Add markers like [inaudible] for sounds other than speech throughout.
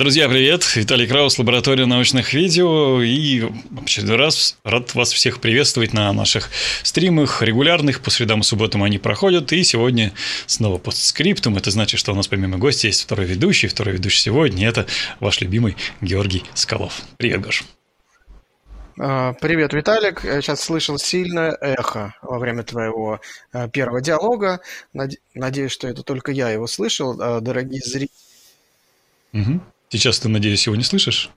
Друзья, привет! Виталий Краус, лаборатория научных видео. И в очередной раз рад вас всех приветствовать на наших стримах регулярных. По средам и субботам они проходят. И сегодня снова постскриптум. Это значит, что у нас помимо гостя есть второй ведущий. Второй ведущий сегодня – это ваш любимый Георгий Скалов. Привет, Гош. А, привет, Виталик. Я сейчас слышал сильное эхо во время твоего а, первого диалога. Надеюсь, что это только я его слышал, а, дорогие зрители. Угу. Сейчас ты, надеюсь, его не слышишь?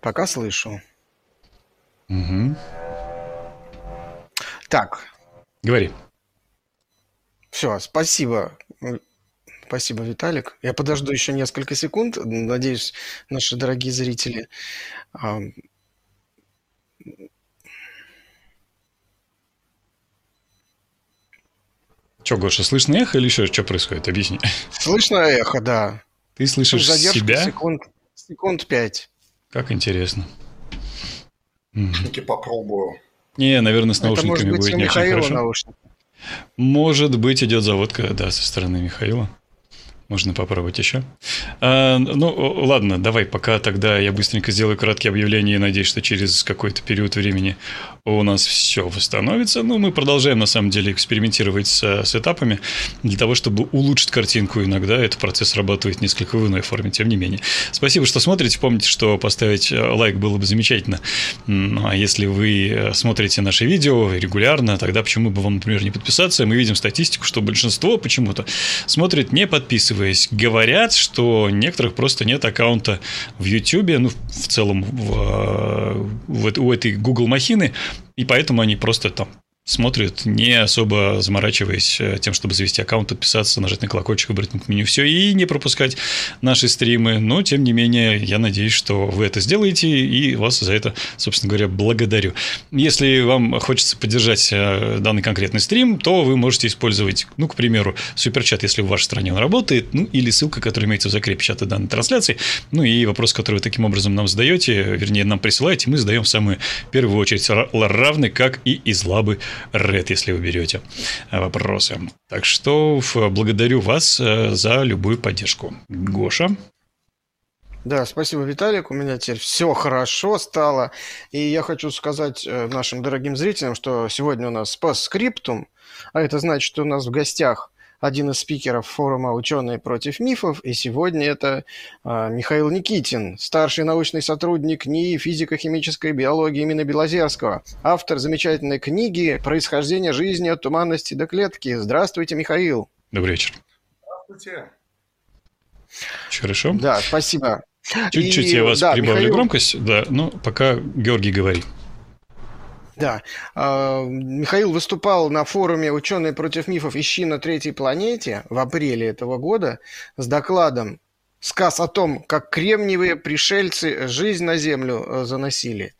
Пока слышу. Угу. Так. Говори. Все, спасибо. Спасибо, Виталик. Я подожду еще несколько секунд. Надеюсь, наши дорогие зрители Че, Гоша, слышно эхо или еще что происходит? Объясни. Слышно эхо, да. Ты слышишь Задержка себя? секунд, секунд пять. Как интересно. Наушники попробую. Не, наверное, с наушниками будет не очень хорошо. Наушники. Может быть, идет заводка, да, со стороны Михаила. Можно попробовать еще. А, ну, ладно, давай пока тогда я быстренько сделаю краткие объявления и надеюсь, что через какой-то период времени у нас все восстановится. Ну, мы продолжаем, на самом деле, экспериментировать с, с этапами для того, чтобы улучшить картинку. Иногда этот процесс срабатывает несколько в иной форме, тем не менее. Спасибо, что смотрите. Помните, что поставить э, лайк было бы замечательно. Ну, а если вы э, смотрите наши видео регулярно, тогда почему бы вам, например, не подписаться? Мы видим статистику, что большинство почему-то смотрит не подписываясь. Говорят, что некоторых просто нет аккаунта в YouTube, ну, в целом в, э, в, у этой Google махины, и поэтому они просто там смотрят, не особо заморачиваясь э, тем, чтобы завести аккаунт, подписаться, нажать на колокольчик, выбрать пункт меню, все, и не пропускать наши стримы. Но, тем не менее, я надеюсь, что вы это сделаете, и вас за это, собственно говоря, благодарю. Если вам хочется поддержать э, данный конкретный стрим, то вы можете использовать, ну, к примеру, суперчат, если в вашей стране он работает, ну, или ссылка, которая имеется в закрепе чата данной трансляции, ну, и вопрос, который вы таким образом нам задаете, вернее, нам присылаете, мы задаем в самую первую очередь, равный как и из лабы Red, если вы берете э, вопросы. Так что благодарю вас э, за любую поддержку. Гоша? Да, спасибо, Виталик. У меня теперь все хорошо стало. И я хочу сказать э, нашим дорогим зрителям, что сегодня у нас по скриптум, а это значит, что у нас в гостях один из спикеров форума «Ученые против мифов», и сегодня это э, Михаил Никитин, старший научный сотрудник НИИ физико-химической биологии имени Белозерского, автор замечательной книги «Происхождение жизни от туманности до клетки». Здравствуйте, Михаил. Добрый вечер. Здравствуйте. Все хорошо? Да, спасибо. Чуть-чуть и, я вас да, прибавлю Михаил... громкость, да, ну, пока Георгий говорит. Да. А, Михаил выступал на форуме «Ученые против мифов. Ищи на третьей планете» в апреле этого года с докладом «Сказ о том, как кремниевые пришельцы жизнь на Землю э, заносили».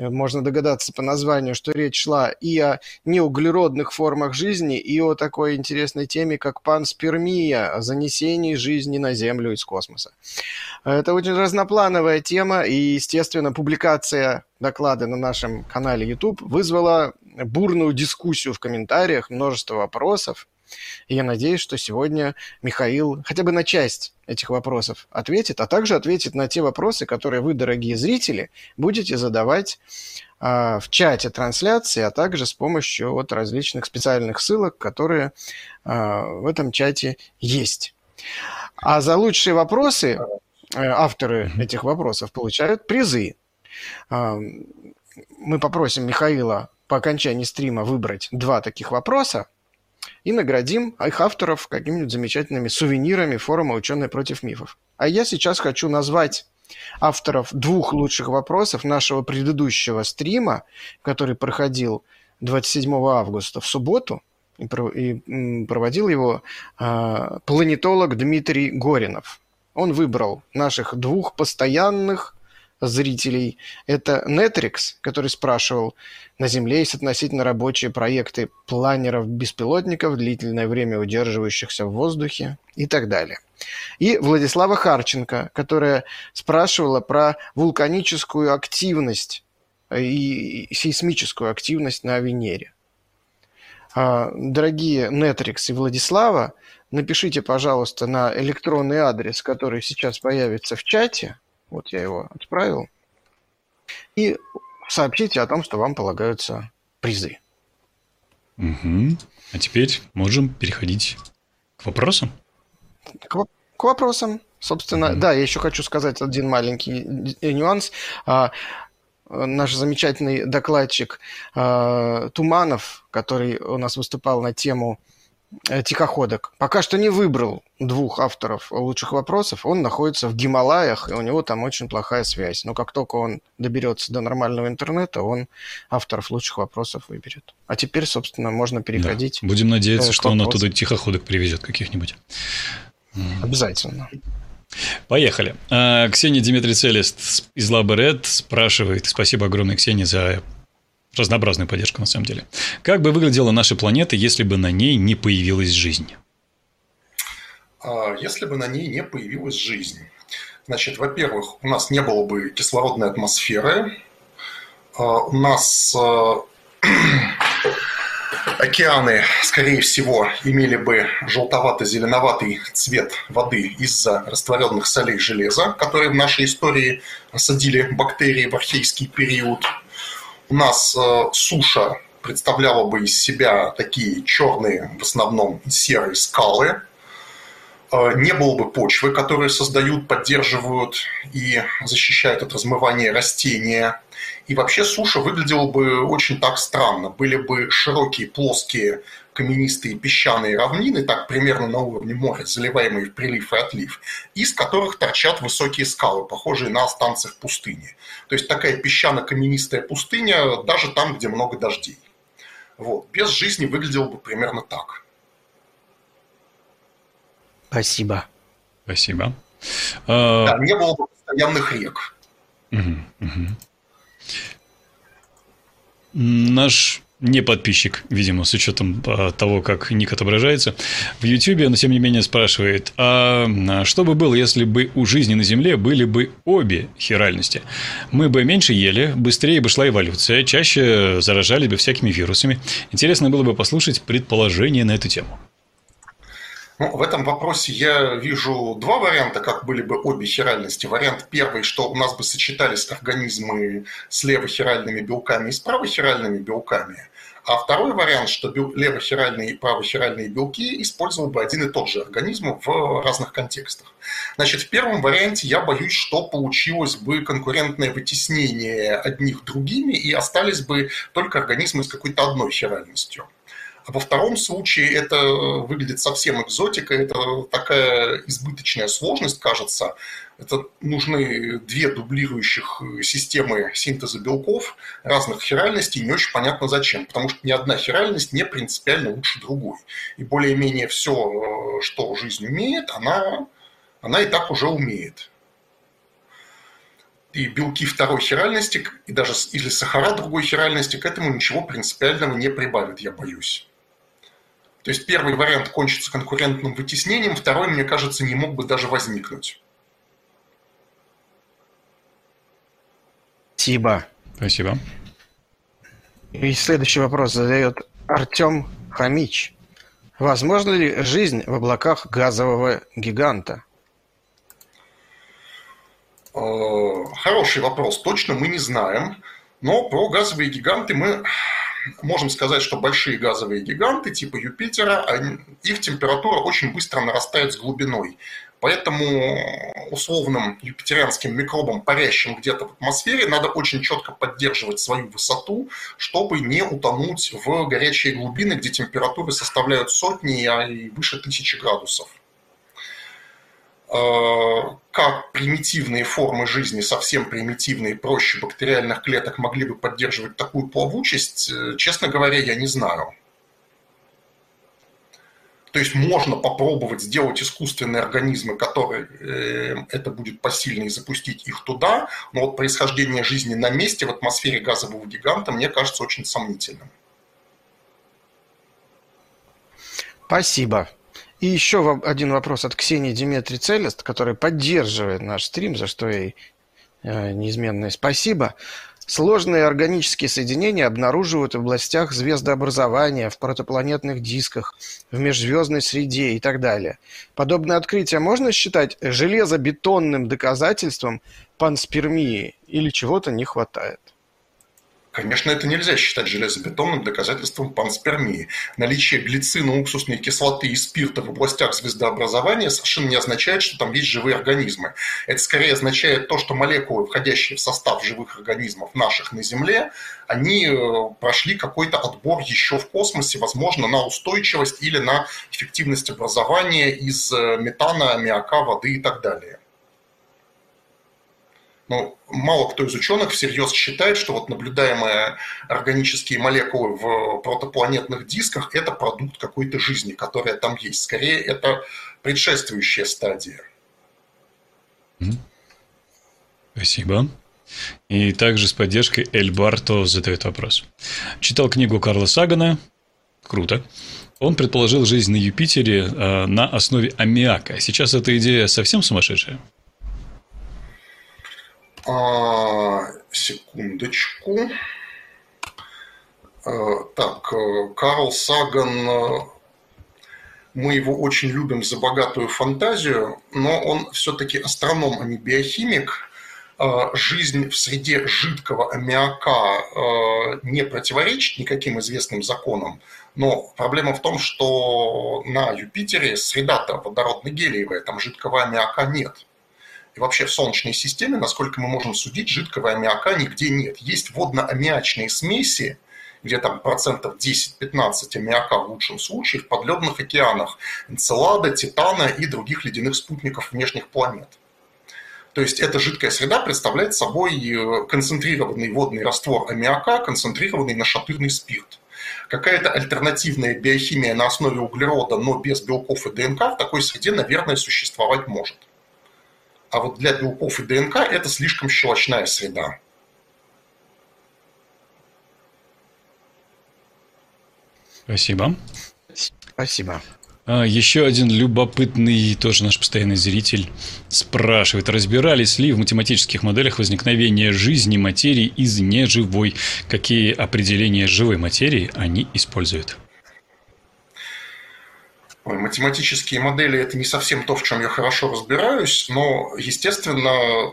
Э, можно догадаться по названию, что речь шла и о неуглеродных формах жизни, и о такой интересной теме, как панспермия, о занесении жизни на Землю из космоса. Это очень разноплановая тема, и, естественно, публикация доклада на нашем канале YouTube вызвала бурную дискуссию в комментариях, множество вопросов. И я надеюсь, что сегодня Михаил хотя бы на часть этих вопросов ответит, а также ответит на те вопросы, которые вы, дорогие зрители, будете задавать э, в чате трансляции, а также с помощью вот различных специальных ссылок, которые э, в этом чате есть. А за лучшие вопросы э, авторы этих вопросов получают призы. Э, мы попросим Михаила по окончании стрима выбрать два таких вопроса, и наградим их авторов какими-нибудь замечательными сувенирами форума «Ученые против мифов». А я сейчас хочу назвать авторов двух лучших вопросов нашего предыдущего стрима, который проходил 27 августа в субботу, и проводил его а, планетолог Дмитрий Горинов. Он выбрал наших двух постоянных зрителей. Это Netrix, который спрашивал, на Земле есть относительно рабочие проекты планеров-беспилотников, длительное время удерживающихся в воздухе и так далее. И Владислава Харченко, которая спрашивала про вулканическую активность и сейсмическую активность на Венере. А, дорогие Нетрикс и Владислава, напишите, пожалуйста, на электронный адрес, который сейчас появится в чате. Вот я его отправил. И сообщите о том, что вам полагаются призы. Угу. А теперь можем переходить к вопросам. К, к вопросам. Собственно, mm да, я еще хочу сказать один маленький нюанс. А, наш замечательный докладчик а, Туманов, который у нас выступал на тему Э, тихоходок. Пока что не выбрал двух авторов лучших вопросов. Он находится в Гималаях, и у него там очень плохая связь. Но как только он доберется до нормального интернета, он авторов лучших вопросов выберет. А теперь, собственно, можно переходить. Да. Будем надеяться, что он оттуда тихоходок привезет каких-нибудь. Обязательно. Поехали. А, Ксения Дмитрий Целест из Лаборет спрашивает. Спасибо огромное, Ксения, за разнообразную поддержку на самом деле. Как бы выглядела наша планета, если бы на ней не появилась жизнь? А, если бы на ней не появилась жизнь. Значит, во-первых, у нас не было бы кислородной атмосферы, а, у нас а, [clears throat] океаны, скорее всего, имели бы желтовато-зеленоватый цвет воды из-за растворенных солей железа, которые в нашей истории осадили бактерии в архейский период – у нас э, суша представляла бы из себя такие черные, в основном серые скалы. Э, не было бы почвы, которые создают, поддерживают и защищают от размывания растения. И вообще суша выглядела бы очень так странно. Были бы широкие, плоские каменистые песчаные равнины, так примерно на уровне моря, заливаемые в прилив и отлив, из которых торчат высокие скалы, похожие на станции в пустыне. То есть такая песчано-каменистая пустыня даже там, где много дождей. Вот. Без жизни выглядело бы примерно так. Спасибо. Спасибо. Да, не было бы постоянных рек. Угу, угу. Наш не подписчик, видимо, с учетом а, того, как ник отображается, в YouTube, но тем не менее спрашивает, а, а что бы было, если бы у жизни на Земле были бы обе хиральности? Мы бы меньше ели, быстрее бы шла эволюция, чаще заражали бы всякими вирусами. Интересно было бы послушать предположение на эту тему. Ну, в этом вопросе я вижу два варианта, как были бы обе хиральности. Вариант первый, что у нас бы сочетались организмы с левохиральными белками и с правохиральными белками. А второй вариант, что левохиральные и правохиральные белки использовал бы один и тот же организм в разных контекстах. Значит, в первом варианте я боюсь, что получилось бы конкурентное вытеснение одних другими и остались бы только организмы с какой-то одной хиральностью. А во втором случае это выглядит совсем экзотикой, это такая избыточная сложность, кажется. Это нужны две дублирующих системы синтеза белков разных хиральностей, не очень понятно зачем, потому что ни одна хиральность не принципиально лучше другой. И более-менее все, что жизнь умеет, она, она и так уже умеет. И белки второй хиральности, и даже или сахара другой хиральности к этому ничего принципиального не прибавят, я боюсь. То есть первый вариант кончится конкурентным вытеснением, второй, мне кажется, не мог бы даже возникнуть. Спасибо. Спасибо. И следующий вопрос задает Артем Хамич. Возможно ли жизнь в облаках газового гиганта? Э, хороший вопрос. Точно мы не знаем. Но про газовые гиганты мы можем сказать, что большие газовые гиганты типа Юпитера, их температура очень быстро нарастает с глубиной. Поэтому условным юпитерианским микробам, парящим где-то в атмосфере, надо очень четко поддерживать свою высоту, чтобы не утонуть в горячие глубины, где температуры составляют сотни, а и выше тысячи градусов. Э, как примитивные формы жизни, совсем примитивные, проще бактериальных клеток могли бы поддерживать такую плавучесть, э, честно говоря, я не знаю. То есть можно попробовать сделать искусственные организмы, которые э, это будет посильно и запустить их туда, но вот происхождение жизни на месте в атмосфере газового гиганта мне кажется очень сомнительным. Спасибо. И еще один вопрос от Ксении Диметри Целест, которая поддерживает наш стрим, за что ей э, неизменное спасибо. Сложные органические соединения обнаруживают в областях звездообразования, в протопланетных дисках, в межзвездной среде и так далее. Подобное открытие можно считать железобетонным доказательством панспермии или чего-то не хватает? Конечно, это нельзя считать железобетонным доказательством панспермии. Наличие глицина, уксусной кислоты и спирта в областях звездообразования совершенно не означает, что там есть живые организмы. Это скорее означает то, что молекулы, входящие в состав живых организмов наших на Земле, они э, прошли какой-то отбор еще в космосе, возможно, на устойчивость или на эффективность образования из э, метана, аммиака, воды и так далее. Ну, мало кто из ученых всерьез считает, что вот наблюдаемые органические молекулы в протопланетных дисках – это продукт какой-то жизни, которая там есть. Скорее, это предшествующая стадия. Спасибо. И также с поддержкой Эльбарто задает вопрос. Читал книгу Карла Сагана. Круто. Он предположил жизнь на Юпитере э, на основе аммиака. Сейчас эта идея совсем сумасшедшая? А, секундочку. А, так, э, Карл Саган, э, мы его очень любим за богатую фантазию, но он все-таки астроном, а не биохимик. А, жизнь в среде жидкого аммиака э, не противоречит никаким известным законам, но проблема в том, что на Юпитере среда-то водородно-гелиевая, там жидкого аммиака нет – и вообще в Солнечной системе, насколько мы можем судить, жидкого аммиака нигде нет. Есть водно-аммиачные смеси, где там процентов 10-15 аммиака в лучшем случае в подледных океанах Энцелада, Титана и других ледяных спутников внешних планет. То есть эта жидкая среда представляет собой э, концентрированный водный раствор аммиака, концентрированный на шатырный спирт. Какая-то альтернативная биохимия на основе углерода, но без белков и ДНК в такой среде, наверное, существовать может. А вот для белков и ДНК это слишком щелочная среда. Спасибо. Спасибо. А, еще один любопытный, тоже наш постоянный зритель, спрашивает, разбирались ли в математических моделях возникновения жизни материи из неживой? Какие определения живой материи они используют? Математические модели – это не совсем то, в чем я хорошо разбираюсь, но, естественно,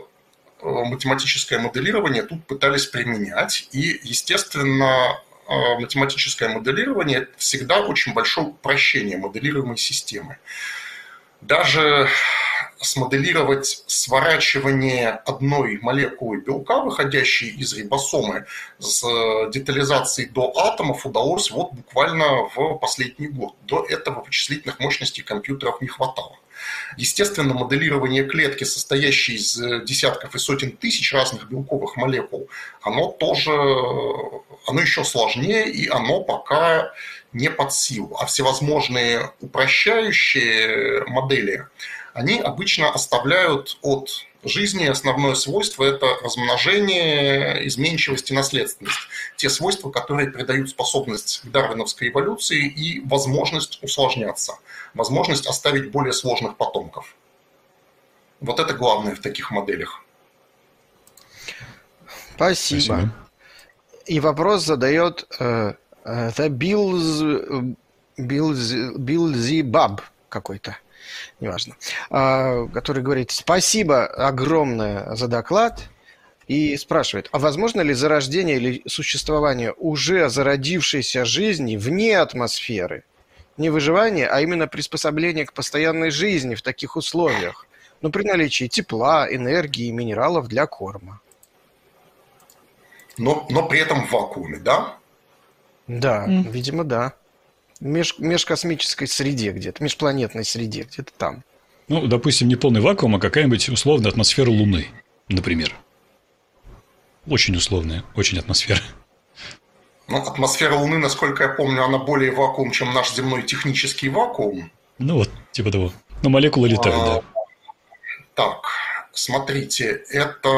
э, математическое моделирование тут пытались применять. И, естественно, э, математическое моделирование – всегда очень большое упрощение моделируемой системы. Даже смоделировать сворачивание одной молекулы белка, выходящей из рибосомы, с детализацией до атомов удалось вот буквально в последний год. До этого вычислительных мощностей компьютеров не хватало. Естественно, моделирование клетки, состоящей из десятков и сотен тысяч разных белковых молекул, оно тоже, оно еще сложнее, и оно пока не под силу. А всевозможные упрощающие модели, они обычно оставляют от жизни основное свойство – это размножение, изменчивость и наследственность. Те свойства, которые придают способность к дарвиновской эволюции и возможность усложняться, возможность оставить более сложных потомков. Вот это главное в таких моделях. Спасибо. Спасибо. И вопрос задает э, э, Bills, Bills, Bilzibab какой-то неважно, а, который говорит «Спасибо огромное за доклад», и спрашивает, а возможно ли зарождение или существование уже зародившейся жизни вне атмосферы? Не выживание, а именно приспособление к постоянной жизни в таких условиях, но при наличии тепла, энергии и минералов для корма. Но, но при этом в вакууме, да? Да, mm. видимо, да меж, межкосмической среде где-то, межпланетной среде, где-то там. Ну, допустим, не полный вакуум, а какая-нибудь условная атмосфера Луны, например. Очень условная, очень атмосфера. Ну, атмосфера Луны, насколько я помню, она более вакуум, чем наш земной технический вакуум. Ну вот, типа того. Ну, молекулы летают, а, да. Так, смотрите, это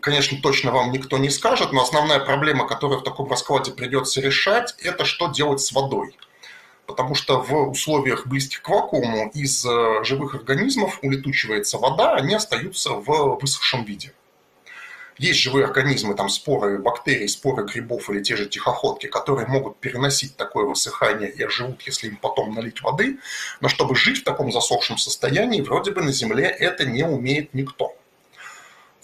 конечно, точно вам никто не скажет, но основная проблема, которую в таком раскладе придется решать, это что делать с водой. Потому что в условиях близких к вакууму из э, живых организмов улетучивается вода, они остаются в высохшем виде. есть живые организмы, там споры бактерий, споры грибов или те же тихоходки, которые могут переносить такое высыхание и оживут, если им потом налить воды. Но чтобы жить в таком засохшем состоянии, вроде бы на Земле это не умеет никто.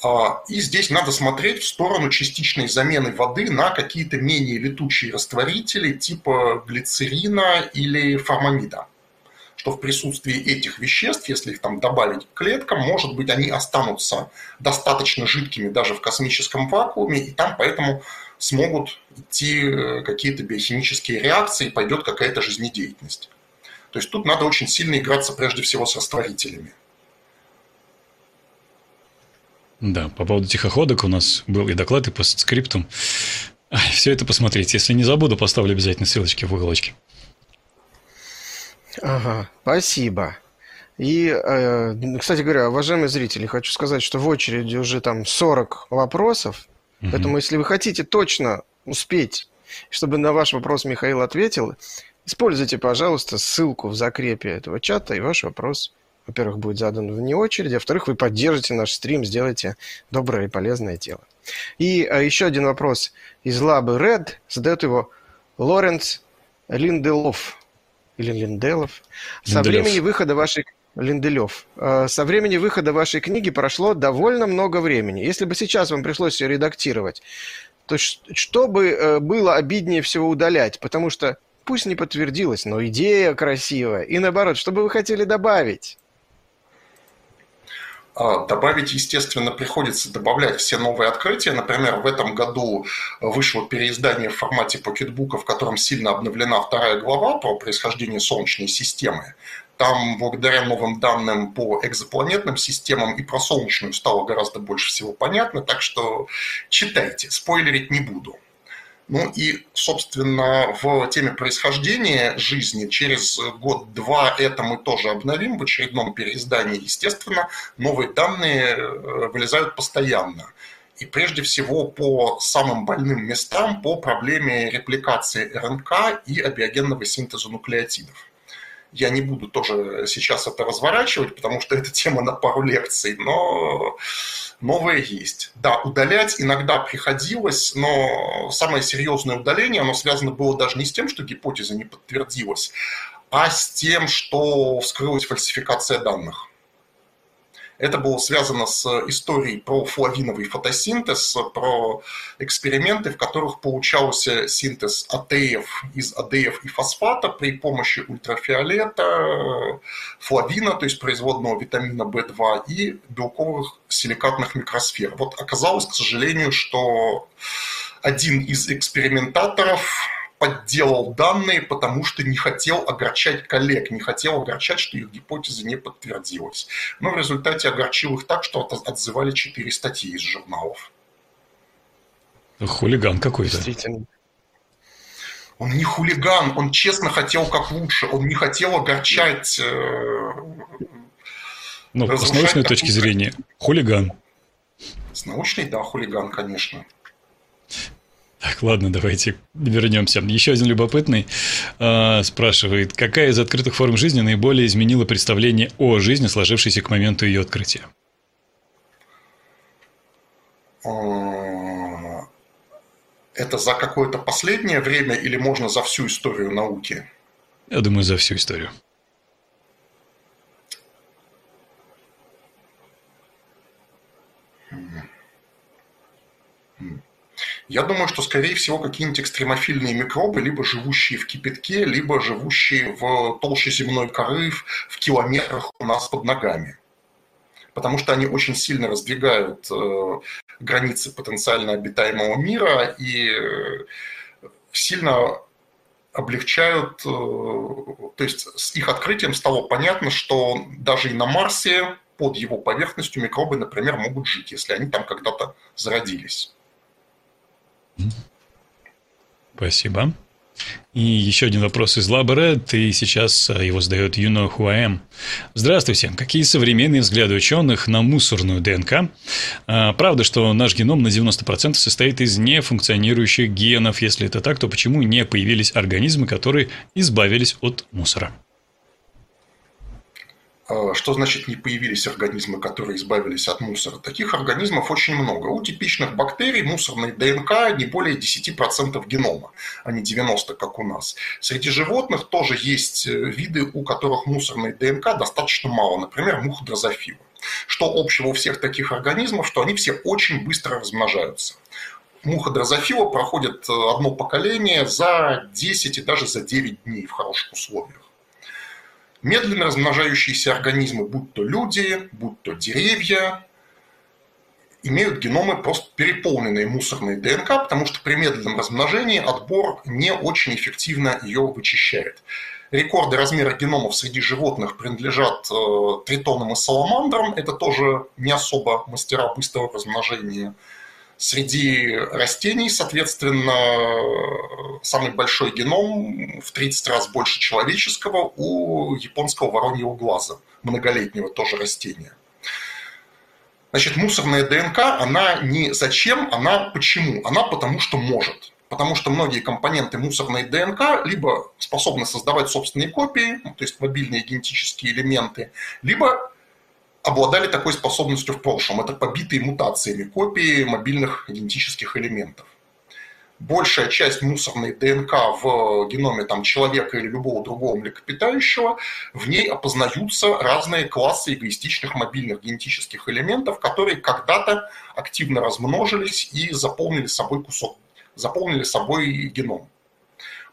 А, и здесь надо смотреть в сторону частичной замены воды на какие-то менее летучие растворители типа глицерина или формамида что в присутствии этих веществ, если их там добавить к клеткам, может быть, они останутся достаточно жидкими даже в космическом вакууме, и там поэтому смогут идти э, какие-то биохимические реакции, пойдет какая-то жизнедеятельность. То есть тут надо очень сильно играться прежде всего с растворителями. Да, по поводу тихоходок у нас был и доклад, и по скриптум. Все это посмотрите. Если не забуду, поставлю обязательно ссылочки в уголочке. Ага, спасибо. И, э, кстати говоря, уважаемые зрители, хочу сказать, что в очереди уже там 40 вопросов. Угу. Поэтому, если вы хотите точно успеть, чтобы на ваш вопрос Михаил ответил, используйте, пожалуйста, ссылку в закрепе этого чата, и ваш вопрос, во-первых, будет задан вне очереди, а во-вторых, вы поддержите наш стрим, сделайте доброе и полезное дело. И э, еще один вопрос из лабы Red задает его Лоренц Линделов или Линделов. Со времени выхода вашей Линделев. Э, со времени выхода вашей книги прошло довольно много времени. Если бы сейчас вам пришлось ее редактировать, то что бы э, было обиднее всего удалять? Потому что пусть не подтвердилось, но идея красивая. И наоборот, что бы вы хотели добавить? А, добавить, естественно, приходится добавлять все новые открытия. Например, в этом году вышло переиздание в формате покетбука, в котором сильно обновлена вторая глава про происхождение Солнечной системы. Там благодаря новым данным по экзопланетным системам и про Солнечную стало гораздо больше всего понятно, так что читайте, спойлерить не буду. Ну и, собственно, в теме происхождения жизни через год-два это мы тоже обновим в очередном переиздании. Естественно, новые данные э, вылезают постоянно. И прежде всего по самым больным местам, по проблеме репликации РНК и абиогенного синтеза нуклеотидов. Я не буду тоже сейчас это разворачивать, потому что [laughs] это тема на пару лекций, но новое есть. Да, удалять иногда приходилось, но самое серьезное удаление, оно связано было даже не с тем, что гипотеза не подтвердилась, а с тем, что вскрылась фальсификация данных. Это было связано с историей про флавиновый фотосинтез, про эксперименты, в которых получался синтез АТФ из АДФ и фосфата при помощи ультрафиолета, флавина, то есть производного витамина В2 и белковых силикатных микросфер. Вот оказалось, к сожалению, что один из экспериментаторов подделал данные, потому что не хотел огорчать коллег, не хотел огорчать, что их гипотеза не подтвердилась. Но в результате огорчил их так, что отзывали четыре статьи из журналов. Хулиган какой-то. Действительно. Он не хулиган, он честно хотел как лучше, он не хотел огорчать... Э, ну, с научной точки зрения, хулиган. С научной, да, хулиган, конечно. Так, ладно, давайте вернемся. Еще один любопытный э, спрашивает, какая из открытых форм жизни наиболее изменила представление о жизни, сложившейся к моменту ее открытия? А, это за какое-то последнее время или можно за всю историю науки? Я думаю, за всю историю. Я думаю, что, скорее всего, какие-нибудь экстремофильные микробы, либо живущие в кипятке, либо живущие в толще земной коры в километрах у нас под ногами. Потому что они очень сильно раздвигают э, границы потенциально обитаемого мира и э, сильно облегчают, э, то есть с их открытием стало понятно, что даже и на Марсе под его поверхностью микробы, например, могут жить, если они там когда-то зародились. Спасибо. И еще один вопрос из Лабора. Ты сейчас а, его задает I am. Здравствуйте. Какие современные взгляды ученых на мусорную ДНК? А, правда, что наш геном на 90% состоит из нефункционирующих генов. Если это так, то почему не появились организмы, которые избавились от мусора? А, что значит не появились организмы, которые избавились от мусора? Таких организмов очень много. У типичных бактерий мусорной ДНК не более 10% генома, а не 90%, как у нас. Среди животных тоже есть э, виды, у которых мусорной ДНК достаточно мало. Например, муха дрозофила. Что общего у всех таких организмов, что они все очень быстро размножаются. Муха дрозофила проходит э, одно поколение за 10 и даже за 9 дней в хороших условиях. Медленно размножающиеся организмы, будь то люди, будь то деревья, имеют геномы просто переполненные мусорной ДНК, потому что при медленном размножении отбор не очень эффективно ее вычищает. Рекорды размера геномов среди животных принадлежат э, тритонам и саламандрам. Это тоже не особо мастера быстрого размножения. Среди растений, соответственно, самый большой геном в 30 раз больше человеческого у японского вороньего глаза, многолетнего тоже растения. Значит, мусорная ДНК, она не зачем, она почему? Она потому что может. Потому что многие компоненты мусорной ДНК либо способны создавать собственные копии, то есть мобильные генетические элементы, либо обладали такой способностью в прошлом. Это побитые мутациями копии мобильных генетических элементов. Большая часть мусорной ДНК в геноме там, человека или любого другого млекопитающего, в ней опознаются разные классы эгоистичных мобильных генетических элементов, которые когда-то активно размножились и заполнили собой кусок, заполнили собой геном.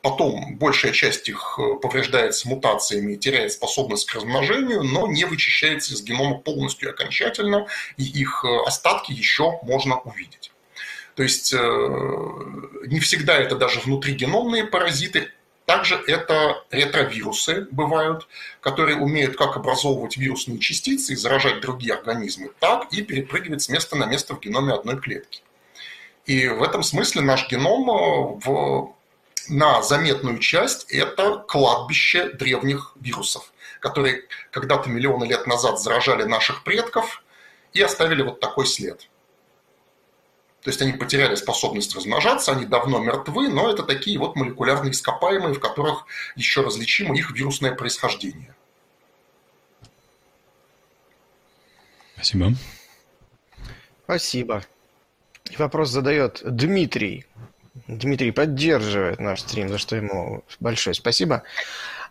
Потом большая часть их э, повреждается мутациями и теряет способность к размножению, но не вычищается из генома полностью окончательно, и их э, остатки еще можно увидеть. То есть э, не всегда это даже внутригеномные паразиты, также это ретровирусы бывают, которые умеют как образовывать вирусные частицы и заражать другие организмы, так и перепрыгивать с места на место в геноме одной клетки. И в этом смысле наш геном в на заметную часть это кладбище древних вирусов, которые когда-то миллионы лет назад заражали наших предков и оставили вот такой след. То есть они потеряли способность размножаться, они давно мертвы, но это такие вот молекулярные ископаемые, в которых еще различимо их вирусное происхождение. Спасибо. Спасибо. И вопрос задает Дмитрий. Дмитрий поддерживает наш стрим, за что ему большое спасибо.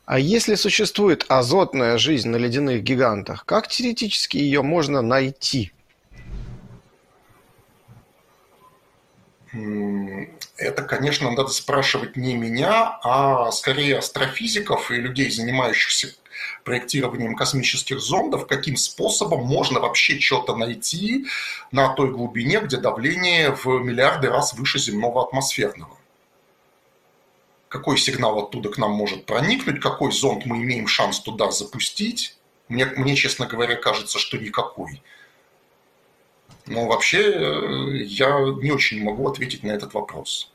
А если существует азотная жизнь на ледяных гигантах, как теоретически ее можно найти? Это, конечно, надо спрашивать не меня, а скорее астрофизиков и людей, занимающихся проектированием космических зондов, каким способом можно вообще что-то найти на той глубине, где давление в миллиарды раз выше земного атмосферного. Какой сигнал оттуда к нам может проникнуть, какой зонд мы имеем шанс туда запустить. Мне, мне честно говоря, кажется, что никакой. Но вообще э, я не очень могу ответить на этот вопрос.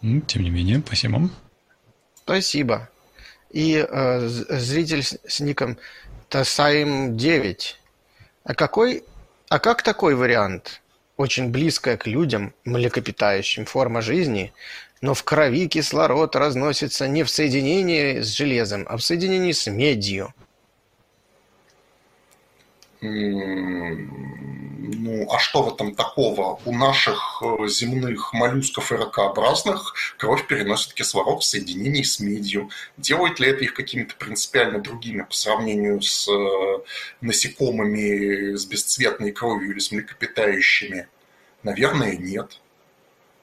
Тем не менее, спасибо. Спасибо и э, зритель с ником Тасаим 9. А какой, а как такой вариант? Очень близкая к людям, млекопитающим форма жизни, но в крови кислород разносится не в соединении с железом, а в соединении с медью. Ну, а что в этом такого? У наших э, земных моллюсков и ракообразных кровь переносит кислород в соединении с медью. Делает ли это их какими-то принципиально другими по сравнению с э, насекомыми с бесцветной кровью или с млекопитающими? Наверное, нет.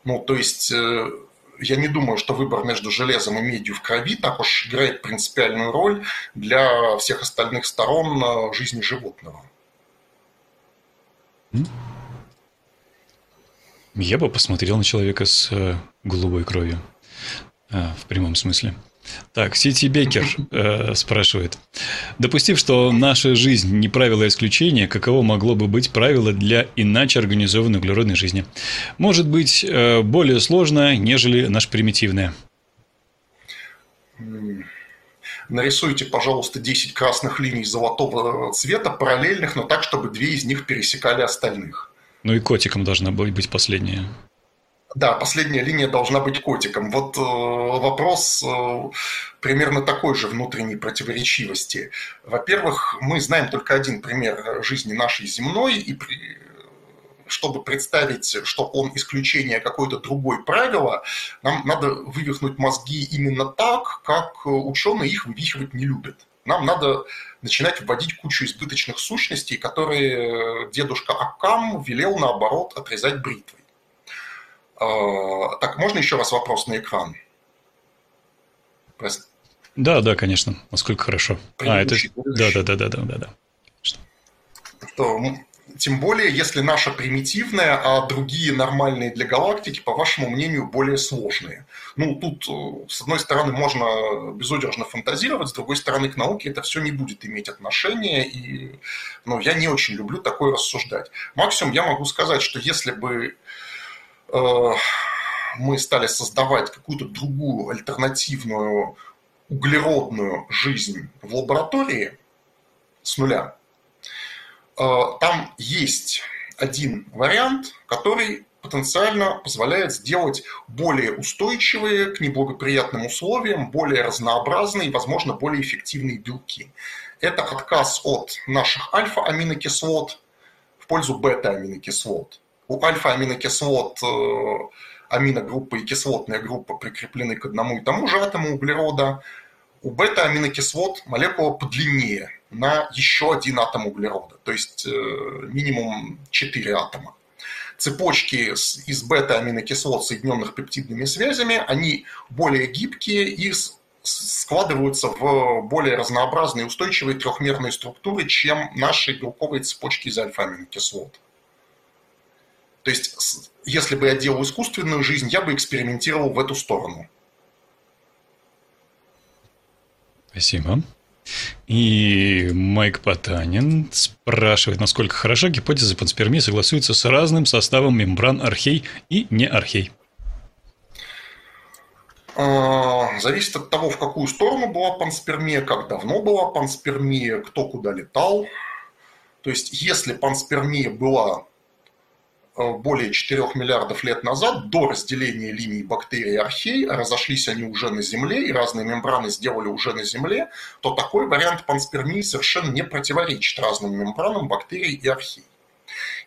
Ну, то есть э, я не думаю, что выбор между железом и медью в крови так уж играет принципиальную роль для всех остальных сторон жизни животного. Я бы посмотрел на человека с э, голубой кровью. А, в прямом смысле. Так, Сити Бекер э, спрашивает. Допустив, что наша жизнь не правило исключения, каково могло бы быть правило для иначе организованной углеродной жизни? Может быть, э, более сложное, нежели наше примитивное? Нарисуйте, пожалуйста, 10 красных линий золотого цвета, параллельных, но так, чтобы две из них пересекали остальных. Ну и котиком должна быть последняя. Да, последняя линия должна быть котиком. Вот э, вопрос э, примерно такой же внутренней противоречивости. Во-первых, мы знаем только один пример жизни нашей земной, и при, чтобы представить, что он исключение какое-то другое правило, нам надо вывихнуть мозги именно так, как ученые их вывихивать не любят. Нам надо начинать вводить кучу избыточных сущностей, которые дедушка Акам велел, наоборот, отрезать бритвой. А, так, можно еще раз вопрос на экран? Да, да, конечно. Насколько хорошо. А, это... Да, да, да, да, да, да, да. Что, тем более, если наша примитивная, а другие нормальные для галактики, по вашему мнению, более сложные. Ну, тут, э, с одной стороны, можно безудержно фантазировать, с другой стороны, к науке это все не будет иметь отношения, и ну, я не очень люблю такое рассуждать. Максимум я могу сказать, что если бы Э, мы стали создавать какую-то другую альтернативную углеродную жизнь в лаборатории с нуля, там есть один вариант, который потенциально позволяет сделать более устойчивые к неблагоприятным условиям, более разнообразные и, возможно, более эффективные белки. Это отказ от наших альфа-аминокислот в пользу бета-аминокислот. У альфа-аминокислот э, аминогруппа и кислотная группа прикреплены к одному и тому же атому углерода. У бета-аминокислот молекула подлиннее на еще один атом углерода, то есть э, минимум 4 атома. Цепочки из бета-аминокислот, соединенных пептидными связями, они более гибкие и складываются в более разнообразные устойчивые трехмерные структуры, чем наши белковые цепочки из альфа-аминокислот. То есть, если бы я делал искусственную жизнь, я бы экспериментировал в эту сторону. Спасибо. И Майк Потанин спрашивает, насколько хороша гипотеза панспермии согласуется с разным составом мембран архей и не архей. А, зависит от того, в какую сторону была панспермия, как давно была панспермия, кто куда летал. То есть, если панспермия была более 4 миллиардов лет назад, до разделения линий бактерий и архей, разошлись они уже на Земле, и разные мембраны сделали уже на Земле, то такой вариант панспермии совершенно не противоречит разным мембранам бактерий и архей.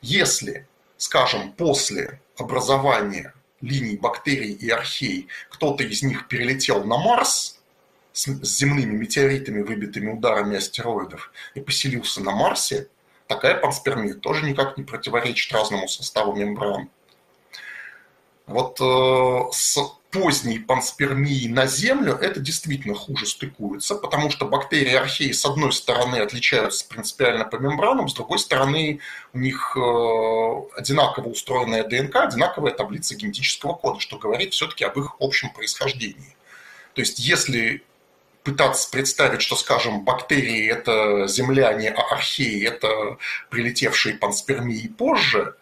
Если, скажем, после образования линий бактерий и архей кто-то из них перелетел на Марс с земными метеоритами, выбитыми ударами астероидов, и поселился на Марсе, такая панспермия тоже никак не противоречит разному составу мембран. Вот э, с поздней панспермией на Землю это действительно хуже стыкуется, потому что бактерии археи с одной стороны отличаются принципиально по мембранам, с другой стороны у них э, одинаково устроенная ДНК, одинаковая таблица генетического кода, что говорит все-таки об их общем происхождении. То есть если пытаться представить, что, скажем, бактерии – это земляне, а археи – это прилетевшие панспермии позже,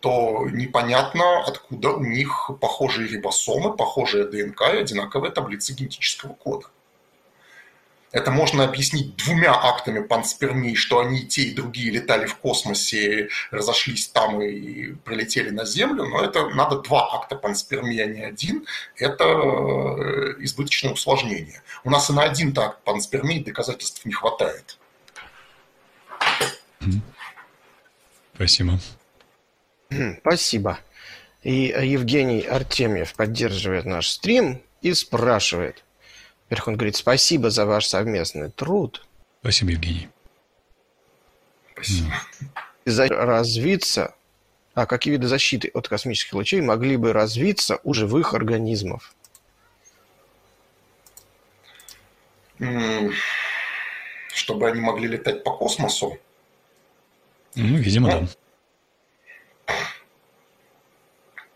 то непонятно, откуда у них похожие рибосомы, похожая ДНК и одинаковая таблица генетического кода. Это можно объяснить двумя актами панспермии, что они и те, и другие летали в космосе, разошлись там и прилетели на Землю, но это надо два акта панспермии, а не один. Это э, избыточное усложнение. У нас и на один акт панспермии доказательств не хватает. Спасибо. Спасибо. И Евгений Артемьев поддерживает наш стрим и спрашивает – во-первых, он говорит, спасибо за ваш совместный труд. Спасибо, Евгений. Спасибо. За развиться, а какие виды защиты от космических лучей могли бы развиться у живых организмов? Чтобы они могли летать по космосу? Ну, видимо, ну, да.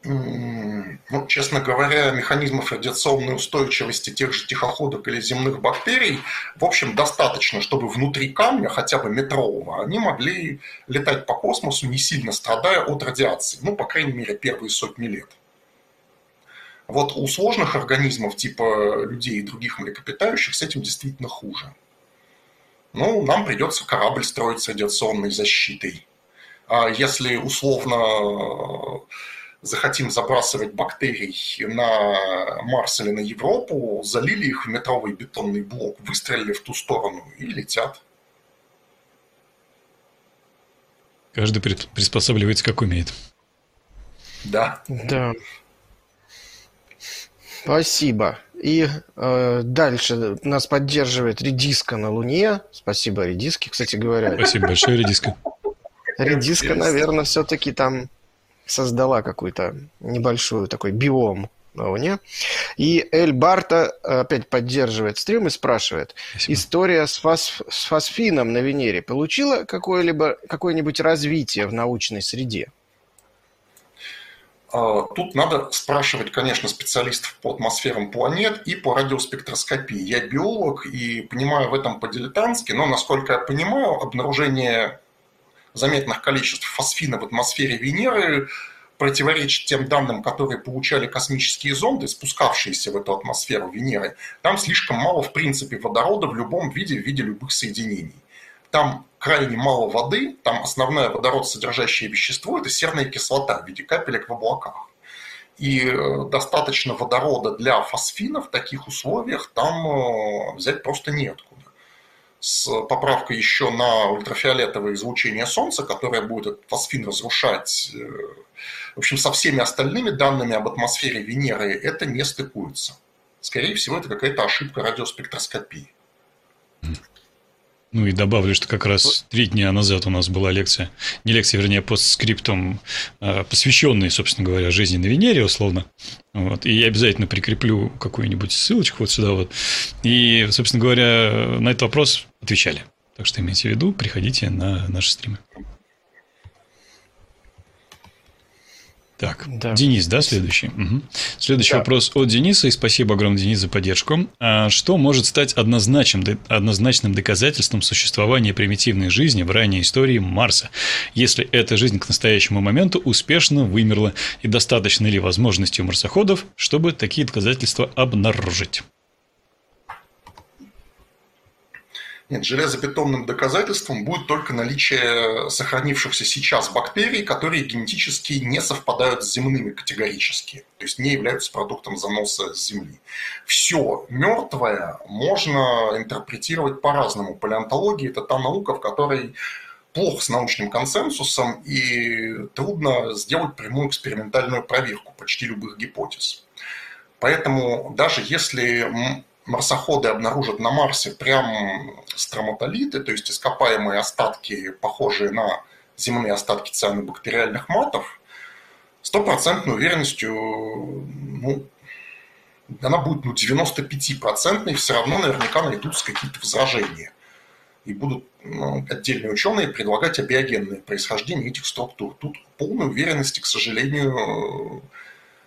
Ну, честно говоря, механизмов радиационной устойчивости тех же тихоходок или земных бактерий, в общем, достаточно, чтобы внутри камня, хотя бы метрового, они могли летать по космосу, не сильно страдая от радиации. Ну, по крайней мере, первые сотни лет. Вот у сложных организмов, типа людей и других млекопитающих, с этим действительно хуже. Ну, нам придется корабль строить с радиационной защитой. А если условно захотим забрасывать бактерий на Марс или на Европу, залили их в метровый бетонный блок, выстрелили в ту сторону и летят. Каждый приспосабливается как умеет. Да. Да. Спасибо. И э, дальше нас поддерживает редиска на Луне. Спасибо редиске, кстати говоря. Спасибо большое, редиска. Редиска, наверное, все-таки там создала какой-то небольшой такой биом на Луне. И Эль Барта опять поддерживает стрим и спрашивает. Спасибо. История с, фос, с фосфином на Венере получила какое-либо, какое-нибудь развитие в научной среде? А, тут надо спрашивать, конечно, специалистов по атмосферам планет и по радиоспектроскопии. Я биолог и понимаю в этом по-дилетантски, но, насколько я понимаю, обнаружение заметных количеств фосфина в атмосфере Венеры противоречит тем данным, которые получали космические зонды, спускавшиеся в эту атмосферу Венеры. Там слишком мало, в принципе, водорода в любом виде, в виде любых соединений. Там крайне мало воды, там основное водородсодержащее вещество – это серная кислота в виде капелек в облаках. И э, достаточно водорода для фосфина в таких условиях там э, взять просто неоткуда с поправкой еще на ультрафиолетовое излучение Солнца, которое будет этот фосфин разрушать. Э, в общем, со всеми остальными данными об атмосфере Венеры это не стыкуется. Скорее всего, это какая-то ошибка радиоспектроскопии. Ну и добавлю, что как раз три дня назад у нас была лекция, не лекция, вернее, постскриптум, а, посвященная, собственно говоря, жизни на Венере, условно. Вот. И я обязательно прикреплю какую-нибудь ссылочку вот сюда вот. И, собственно говоря, на этот вопрос отвечали. Так что имейте в виду, приходите на наши стримы. Так, да. Денис, да, следующий? Угу. Следующий да. вопрос от Дениса, и спасибо огромное, Денис, за поддержку. А что может стать однозначным, однозначным доказательством существования примитивной жизни в ранней истории Марса, если эта жизнь к настоящему моменту успешно вымерла, и достаточно ли возможностей у марсоходов, чтобы такие доказательства обнаружить? Нет, железобетонным доказательством будет только наличие сохранившихся сейчас бактерий, которые генетически не совпадают с земными категорически, то есть не являются продуктом заноса Земли. Все мертвое можно интерпретировать по-разному. Палеонтология – это та наука, в которой плохо с научным консенсусом и трудно сделать прямую экспериментальную проверку почти любых гипотез. Поэтому даже если марсоходы обнаружат на Марсе прям строматолиты, то есть ископаемые остатки, похожие на земные остатки цианобактериальных матов, стопроцентной уверенностью, ну, она будет ну, 95-процентной, все равно наверняка найдутся какие-то возражения. И будут ну, отдельные ученые предлагать абиогенное происхождение этих структур. Тут полной уверенности, к сожалению,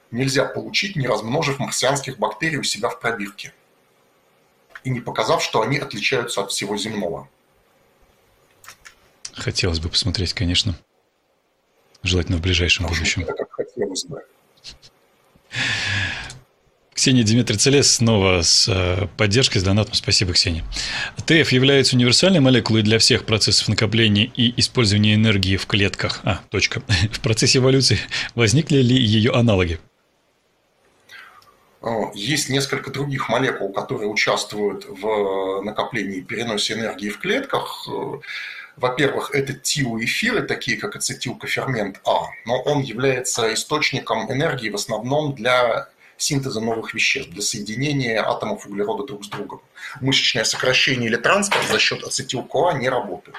нельзя получить, не размножив марсианских бактерий у себя в пробирке и не показав, что они отличаются от всего земного. Хотелось бы посмотреть, конечно. Желательно в ближайшем а будущем. Это как хотелось бы. Ксения Дмитрий Целес снова с э, поддержкой, с донатом. Спасибо, Ксения. ТФ является универсальной молекулой для всех процессов накопления и использования энергии в клетках. А, точка. [laughs] В процессе эволюции возникли ли ее аналоги? Есть несколько других молекул, которые участвуют в накоплении и переносе энергии в клетках. Во-первых, это тиоэфиры, такие как ацетилкофермент А, но он является источником энергии в основном для синтеза новых веществ, для соединения атомов углерода друг с другом. Мышечное сокращение или транспорт за счет ацетил-КоА не работают.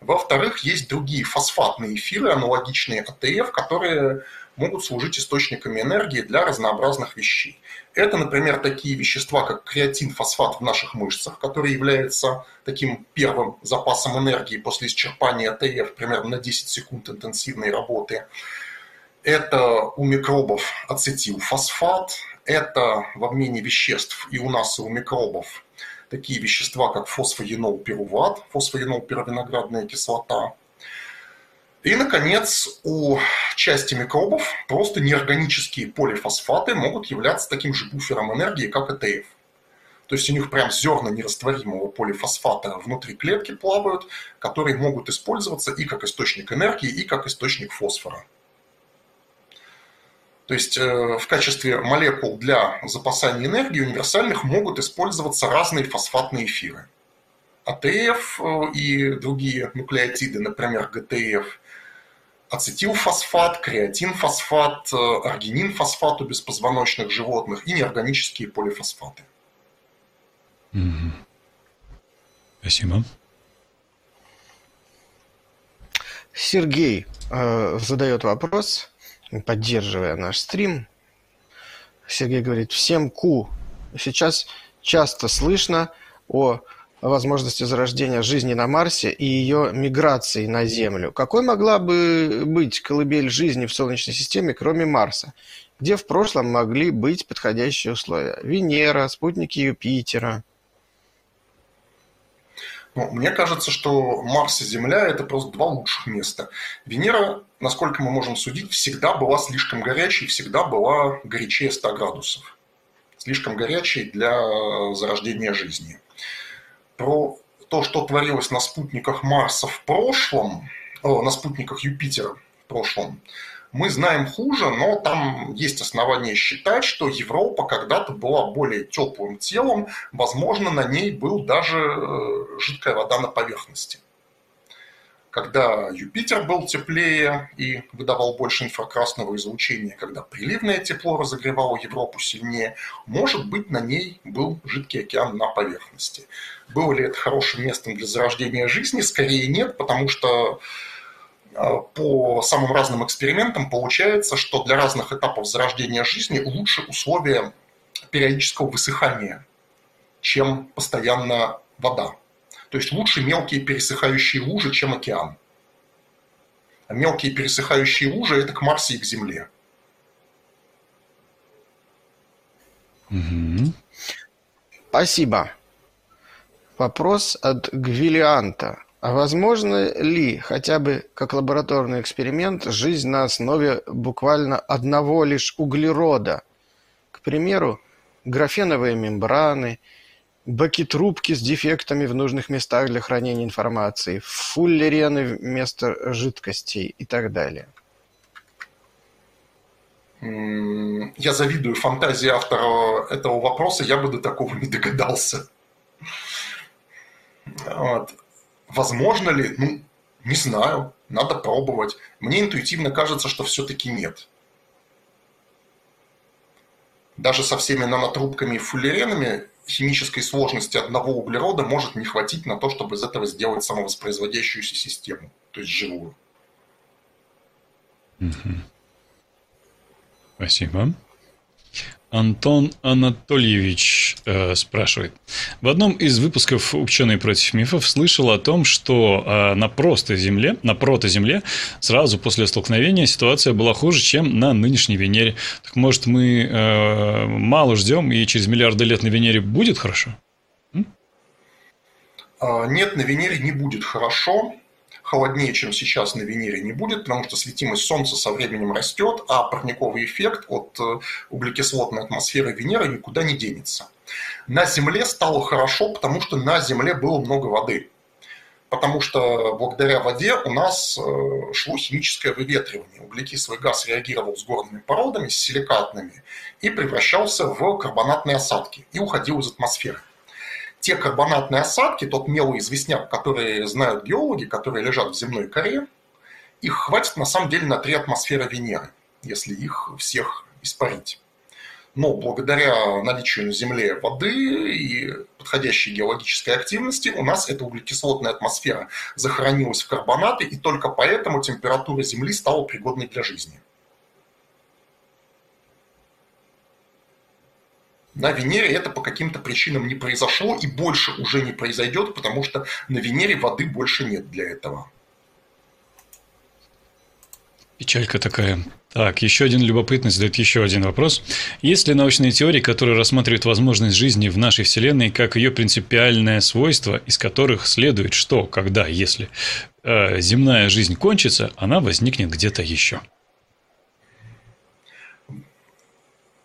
Во-вторых, есть другие фосфатные эфиры, аналогичные АТФ, которые могут служить источниками энергии для разнообразных вещей. Это, например, такие вещества, как креатин-фосфат в наших мышцах, который является таким первым запасом энергии после исчерпания АТФ примерно на 10 секунд интенсивной работы. Это у микробов ацетилфосфат, это в обмене веществ и у нас, и у микробов такие вещества, как фосфоенол пируват, фосфоенол пировиноградная кислота – и, наконец, у части микробов просто неорганические полифосфаты могут являться таким же буфером энергии, как ЭТФ. То есть у них прям зерна нерастворимого полифосфата внутри клетки плавают, которые могут использоваться и как источник энергии, и как источник фосфора. То есть э, в качестве молекул для запасания энергии универсальных могут использоваться разные фосфатные эфиры. АТФ э, и другие нуклеотиды, например, ГТФ, ацетилфосфат, креатинфосфат, э, аргининфосфат у беспозвоночных животных и неорганические полифосфаты. Угу. Спасибо. Сергей э, задает вопрос, поддерживая наш стрим. Сергей говорит, всем ку. Сейчас часто слышно о возможности зарождения жизни на Марсе и ее миграции на Землю. Какой могла бы быть колыбель жизни в Солнечной системе, кроме Марса? Где в прошлом могли быть подходящие условия? Венера, спутники Юпитера. Ну, мне кажется, что Марс и Земля – это просто два лучших места. Венера, насколько мы можем судить, всегда была слишком горячей, всегда была горячее 100 градусов. Слишком горячей для зарождения жизни про то, что творилось на спутниках Марса в прошлом, о, на спутниках Юпитера в прошлом, мы знаем хуже, но там есть основания считать, что Европа когда-то была более теплым телом, возможно, на ней был даже э, жидкая вода на поверхности когда Юпитер был теплее и выдавал больше инфракрасного излучения, когда приливное тепло разогревало Европу сильнее, может быть, на ней был жидкий океан на поверхности. Было ли это хорошим местом для зарождения жизни? Скорее нет, потому что а, по самым разным экспериментам получается, что для разных этапов зарождения жизни лучше условия периодического высыхания, чем постоянно вода. То есть лучше мелкие пересыхающие лужи, чем океан. А мелкие пересыхающие лужи – это к Марсу и к Земле. Спасибо. Вопрос от Гвиллианта. А возможно ли хотя бы как лабораторный эксперимент жизнь на основе буквально одного лишь углерода? К примеру, графеновые мембраны – баки-трубки с дефектами в нужных местах для хранения информации, фуллерены вместо жидкостей и так далее. Я завидую фантазии автора этого вопроса, я бы до такого не догадался. Вот. Возможно ли? Ну, не знаю, надо пробовать. Мне интуитивно кажется, что все-таки нет. Даже со всеми нанотрубками и фуллеренами химической сложности одного углерода может не хватить на то, чтобы из этого сделать самовоспроизводящуюся систему, то есть живую. Спасибо. Антон Анатольевич э, спрашивает. В одном из выпусков «Ученые против мифов» слышал о том, что э, на просто Земле, на протоземле сразу после столкновения ситуация была хуже, чем на нынешней Венере. Так может, мы э, мало ждем, и через миллиарды лет на Венере будет хорошо? М? А, нет, на Венере не будет хорошо холоднее, чем сейчас на Венере не будет, потому что светимость Солнца со временем растет, а парниковый эффект от э, углекислотной атмосферы Венеры никуда не денется. На Земле стало хорошо, потому что на Земле было много воды. Потому что благодаря воде у нас э, шло химическое выветривание. Углекислый газ реагировал с горными породами, с силикатными, и превращался в карбонатные осадки и уходил из атмосферы те карбонатные осадки, тот мелый известняк, которые знают геологи, которые лежат в земной коре, их хватит на самом деле на три атмосферы Венеры, если их всех испарить. Но благодаря наличию на Земле воды и подходящей геологической активности у нас эта углекислотная атмосфера захоронилась в карбонаты, и только поэтому температура Земли стала пригодной для жизни. На Венере это по каким-то причинам не произошло и больше уже не произойдет, потому что на Венере воды больше нет для этого. Печалька такая. Так, еще один любопытный задает еще один вопрос. Есть ли научные теории, которые рассматривают возможность жизни в нашей Вселенной как ее принципиальное свойство, из которых следует, что, когда, если э, земная жизнь кончится, она возникнет где-то еще?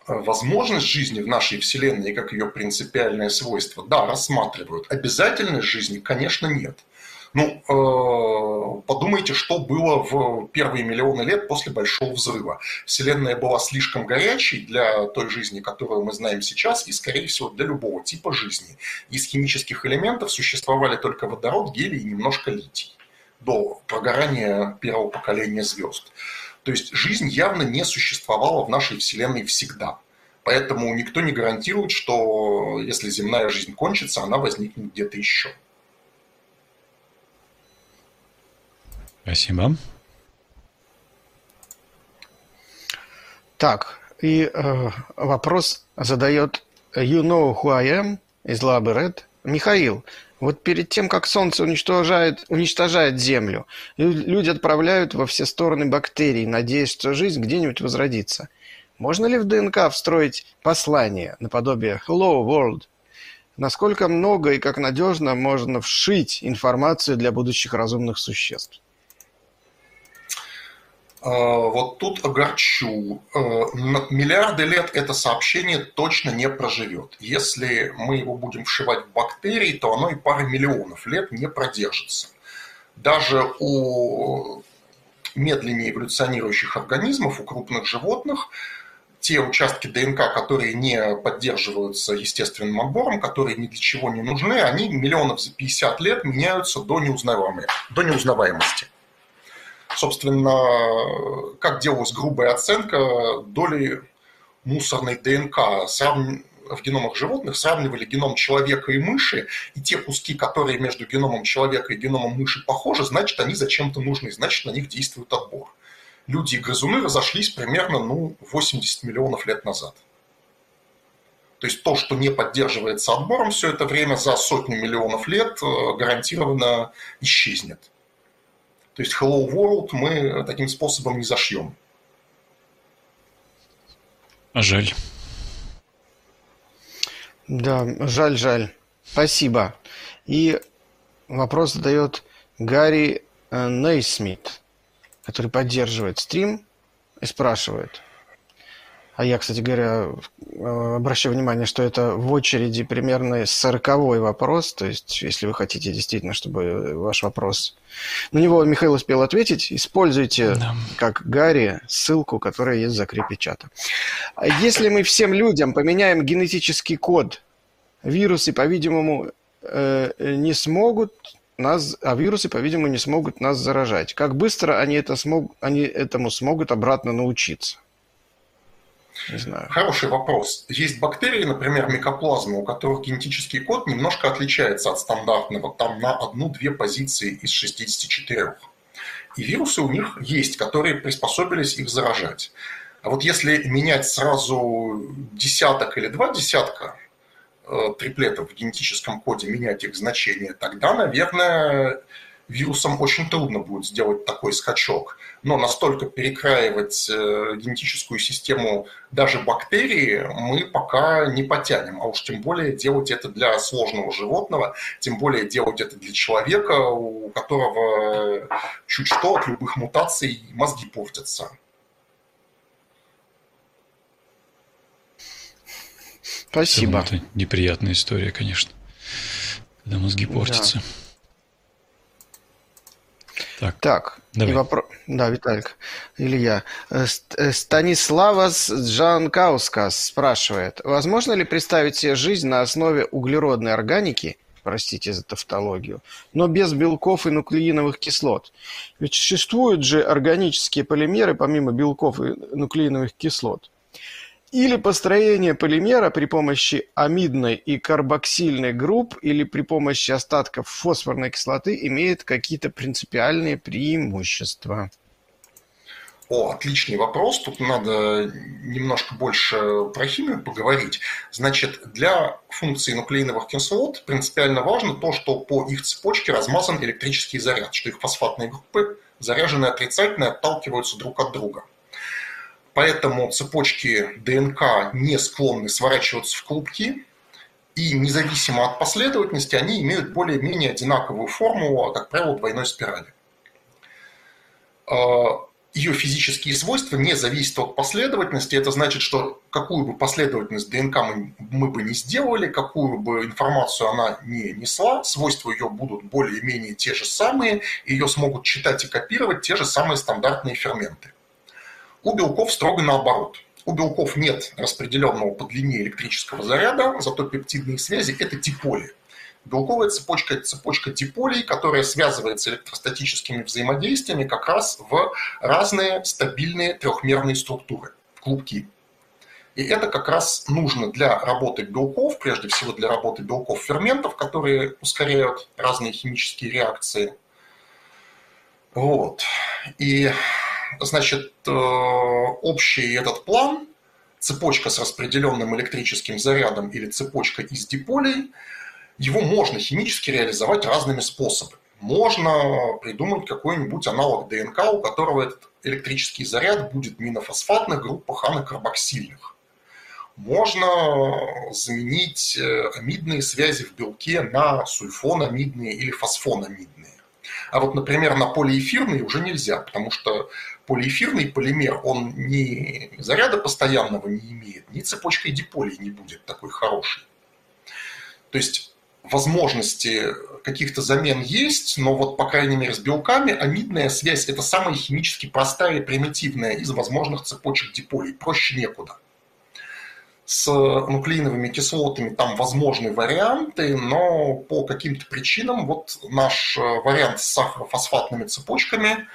Возможность жизни в нашей Вселенной как ее принципиальное свойство, да, рассматривают. Обязательность жизни, конечно, нет. Ну, э, подумайте, что было в первые миллионы лет после Большого взрыва. Вселенная была слишком горячей для той жизни, которую мы знаем сейчас, и, скорее всего, для любого типа жизни. Из химических элементов существовали только водород, гелий и немножко литий до прогорания первого поколения звезд. То есть жизнь явно не существовала в нашей Вселенной всегда. Поэтому никто не гарантирует, что если земная жизнь кончится, она возникнет где-то еще. Спасибо. Так, и э, вопрос задает You know who I am из Лабы Red. Михаил, вот перед тем, как Солнце уничтожает, уничтожает Землю, люди отправляют во все стороны бактерии, надеясь, что жизнь где-нибудь возродится. Можно ли в ДНК встроить послание наподобие «Hello, world»? Насколько много и как надежно можно вшить информацию для будущих разумных существ? А, вот тут огорчу. А, миллиарды лет это сообщение точно не проживет. Если мы его будем вшивать в бактерии, то оно и пары миллионов лет не продержится. Даже у медленнее эволюционирующих организмов, у крупных животных, те участки ДНК, которые не поддерживаются естественным отбором, которые ни для чего не нужны, они миллионов за 50 лет меняются до, неузнаваемости. Собственно, как делалась грубая оценка доли мусорной ДНК в геномах животных, сравнивали геном человека и мыши, и те куски, которые между геномом человека и геномом мыши похожи, значит, они зачем-то нужны, значит, на них действует отбор. Люди и грызуны разошлись примерно ну, 80 миллионов лет назад. То есть то, что не поддерживается отбором все это время, за сотню миллионов лет э, гарантированно исчезнет. То есть Hello World мы таким способом не зашьем. А жаль. Да, жаль, жаль. Спасибо. И вопрос задает Гарри э, Нейсмит, который поддерживает стрим и спрашивает – а я, кстати говоря, э, обращаю внимание, что это в очереди примерно сороковой вопрос. То есть, если вы хотите действительно, чтобы ваш вопрос... На него Михаил успел ответить. Используйте, да. как Гарри, ссылку, которая есть в закрепе чата. Если мы всем людям поменяем генетический код, вирусы, по-видимому, э, не смогут нас, а вирусы, по-видимому, не смогут нас заражать. Как быстро они, это смог, они этому смогут обратно научиться? Не знаю. Хороший вопрос. Есть бактерии, например, микоплазмы, у которых генетический код немножко отличается от стандартного, там на одну-две позиции из 64. И вирусы у них есть, которые приспособились их заражать. А вот если менять сразу десяток или два десятка э, триплетов в генетическом коде, менять их значение, тогда, наверное, вирусам очень трудно будет сделать такой скачок. Но настолько перекраивать э, генетическую систему даже бактерии мы пока не потянем. А уж тем более делать это для сложного животного, тем более делать это для человека, у которого чуть что от любых мутаций мозги портятся. Спасибо. Это неприятная история, конечно, когда мозги портятся. Да. Так, так давай. И вопро... да, Виталик, или я. Э, э, Станиславас Джанкаускас спрашивает, возможно ли представить себе жизнь на основе углеродной органики, простите за тавтологию, но без белков и нуклеиновых кислот? Ведь существуют же органические полимеры помимо белков и нуклеиновых кислот. Или построение полимера при помощи амидной и карбоксильной групп или при помощи остатков фосфорной кислоты имеет какие-то принципиальные преимущества? О, отличный вопрос. Тут надо немножко больше про химию поговорить. Значит, для функции нуклеиновых кислот принципиально важно то, что по их цепочке размазан электрический заряд, что их фосфатные группы, заряженные отрицательно, отталкиваются друг от друга. Поэтому цепочки ДНК не склонны сворачиваться в клубки, и независимо от последовательности они имеют более-менее одинаковую форму, как правило, двойной спирали. А, ее физические свойства не зависят от последовательности. Это значит, что какую бы последовательность ДНК мы, мы бы не сделали, какую бы информацию она не несла, свойства ее будут более-менее те же самые, ее смогут читать и копировать те же самые стандартные ферменты. У белков строго наоборот. У белков нет распределенного по длине электрического заряда, зато пептидные связи – это диполи. Белковая цепочка – это цепочка диполей, которая связывается электростатическими взаимодействиями как раз в разные стабильные трехмерные структуры, в клубки. И это как раз нужно для работы белков, прежде всего для работы белков ферментов, которые ускоряют разные химические реакции. Вот. И, значит, э, общий этот план, цепочка с распределенным электрическим зарядом или цепочка из диполей – его можно химически реализовать разными способами. Можно придумать какой-нибудь аналог ДНК, у которого этот электрический заряд будет не на фосфатных группах, а на карбоксильных. Можно заменить э, амидные связи в белке на сульфонамидные или фосфонамидные. А вот, например, на полиэфирные уже нельзя, потому что полиэфирный полимер, он ни заряда постоянного не имеет, ни цепочкой диполей не будет такой хороший. То есть возможности каких-то замен есть, но вот, по крайней мере, с белками амидная связь – это самая химически простая и примитивная из возможных цепочек диполей. Проще некуда. С нуклеиновыми кислотами там возможны варианты, но по каким-то причинам вот наш вариант с сахарофосфатными цепочками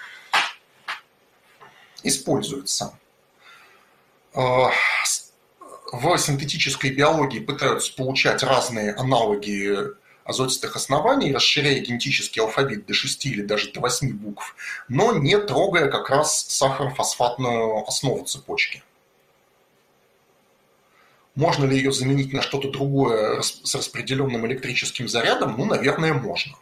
используется. Э, в синтетической биологии пытаются получать разные аналоги азотистых оснований, расширяя генетический алфавит до 6 или даже до 8 букв, но не трогая как раз сахарофосфатную основу цепочки. Можно ли ее заменить на что-то другое с распределенным электрическим зарядом? Ну, наверное, можно.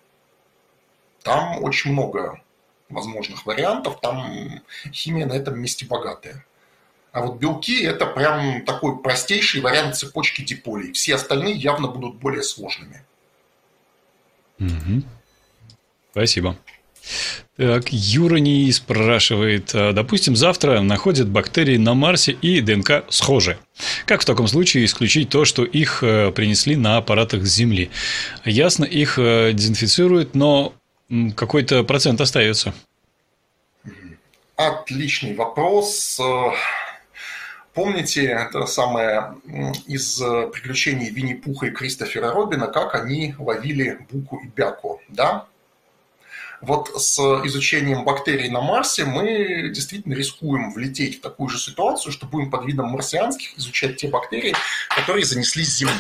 Там очень много возможных вариантов, там химия на этом месте богатая. А вот белки – это прям такой простейший вариант цепочки диполей. Все остальные явно будут более сложными. Угу. Спасибо. Так, Юра не спрашивает. «А, допустим, завтра находят бактерии на Марсе и ДНК схожи. Как в таком случае исключить то, что их э, принесли на аппаратах с Земли? Ясно, их э, дезинфицируют, но какой-то процент остается. Отличный вопрос. Помните это самое из э, приключений Винни-Пуха и Кристофера Робина, как они ловили буку и бяку, да? Вот с изучением бактерий на Марсе мы действительно рискуем влететь в такую же ситуацию, что будем под видом марсианских изучать те бактерии, которые занесли с Земли.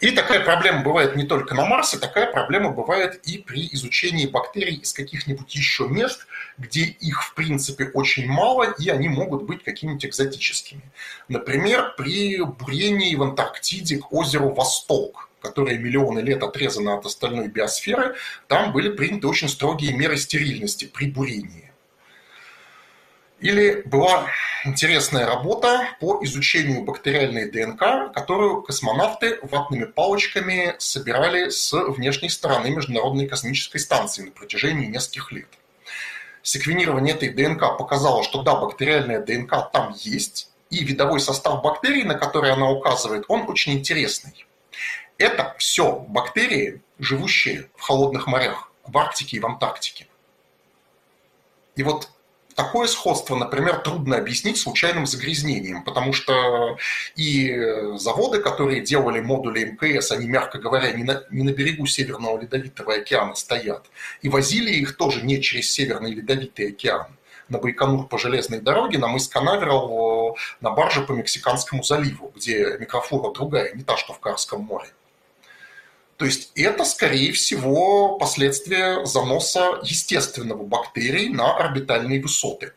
И такая проблема бывает не только на Марсе, такая проблема бывает и при изучении бактерий из каких-нибудь еще мест, где их в принципе очень мало, и они могут быть какими-нибудь экзотическими. Например, при бурении в Антарктиде к озеру Восток, которое миллионы лет отрезано от остальной биосферы, там были приняты очень строгие меры стерильности при бурении. Или была интересная работа по изучению бактериальной ДНК, которую космонавты ватными палочками собирали с внешней стороны Международной космической станции на протяжении нескольких лет. Секвенирование этой ДНК показало, что да, бактериальная ДНК там есть, и видовой состав бактерий, на который она указывает, он очень интересный. Это все бактерии, живущие в холодных морях, в Арктике и в Антарктике. И вот Такое сходство, например, трудно объяснить случайным загрязнением, потому что и заводы, которые делали модули МКС, они, мягко говоря, не на, не на берегу Северного Ледовитого океана стоят, и возили их тоже не через Северный Ледовитый океан на Байконур по железной дороге, на мыс Канаверал на барже по Мексиканскому заливу, где микрофлора другая, не та, что в Карском море. То есть это, скорее всего, последствия заноса естественного бактерий на орбитальные высоты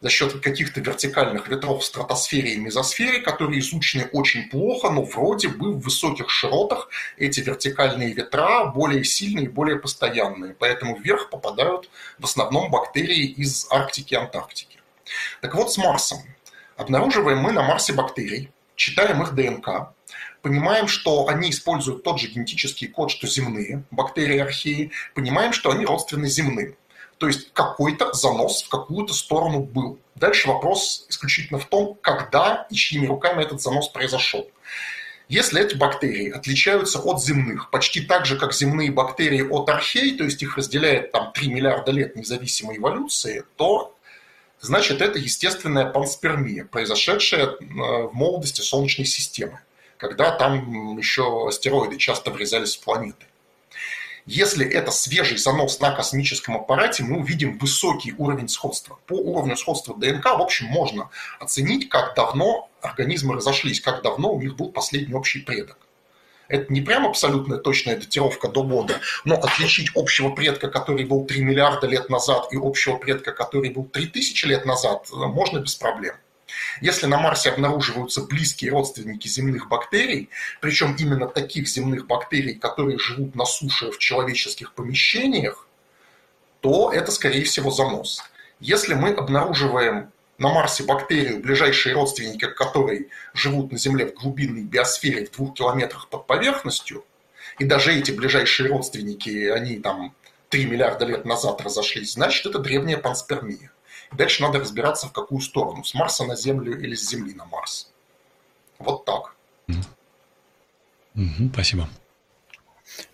за счет каких-то вертикальных ветров в стратосфере и мезосфере, которые изучены очень плохо, но вроде бы в высоких широтах эти вертикальные ветра более сильные и более постоянные. Поэтому вверх попадают в основном бактерии из Арктики и Антарктики. Так вот, с Марсом. Обнаруживаем мы на Марсе бактерий, читаем их ДНК, понимаем, что они используют тот же генетический код, что земные бактерии археи, понимаем, что они родственны земным. То есть какой-то занос в какую-то сторону был. Дальше вопрос исключительно в том, когда и чьими руками этот занос произошел. Если эти бактерии отличаются от земных, почти так же, как земные бактерии от архей, то есть их разделяет там 3 миллиарда лет независимой эволюции, то значит это естественная панспермия, произошедшая э, в молодости Солнечной системы, когда там еще астероиды часто врезались в планеты. Если это свежий занос на космическом аппарате, мы увидим высокий уровень сходства. По уровню сходства ДНК, в общем, можно оценить, как давно организмы разошлись, как давно у них был последний общий предок. Это не прям абсолютная точная датировка до года, но отличить общего предка, который был 3 миллиарда лет назад, и общего предка, который был 3000 лет назад, можно без проблем. Если на Марсе обнаруживаются близкие родственники земных бактерий, причем именно таких земных бактерий, которые живут на суше в человеческих помещениях, то это, скорее всего, занос. Если мы обнаруживаем на Марсе бактерию, ближайшие родственники которой живут на Земле в глубинной биосфере в двух километрах под поверхностью, и даже эти ближайшие родственники, они там 3 миллиарда лет назад разошлись, значит, это древняя панспермия. Дальше надо разбираться, в какую сторону. С Марса на Землю или с Земли на Марс. Вот так. Угу, спасибо.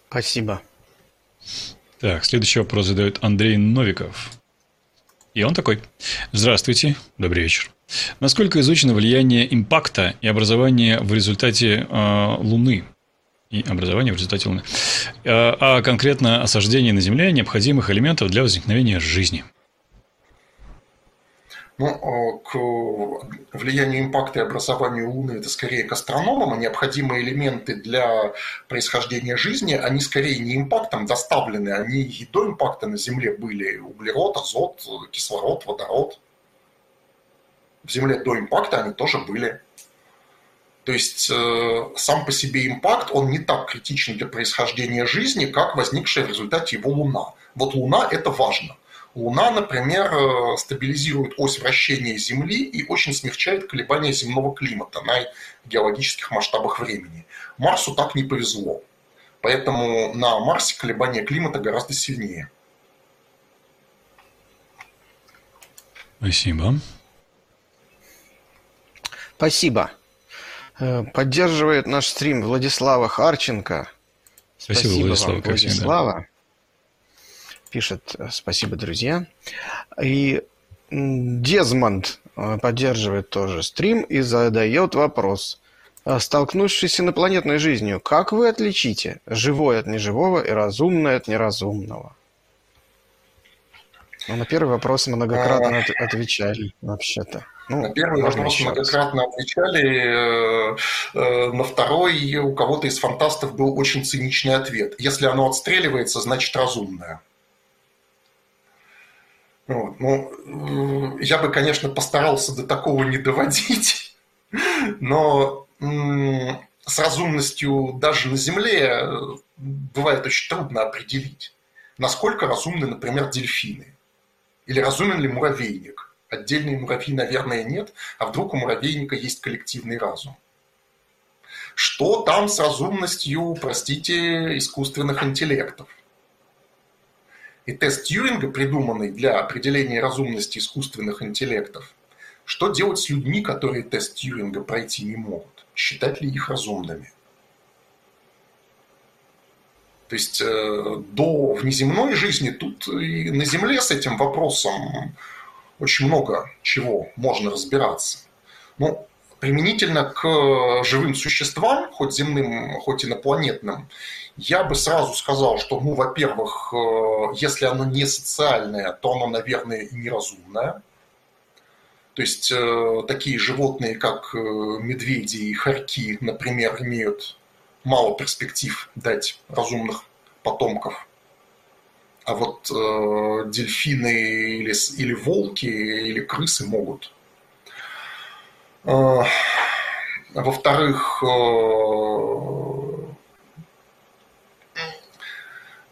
Спасибо. Так, следующий вопрос задает Андрей Новиков. И он такой. Здравствуйте, добрый вечер. Насколько изучено влияние импакта и образования в результате э, Луны? И образования в результате Луны. Э, а конкретно осаждение на Земле необходимых элементов для возникновения жизни – ну, к влиянию импакта и образованию Луны это скорее к астрономам, а необходимые элементы для происхождения жизни, они скорее не импактом доставлены, они и до импакта на Земле были углерод, азот, кислород, водород. В Земле до импакта они тоже были. То есть э, сам по себе импакт, он не так критичен для происхождения жизни, как возникшая в результате его Луна. Вот Луна – это важно. Луна, например, э, стабилизирует ось вращения Земли и очень смягчает колебания земного климата на геологических масштабах времени. Марсу так не повезло. Поэтому на Марсе колебания климата гораздо сильнее. Спасибо. Спасибо. Э, поддерживает наш стрим Владислава Харченко. Спасибо, Спасибо Владислав, вам, Владислава пишет э, «Спасибо, друзья». И Дезмонд э, поддерживает тоже стрим и задает вопрос. «А столкнувшись с инопланетной жизнью, как вы отличите живое от неживого и разумное от неразумного? Ну, на первый вопрос многократно а... отвечали, вообще-то. Ну, на первый вопрос многократно отвечали, э, на второй у кого-то из фантастов был очень циничный ответ. Если оно отстреливается, значит разумное. Вот. Ну, я бы, конечно, постарался до такого не доводить, [laughs] но с разумностью даже на Земле э, бывает очень трудно определить, насколько разумны, например, дельфины. Или разумен ли муравейник. Отдельный муравей, наверное, нет, а вдруг у муравейника есть коллективный разум. Что там с разумностью, простите, искусственных интеллектов? И тест Тьюринга, придуманный для определения разумности искусственных интеллектов, что делать с людьми, которые тест Тьюринга пройти не могут? Считать ли их разумными? То есть э, до внеземной жизни тут и на Земле с этим вопросом очень много чего можно разбираться. Ну, применительно к живым существам, хоть земным, хоть инопланетным, я бы сразу сказал, что, ну, во-первых, э, если оно не социальное, то оно, наверное, и неразумное. То есть э, такие животные, как э, медведи и хорьки, например, имеют мало перспектив дать разумных потомков. А вот э, дельфины или, или волки или крысы могут. Э, во-вторых, э,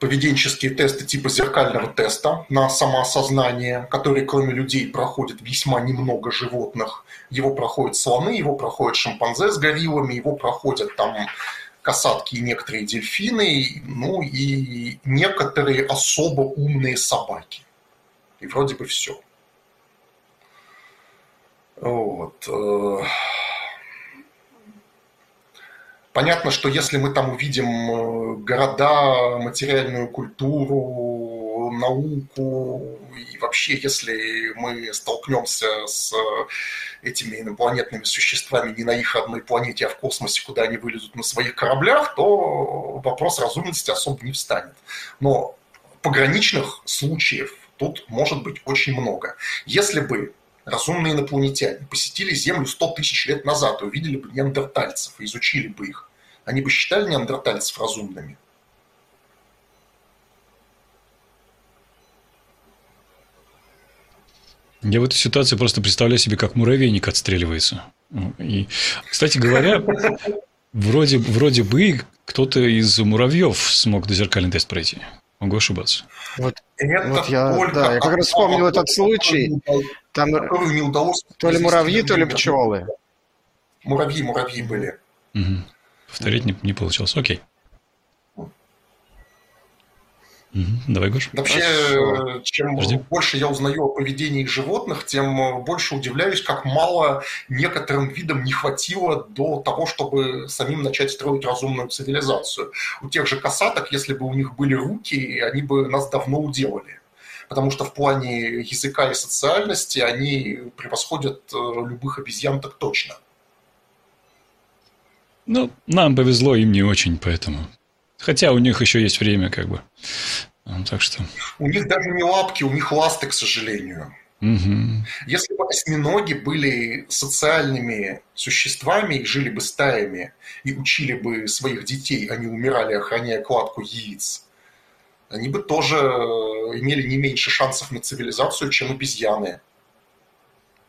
поведенческие тесты типа зеркального теста на самоосознание, который кроме людей проходит весьма немного животных. Его проходят слоны, его проходят шимпанзе с гориллами, его проходят там касатки и некоторые дельфины, ну и некоторые особо умные собаки. И вроде бы все. Вот. Э, понятно, что если мы там увидим э, города, материальную культуру, науку, и вообще, если мы столкнемся с этими инопланетными существами не на их одной планете, а в космосе, куда они вылезут на своих кораблях, то вопрос разумности особо не встанет. Но пограничных случаев тут может быть очень много. Если бы разумные инопланетяне посетили Землю 100 тысяч лет назад и увидели бы неандертальцев и изучили бы их, они бы считали неандертальцев разумными? Я в этой ситуации просто представляю себе, как муравейник отстреливается. И, кстати говоря, вроде, вроде бы кто-то из муравьев смог дозеркальный тест пройти. Могу ошибаться. Вот, вот я, да, я как раз вспомнил этот случай. Там не удалось то ли муравьи, то ли пчелы. Муравьи, муравьи были. Угу. Повторить не, не получилось. Окей. Угу. Давай, Гош. Вообще, Хорошо. чем Подожди. больше я узнаю о поведении животных, тем больше удивляюсь, как мало некоторым видам не хватило до того, чтобы самим начать строить разумную цивилизацию. У тех же касаток, если бы у них были руки, они бы нас давно уделали. Потому что в плане языка и социальности они превосходят э, любых обезьян так точно. Ну, нам повезло, им не очень, поэтому Хотя у них еще есть время, как бы. Так что... У них даже не лапки, у них ласты, к сожалению. Угу. Если бы осьминоги были социальными существами и жили бы стаями, и учили бы своих детей, они умирали, охраняя кладку яиц, они бы тоже имели не меньше шансов на цивилизацию, чем обезьяны.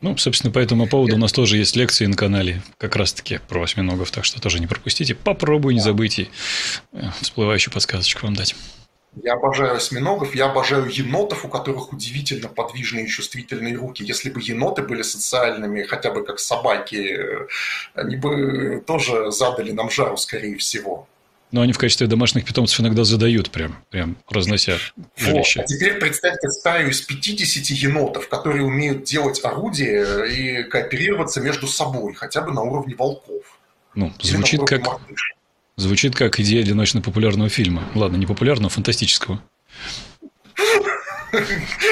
Ну, собственно, по этому поводу у нас тоже есть лекции на канале как раз-таки про осьминогов, так что тоже не пропустите. Попробуй, не забыть э, всплывающую подсказочку вам дать. Я обожаю осьминогов, я обожаю енотов, у которых удивительно подвижные и чувствительные руки. Если бы еноты были социальными, хотя бы как собаки, э, они бы тоже задали нам жару, скорее всего. Но они в качестве домашних питомцев иногда задают прям, прям разнося жилище. Вот. А теперь представьте стаю из 50 енотов, которые умеют делать орудия и кооперироваться между собой, хотя бы на уровне волков. Ну, звучит как, звучит как идея для научно-популярного фильма. Ладно, не популярного, фантастического.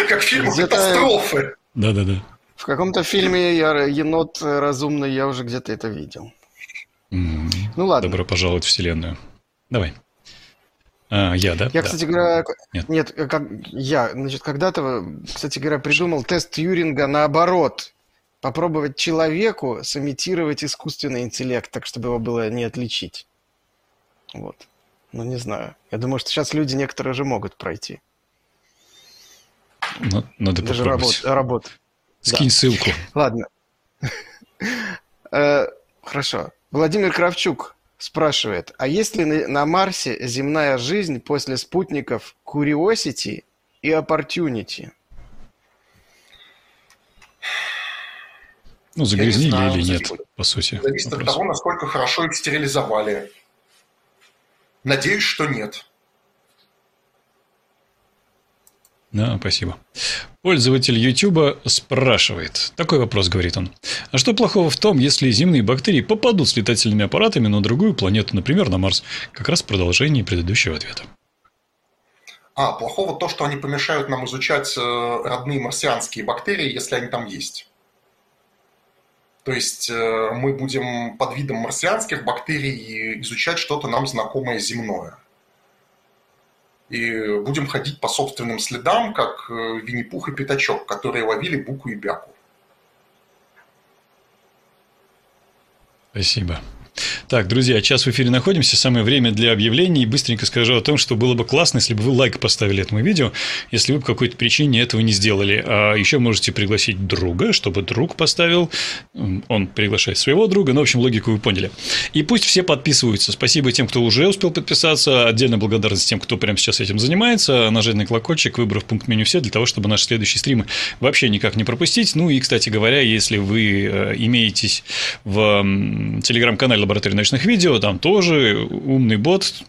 Как фильм катастрофы. Да-да-да. В каком-то фильме я, енот разумный, я уже где-то это видел. Ну ладно. Добро пожаловать в Вселенную. Давай. А, я, да? Я, кстати говоря, нет, нет как, я, значит, когда-то, кстати говоря, придумал тест Тьюринга наоборот. Попробовать человеку сымитировать искусственный интеллект, так чтобы его было не отличить. Вот. Ну, не знаю. Я думаю, что сейчас люди некоторые же могут пройти. Ну, надо Даже попробовать. Работ, работ. Скинь да. ссылку. Ладно. [laughs] Э, хорошо. Владимир Кравчук спрашивает, а есть ли на Марсе земная жизнь после спутников Curiosity и Opportunity? Ну, загрязнили не знаю, или нет, по сути. Зависит вопрос. от того, насколько хорошо их стерилизовали. Надеюсь, что нет. Да, спасибо. Пользователь YouTube спрашивает. Такой вопрос, говорит он. А что плохого в том, если земные бактерии попадут с летательными аппаратами на другую планету, например, на Марс? Как раз продолжение предыдущего ответа. А, плохого то, что они помешают нам изучать э, родные марсианские бактерии, если они там есть. То есть э, мы будем под видом марсианских бактерий изучать что-то нам знакомое земное и будем ходить по собственным следам, как э, Винни-Пух и Пятачок, которые ловили Буку и Бяку. Спасибо. Так, друзья, час в эфире находимся, самое время для объявлений. Быстренько скажу о том, что было бы классно, если бы вы лайк поставили этому видео, если вы по какой-то причине этого не сделали. А еще можете пригласить друга, чтобы друг поставил. Он приглашает своего друга. Ну, в общем, логику вы поняли. И пусть все подписываются. Спасибо тем, кто уже успел подписаться. Отдельно благодарность тем, кто прямо сейчас этим занимается. Нажать на колокольчик, выбрав пункт меню все, для того, чтобы наши следующие стримы вообще никак не пропустить. Ну и, кстати говоря, если вы э, имеетесь в телеграм-канале лаборатории научных видео, там тоже умный бот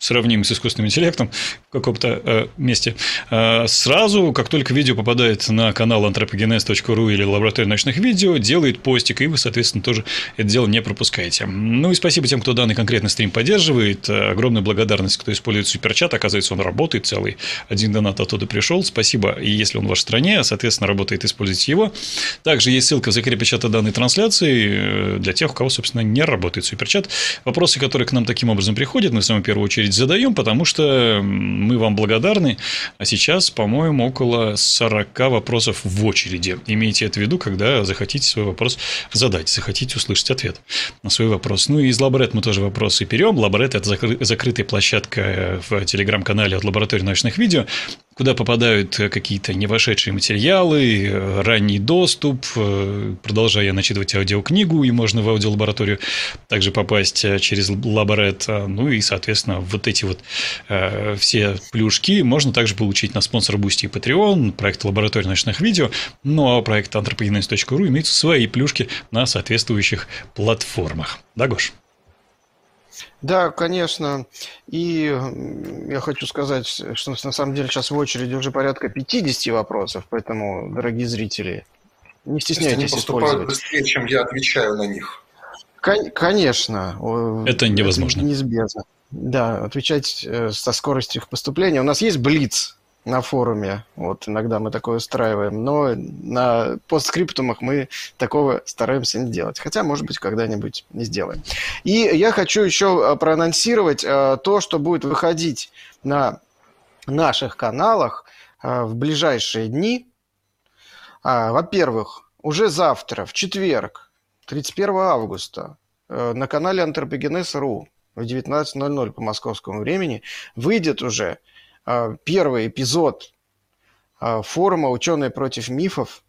сравним с искусственным интеллектом в каком-то э, месте, э, сразу, как только видео попадает на канал anthropogenes.ru или лаборатория научных видео, делает постик, и вы, соответственно, тоже это дело не пропускаете. Ну и спасибо тем, кто данный конкретный стрим поддерживает. Огромная благодарность, кто использует суперчат. Оказывается, он работает целый. Один донат оттуда пришел. Спасибо. И если он в вашей стране, соответственно, работает, используйте его. Также есть ссылка в закрепе чата данной трансляции э, для тех, у кого, собственно, не работает суперчат. Вопросы, которые к нам таким образом приходят, мы в самую первую очередь очередь задаем, потому что мы вам благодарны. А сейчас, по-моему, около 40 вопросов в очереди. Имейте это в виду, когда захотите свой вопрос задать, захотите услышать ответ на свой вопрос. Ну и из Лаборет мы тоже вопросы берем. Лаборет – это закрытая площадка в телеграм-канале от лаборатории научных видео, куда попадают какие-то не вошедшие материалы, ранний доступ. Продолжая я начитывать аудиокнигу, и можно в аудиолабораторию также попасть через лаборет. Ну и, соответственно, вот эти вот э, все плюшки можно также получить на Sponsr, Boosty и Patreon, проект лаборатории научных видео, ну а проект anthropogenes.ru имеют свои плюшки на соответствующих платформах. Да, Гош? Да, конечно. И я хочу сказать, что на самом деле сейчас в очереди уже порядка 50 вопросов, поэтому, дорогие зрители, не стесняйтесь Они поступают быстрее, чем я отвечаю на них. Кон- конечно. Это невозможно. Это неизбежно. Да, отвечать э, со скоростью их поступления. У нас есть Блиц на форуме. Вот иногда мы такое устраиваем, но на постскриптумах мы такого стараемся не делать. Хотя, может быть, когда-нибудь не сделаем. И я хочу еще э, проанонсировать э, то, что будет выходить на наших каналах в ближайшие дни. А, во-первых, уже завтра, в четверг, 31 августа, на канале Антропогенез.ру в 19.00 по московскому времени выйдет уже э, первый эпизод э, форума «Ученые против мифов»,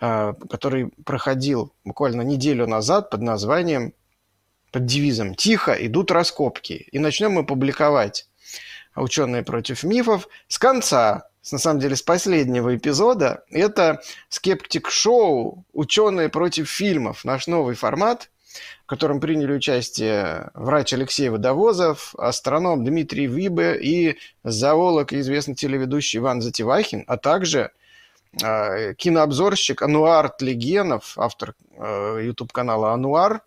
э, который проходил буквально неделю назад под названием, под девизом «Тихо, идут раскопки». И начнем мы публиковать «Ученые против мифов» с конца на самом деле, с последнего эпизода. Это «Скептик-шоу. Ученые против фильмов». Наш новый формат, в котором приняли участие врач Алексей Водовозов, астроном Дмитрий Вибе и зоолог и известный телеведущий Иван Затевахин, а также э, кинообзорщик Ануар Тлегенов, автор э, YouTube-канала Ануар,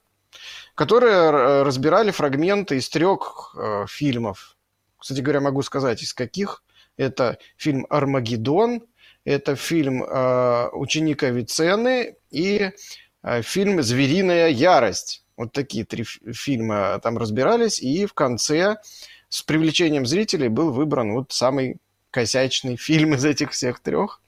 которые разбирали фрагменты из трех э, фильмов. Кстати говоря, могу сказать, из каких. Это фильм «Армагеддон», это фильм э, «Ученик Авиценны» и фильм «Звериная ярость». Вот такие три фильма там разбирались, и в конце с привлечением зрителей был выбран вот самый косячный фильм из этих всех трех.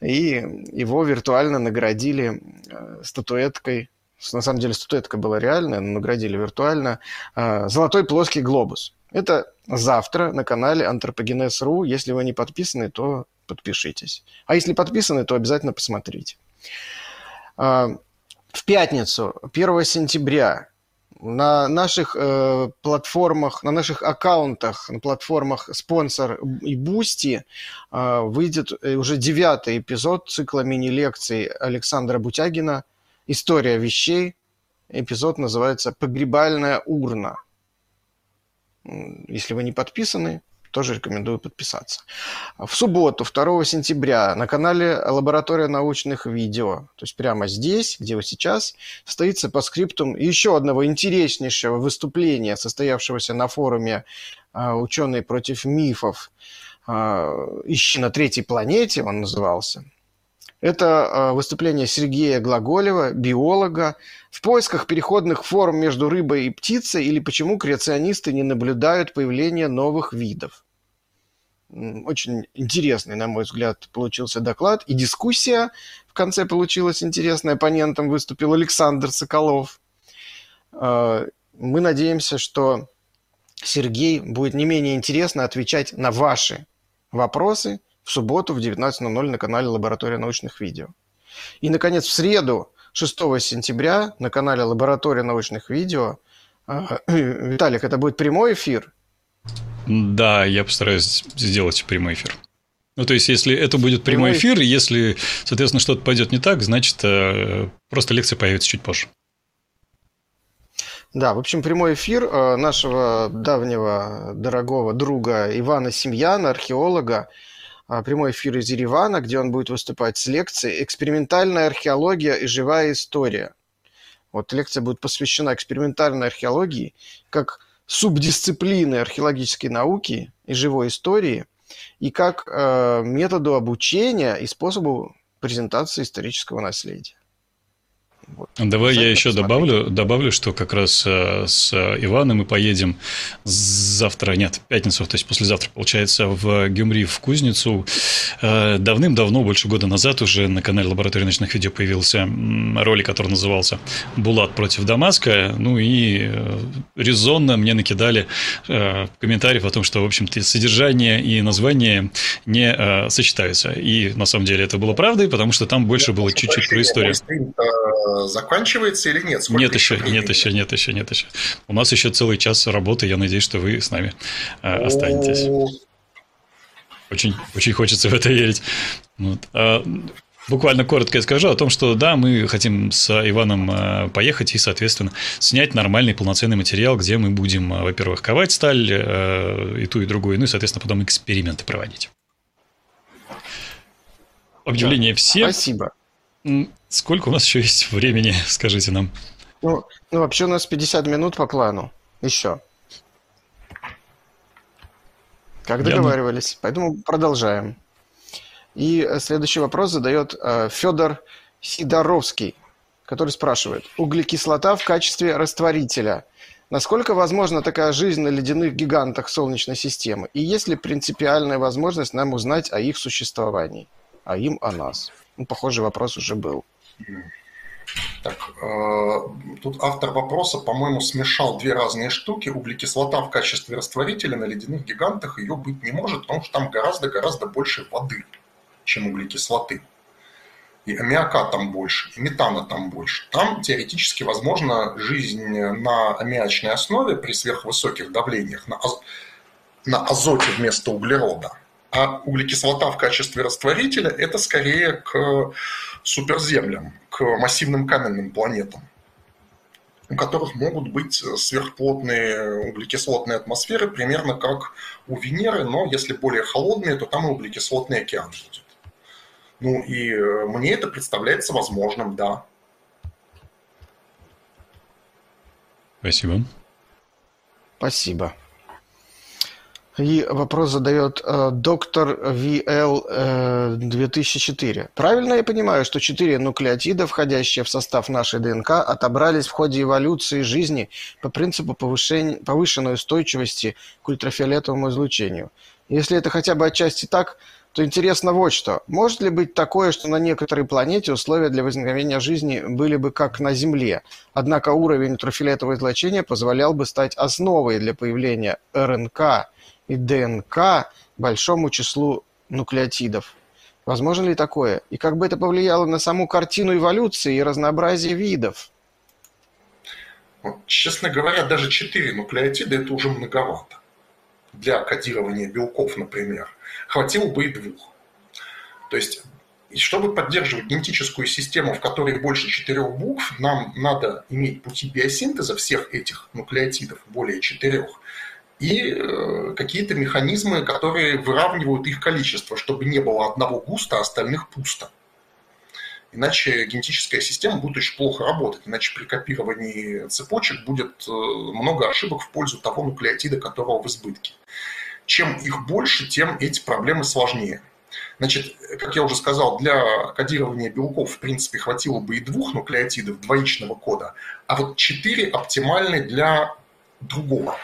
И его виртуально наградили э, статуэткой. На самом деле статуэтка была реальная, но наградили виртуально. Э, «Золотой плоский глобус». Это завтра на канале Антропогенез.ру. Если вы не подписаны, то подпишитесь. А если подписаны, то обязательно посмотрите в пятницу, 1 сентября, на наших э, платформах, на наших аккаунтах, на платформах Sponsr и Boosty э, выйдет э, уже девятый эпизод цикла мини-лекций Александра Бутягина «История вещей». Эпизод называется «Погребальная урна». Если вы не подписаны, тоже рекомендую подписаться. В субботу, 2 сентября, на канале Лаборатория научных видео, то есть прямо здесь, где вы сейчас, состоится по скриптум еще одного интереснейшего выступления, состоявшегося на форуме а, «Ученые против мифов», а, «Ищи на третьей планете» он назывался. Это а, выступление Сергея Глаголева, биолога, в поисках переходных форм между рыбой и птицей или почему креационисты не наблюдают появления новых видов. Очень интересный, на мой взгляд, получился доклад. И дискуссия в конце получилась интересная. Оппонентом выступил Александр Соколов. А, мы надеемся, что Сергей будет не менее интересно отвечать на ваши вопросы – в субботу в 19.00 на канале Лаборатория научных видео. И, наконец, в среду, 6 сентября, на канале Лаборатория научных видео. А, [clears throat] Виталик, это будет прямой эфир? Да, я постараюсь сделать прямой эфир. Ну, то есть, если это будет прямой эфир, если, соответственно, что-то пойдет не так, значит, э, просто лекция появится чуть позже. Да, в общем, прямой эфир э, нашего давнего дорогого друга Ивана Семьяна, археолога, прямой эфир из Еревана, где он будет выступать с лекцией «Экспериментальная археология и живая история». Вот лекция будет посвящена экспериментальной археологии как субдисциплины археологической науки и живой истории и как э, методу обучения и способу презентации исторического наследия. Вот. Давай я еще добавлю, добавлю, что как раз э, с Иваном мы поедем завтра, нет, пятницу, то есть послезавтра, получается, в Гюмри, в Кузницу. Э, давным-давно, больше года назад, уже на канале Лаборатории ночных видео появился ролик, который назывался «Булат против Дамаска». Ну и э, резонно мне накидали комментариев о том, что, в общем-то, содержание и название не сочетаются. И на самом деле это было правдой, потому что там больше было чуть-чуть про историю заканчивается или нет? Сколько нет еще, нет еще, нет еще, нет еще. У нас еще целый час работы. Я надеюсь, что вы с нами э, останетесь. Очень, очень хочется в это верить. Вот. А, буквально коротко я скажу о том, что да, мы хотим с Иваном э, поехать и, соответственно, снять нормальный полноценный материал, где мы будем, во-первых, ковать сталь и ту, и другую, ну и, соответственно, потом эксперименты проводить. Объявление все. Спасибо. Сколько у нас еще есть времени, [laughs] скажите нам? Ну, ну, вообще у нас 50 минут по плану. Еще. Как договаривались. Я... Поэтому продолжаем. И следующий вопрос задает э, Федор Сидоровский, который спрашивает. Углекислота в качестве растворителя. Насколько возможна такая жизнь на ледяных гигантах Солнечной системы? И есть ли принципиальная возможность нам узнать о их существовании? А им о нас? Ну, похожий вопрос уже был. Так, э, тут автор вопроса, по-моему, смешал две разные штуки. Углекислота в качестве растворителя на ледяных гигантах ее быть не может, потому что там гораздо-гораздо больше воды, чем углекислоты. И аммиака там больше, и метана там больше. Там теоретически возможна жизнь на аммиачной основе при сверхвысоких давлениях, на, аз... на азоте вместо углерода. А углекислота в качестве растворителя – это скорее к суперземлям, к массивным каменным планетам, у которых могут быть сверхплотные углекислотные атмосферы, примерно как у Венеры, но если более холодные, то там и углекислотный океан будет. Ну и э, мне это представляется возможным, да. Спасибо. Спасибо. И вопрос задает э, доктор VL э, 2004. Правильно я понимаю, что четыре нуклеотида, входящие в состав нашей ДНК, отобрались в ходе эволюции жизни по принципу повышения, повышенной устойчивости к ультрафиолетовому излучению? Если это хотя бы отчасти так, то интересно вот что. Может ли быть такое, что на некоторой планете условия для возникновения жизни были бы как на Земле, однако уровень ультрафиолетового излучения позволял бы стать основой для появления РНК – и ДНК большому числу нуклеотидов. Возможно ли такое? И как бы это повлияло на саму картину эволюции и разнообразие видов? Честно говоря, даже 4 нуклеотида – это уже многовато. Для кодирования белков, например. Хватило бы и двух. То есть, чтобы поддерживать генетическую систему, в которой больше четырех букв, нам надо иметь пути биосинтеза всех этих нуклеотидов, более четырех, и э, какие-то механизмы, которые выравнивают их количество, чтобы не было одного густо, а остальных пусто. Иначе генетическая система будет очень плохо работать, иначе при копировании цепочек будет э, много ошибок в пользу того нуклеотида, которого в избытке. Чем их больше, тем эти проблемы сложнее. Значит, как я уже сказал, для кодирования белков, в принципе, хватило бы и двух нуклеотидов двоичного кода, а вот четыре оптимальны для другого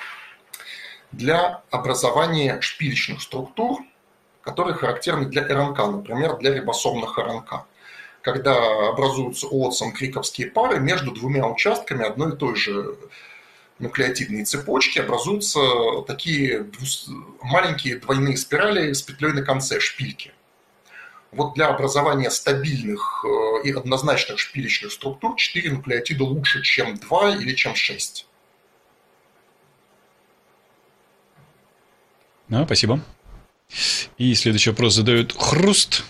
для образования шпилечных структур, которые характерны для РНК, например, для рибосомных РНК. Когда образуются Уотсон-Криковские пары между двумя участками одной и той же нуклеотидной цепочки образуются такие маленькие двойные спирали с петлей на конце, шпильки. Вот для образования стабильных э, и однозначных шпилечных структур 4 нуклеотида лучше, чем 2 или чем 6. Да, спасибо. И следующий вопрос задает Хруст.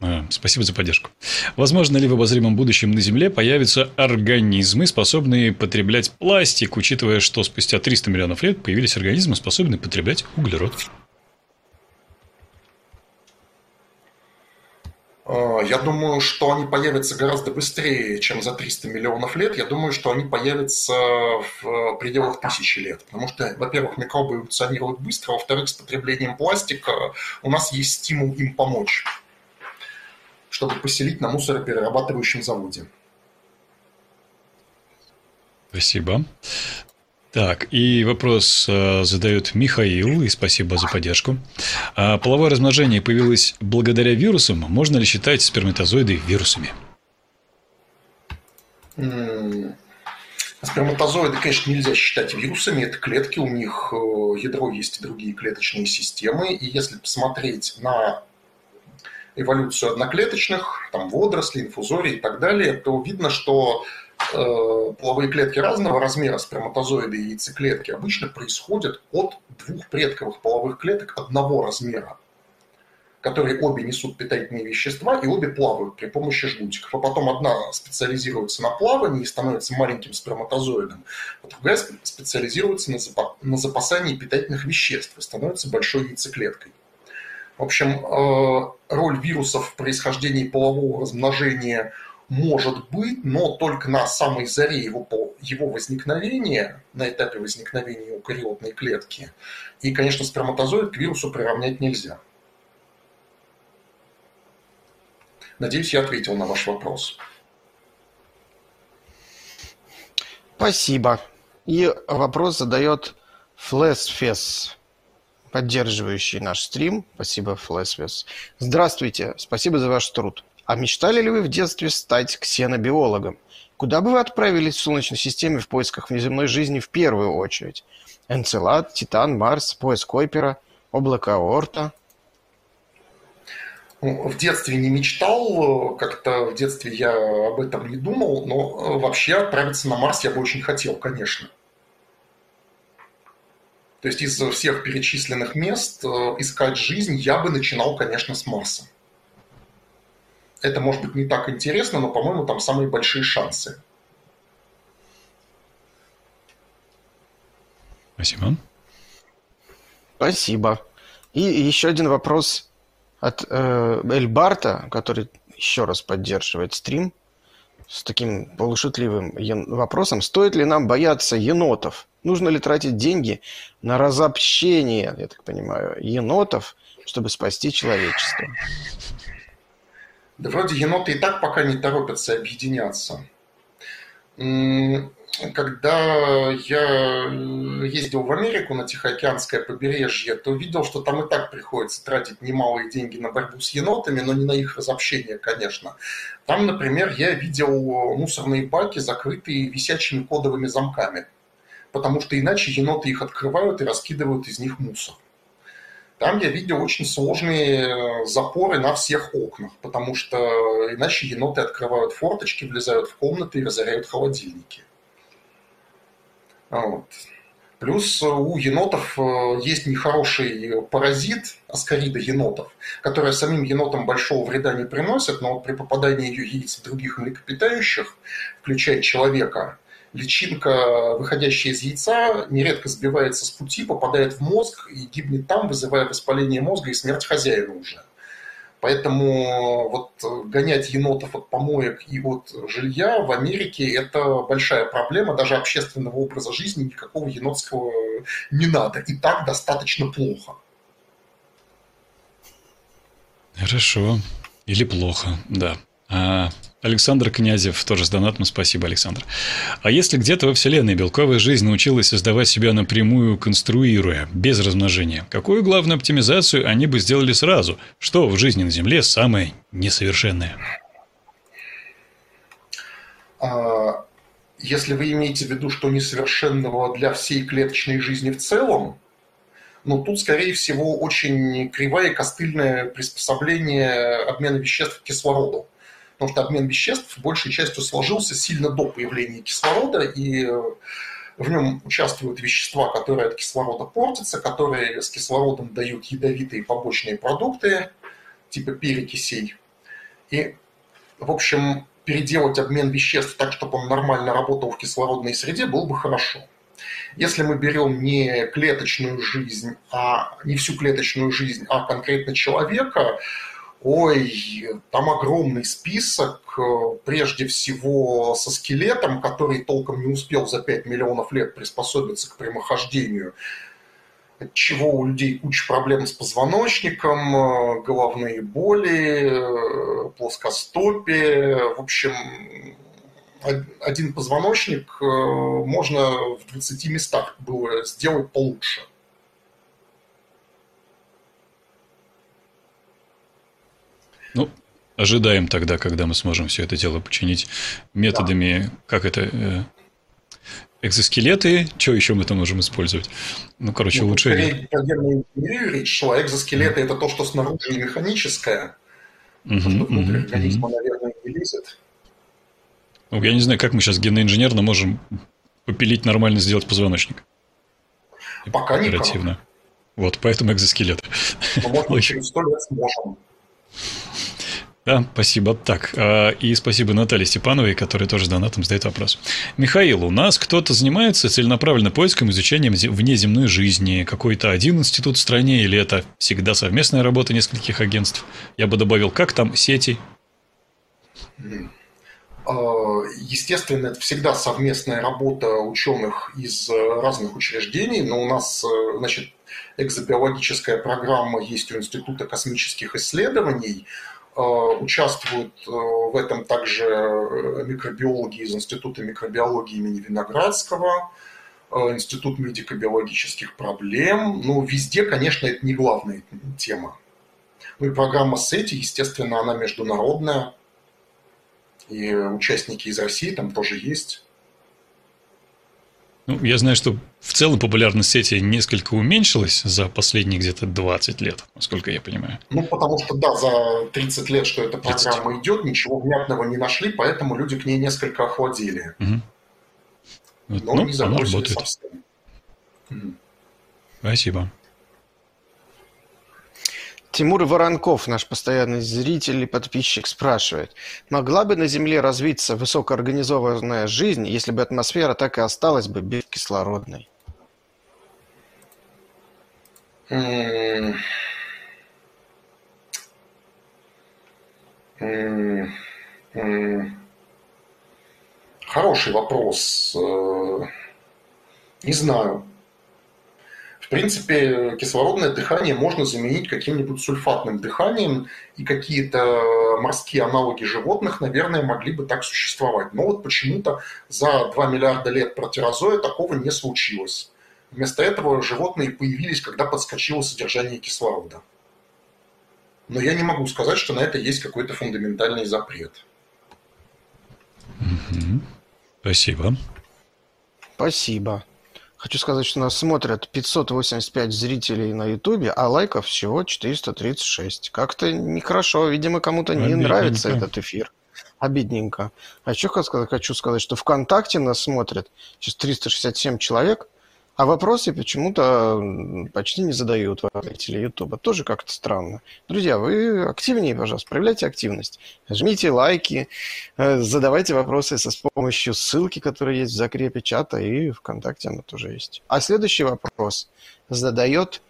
А, спасибо за поддержку. Возможно ли в обозримом будущем на Земле появятся организмы, способные потреблять пластик, учитывая, что спустя 300 миллионов лет появились организмы, способные потреблять углерод? Я думаю, что они появятся гораздо быстрее, чем за 300 миллионов лет. Я думаю, что они появятся в пределах тысячи лет. Потому что, во-первых, микробы эволюционируют быстро, во-вторых, с потреблением пластика у нас есть стимул им помочь, чтобы поселить на мусороперерабатывающем заводе. Спасибо. Так, и вопрос э, задает Михаил, и спасибо за поддержку. А половое размножение появилось благодаря вирусам. Можно ли считать сперматозоиды вирусами? Сперматозоиды, конечно, нельзя считать вирусами. Это клетки, у них э, ядро есть другие клеточные системы. И если посмотреть на эволюцию одноклеточных, там водорослей, инфузорий и так далее, то видно, что половые клетки разного размера, сперматозоиды и яйцеклетки, обычно происходят от двух предковых половых клеток одного размера, которые обе несут питательные вещества и обе плавают при помощи жгутиков. А потом одна специализируется на плавании и становится маленьким сперматозоидом, а другая специализируется на запасании питательных веществ и становится большой яйцеклеткой. В общем, э, роль вирусов в происхождении полового размножения – может быть, но только на самой заре его, его возникновения, на этапе возникновения эукариотной клетки. И, конечно, сперматозоид к вирусу приравнять нельзя. Надеюсь, я ответил на ваш вопрос. Спасибо. И вопрос задает Флесфес, поддерживающий наш стрим. Спасибо, Флесфес. Здравствуйте, спасибо за ваш труд. А мечтали ли вы в детстве стать ксенобиологом? Куда бы вы отправились в Солнечной системе в поисках внеземной жизни в первую очередь? Энцелад, Титан, Марс, пояс Койпера, облако Аорта? Ну, в детстве не мечтал, как-то в детстве я об этом не думал, но э, вообще отправиться на Марс я бы очень хотел, конечно. То есть из всех перечисленных мест э, искать жизнь я бы начинал, конечно, с Марса это может быть не так интересно, но, по-моему, там самые большие шансы. Спасибо. Спасибо. И еще один вопрос от э, Эльбарта, который еще раз поддерживает стрим с таким полушутливым вопросом. Стоит ли нам бояться енотов? Нужно ли тратить деньги на разобщение, я так понимаю, енотов, чтобы спасти человечество? Да вроде еноты и так пока не торопятся объединяться. Когда я ездил в Америку на Тихоокеанское побережье, то видел, что там и так приходится тратить немалые деньги на борьбу с енотами, но не на их разобщение, конечно. Там, например, я видел мусорные баки, закрытые висячими кодовыми замками, потому что иначе еноты их открывают и раскидывают из них мусор. Там я видел очень сложные э, запоры на всех окнах, потому что иначе еноты открывают форточки, влезают в комнаты и разоряют холодильники. Вот. Плюс у енотов э, есть нехороший паразит, аскарида енотов, которая самим енотам большого вреда не приносит, но при попадании ее яиц в других млекопитающих, включая человека, личинка, выходящая из яйца, нередко сбивается с пути, попадает в мозг и гибнет там, вызывая воспаление мозга и смерть хозяина уже. Поэтому вот гонять енотов от помоек и от жилья в Америке – это большая проблема. Даже общественного образа жизни никакого енотского не надо. И так достаточно плохо. Хорошо. Или плохо, да. А Александр Князев тоже с донатом. Спасибо, Александр. А если где-то во Вселенной белковая жизнь научилась создавать себя напрямую, конструируя, без размножения, какую главную оптимизацию они бы сделали сразу? Что в жизни на Земле самое несовершенное? А, если вы имеете в виду, что несовершенного для всей клеточной жизни в целом, ну, тут, скорее всего, очень кривое костыльное приспособление обмена веществ к кислороду потому что обмен веществ большей частью сложился сильно до появления кислорода, и э, в нем участвуют вещества, которые от кислорода портятся, которые с кислородом дают ядовитые побочные продукты, типа перекисей. И, в общем, переделать обмен веществ так, чтобы он нормально работал в кислородной среде, было бы хорошо. Если мы берем не клеточную жизнь, а не всю клеточную жизнь, а конкретно человека, ой, там огромный список, э, прежде всего со скелетом, который толком не успел за 5 миллионов лет приспособиться к прямохождению, от чего у людей куча проблем с позвоночником, э, головные боли, э, плоскостопие. В общем, один позвоночник можно в 20 местах было сделать получше. Ну, ожидаем тогда, когда мы сможем все это дело починить методами, да. как это, экзоскелеты, что еще мы там можем использовать? Ну, короче, ну, улучшение. речь шла. Экзоскелеты mm. это то, что снаружи не механическое, mm-hmm, что внутрь mm-hmm, организма, наверное, не лезет. Ну, я не знаю, как мы сейчас генно-инженерно можем попилить нормально сделать позвоночник. Пока никак. Оперативно. Вот, поэтому экзоскелет. Ну, может через сто лет сможем. Да, спасибо. Так, а, и спасибо Наталье Степановой, которая тоже донатом задает вопрос. Михаил, у нас кто-то занимается целенаправленно поиском, изучением внеземной жизни? Какой-то один институт в стране или это всегда совместная работа нескольких агентств? Я бы добавил, как там сети? А, естественно, это всегда совместная работа ученых из разных учреждений, но у нас, э, значит, экзобиологическая программа есть у Института космических исследований – Э, участвуют э, в этом также э, микробиологи из Института микробиологии имени Виноградского, Институт медико-биологических проблем. Ну, везде, конечно, это не главная тема. Ну и программа SETI, естественно, она международная. И участники из России там тоже есть. Ну, я знаю, что в целом популярность сети несколько уменьшилась за последние где-то 20 лет, насколько я понимаю. Ну, потому что, да, за 30 лет, что эта программа 30. идет, ничего внятного не нашли, поэтому люди к ней несколько охладели. Угу. Вот, Но ну, не забросили совсем. Угу. Спасибо. Тимур Воронков, наш постоянный зритель и подписчик, спрашивает, могла бы на Земле развиться высокоорганизованная жизнь, если бы атмосфера так и осталась бы бескислородной? Хороший вопрос. Э, не знаю. В принципе, кислородное дыхание можно заменить каким-нибудь сульфатным дыханием, и какие-то морские аналоги животных, наверное, могли бы так существовать. Но вот почему-то за 2 миллиарда лет протерозоя такого не случилось. Вместо этого животные появились, когда подскочило содержание кислорода. Но я не могу сказать, что на это есть какой-то фундаментальный запрет. Спасибо. Спасибо. Хочу сказать, что нас смотрят 585 зрителей на Ютубе, а лайков всего 436. Как-то нехорошо. Видимо, кому-то не нравится этот эфир. Обидненько. А еще хочу сказать, что ВКонтакте нас смотрят сейчас 367 человек – а вопросы почему-то почти не задают пользователи Ютуба. Тоже как-то странно. Друзья, вы активнее, пожалуйста, проявляйте активность. Жмите лайки, э, задавайте вопросы с помощью ссылки, которая есть в закрепе чата, и ВКонтакте она тоже есть. А следующий вопрос задает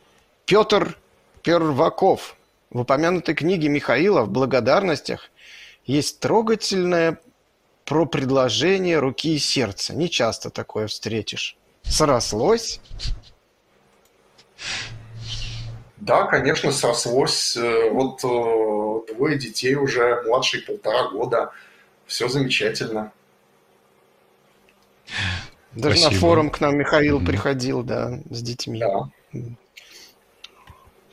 Петр Перваков. В упомянутой книге Михаила в «Благодарностях» есть трогательное про предложение руки и сердца. Не часто такое встретишь. Срослось? Да, конечно, срослось. Э, вот э, двое детей уже, младший полтора года. Все замечательно. Даже Спасибо. на форум к нам Михаил mm-hmm. приходил, да, с детьми. Да.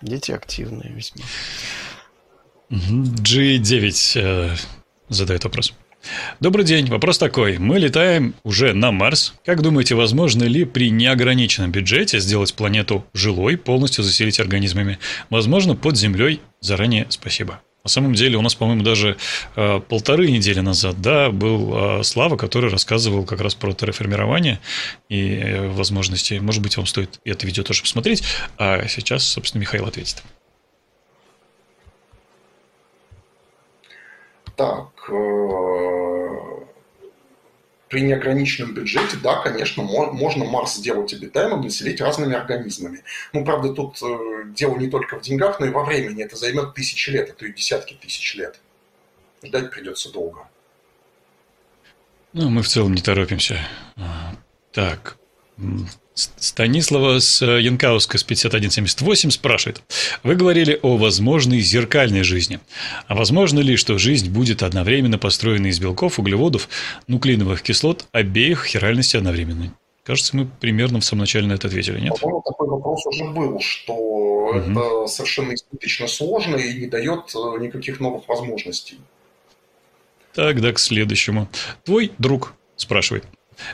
Дети активные весьма. G9 э, задает вопрос. Добрый день. Вопрос такой. Мы летаем уже на Марс. Как думаете, возможно ли при неограниченном бюджете сделать планету жилой, полностью заселить организмами? Возможно, под землей? Заранее спасибо. На самом деле у нас, по-моему, даже э, полторы недели назад, да, был э, Слава, который рассказывал как раз про терраформирование и э, возможности. Может быть, вам стоит это видео тоже посмотреть. А сейчас, собственно, Михаил ответит. Так, э, при неограниченном бюджете, да, конечно, можно Марс сделать обитаемым, населить разными организмами. Ну, правда, тут э, дело не только в деньгах, но и во времени. Это займет тысячи лет, а то и десятки тысяч лет. Ждать придется долго. Ну, мы в целом не торопимся. Так, Станислава с э, Янкауска с 5178 спрашивает. Вы говорили о возможной зеркальной жизни. А возможно ли, что жизнь будет одновременно построена из белков, углеводов, нуклеиновых кислот обеих хиральностей одновременно? Кажется, мы примерно в самом начале на это ответили, нет? По-моему, такой вопрос уже был, что угу. это совершенно избыточно сложно и не дает э, никаких новых возможностей. Тогда к следующему. Твой друг спрашивает.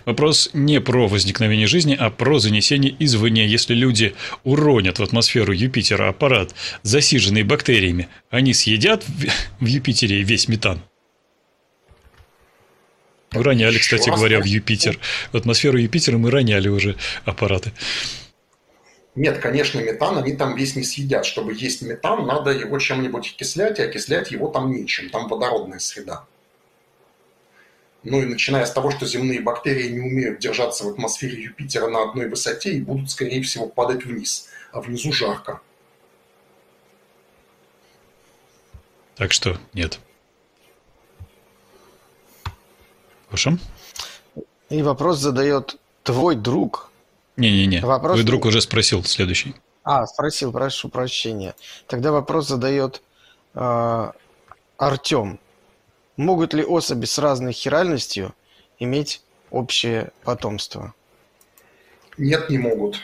Вопрос не про возникновение жизни, а про занесение извне. Если люди уронят в атмосферу Юпитера аппарат, засиженный бактериями, они съедят в Юпитере весь метан? Мы роняли, кстати говоря, в Юпитер. В атмосферу Юпитера мы роняли уже аппараты. Нет, конечно, метан они там весь не съедят. Чтобы есть метан, надо его чем-нибудь окислять, и окислять его там нечем. Там водородная среда. Ну и начиная с того, что земные бактерии не умеют держаться в атмосфере Юпитера на одной высоте и будут, скорее всего, падать вниз, а внизу жарко. Так что нет. Хорошо. И вопрос задает твой друг. Не-не-не, вопрос... твой друг уже спросил следующий. А, спросил, прошу прощения. Тогда вопрос задает э, Артем. Могут ли особи с разной хиральностью иметь общее потомство? Нет, не могут.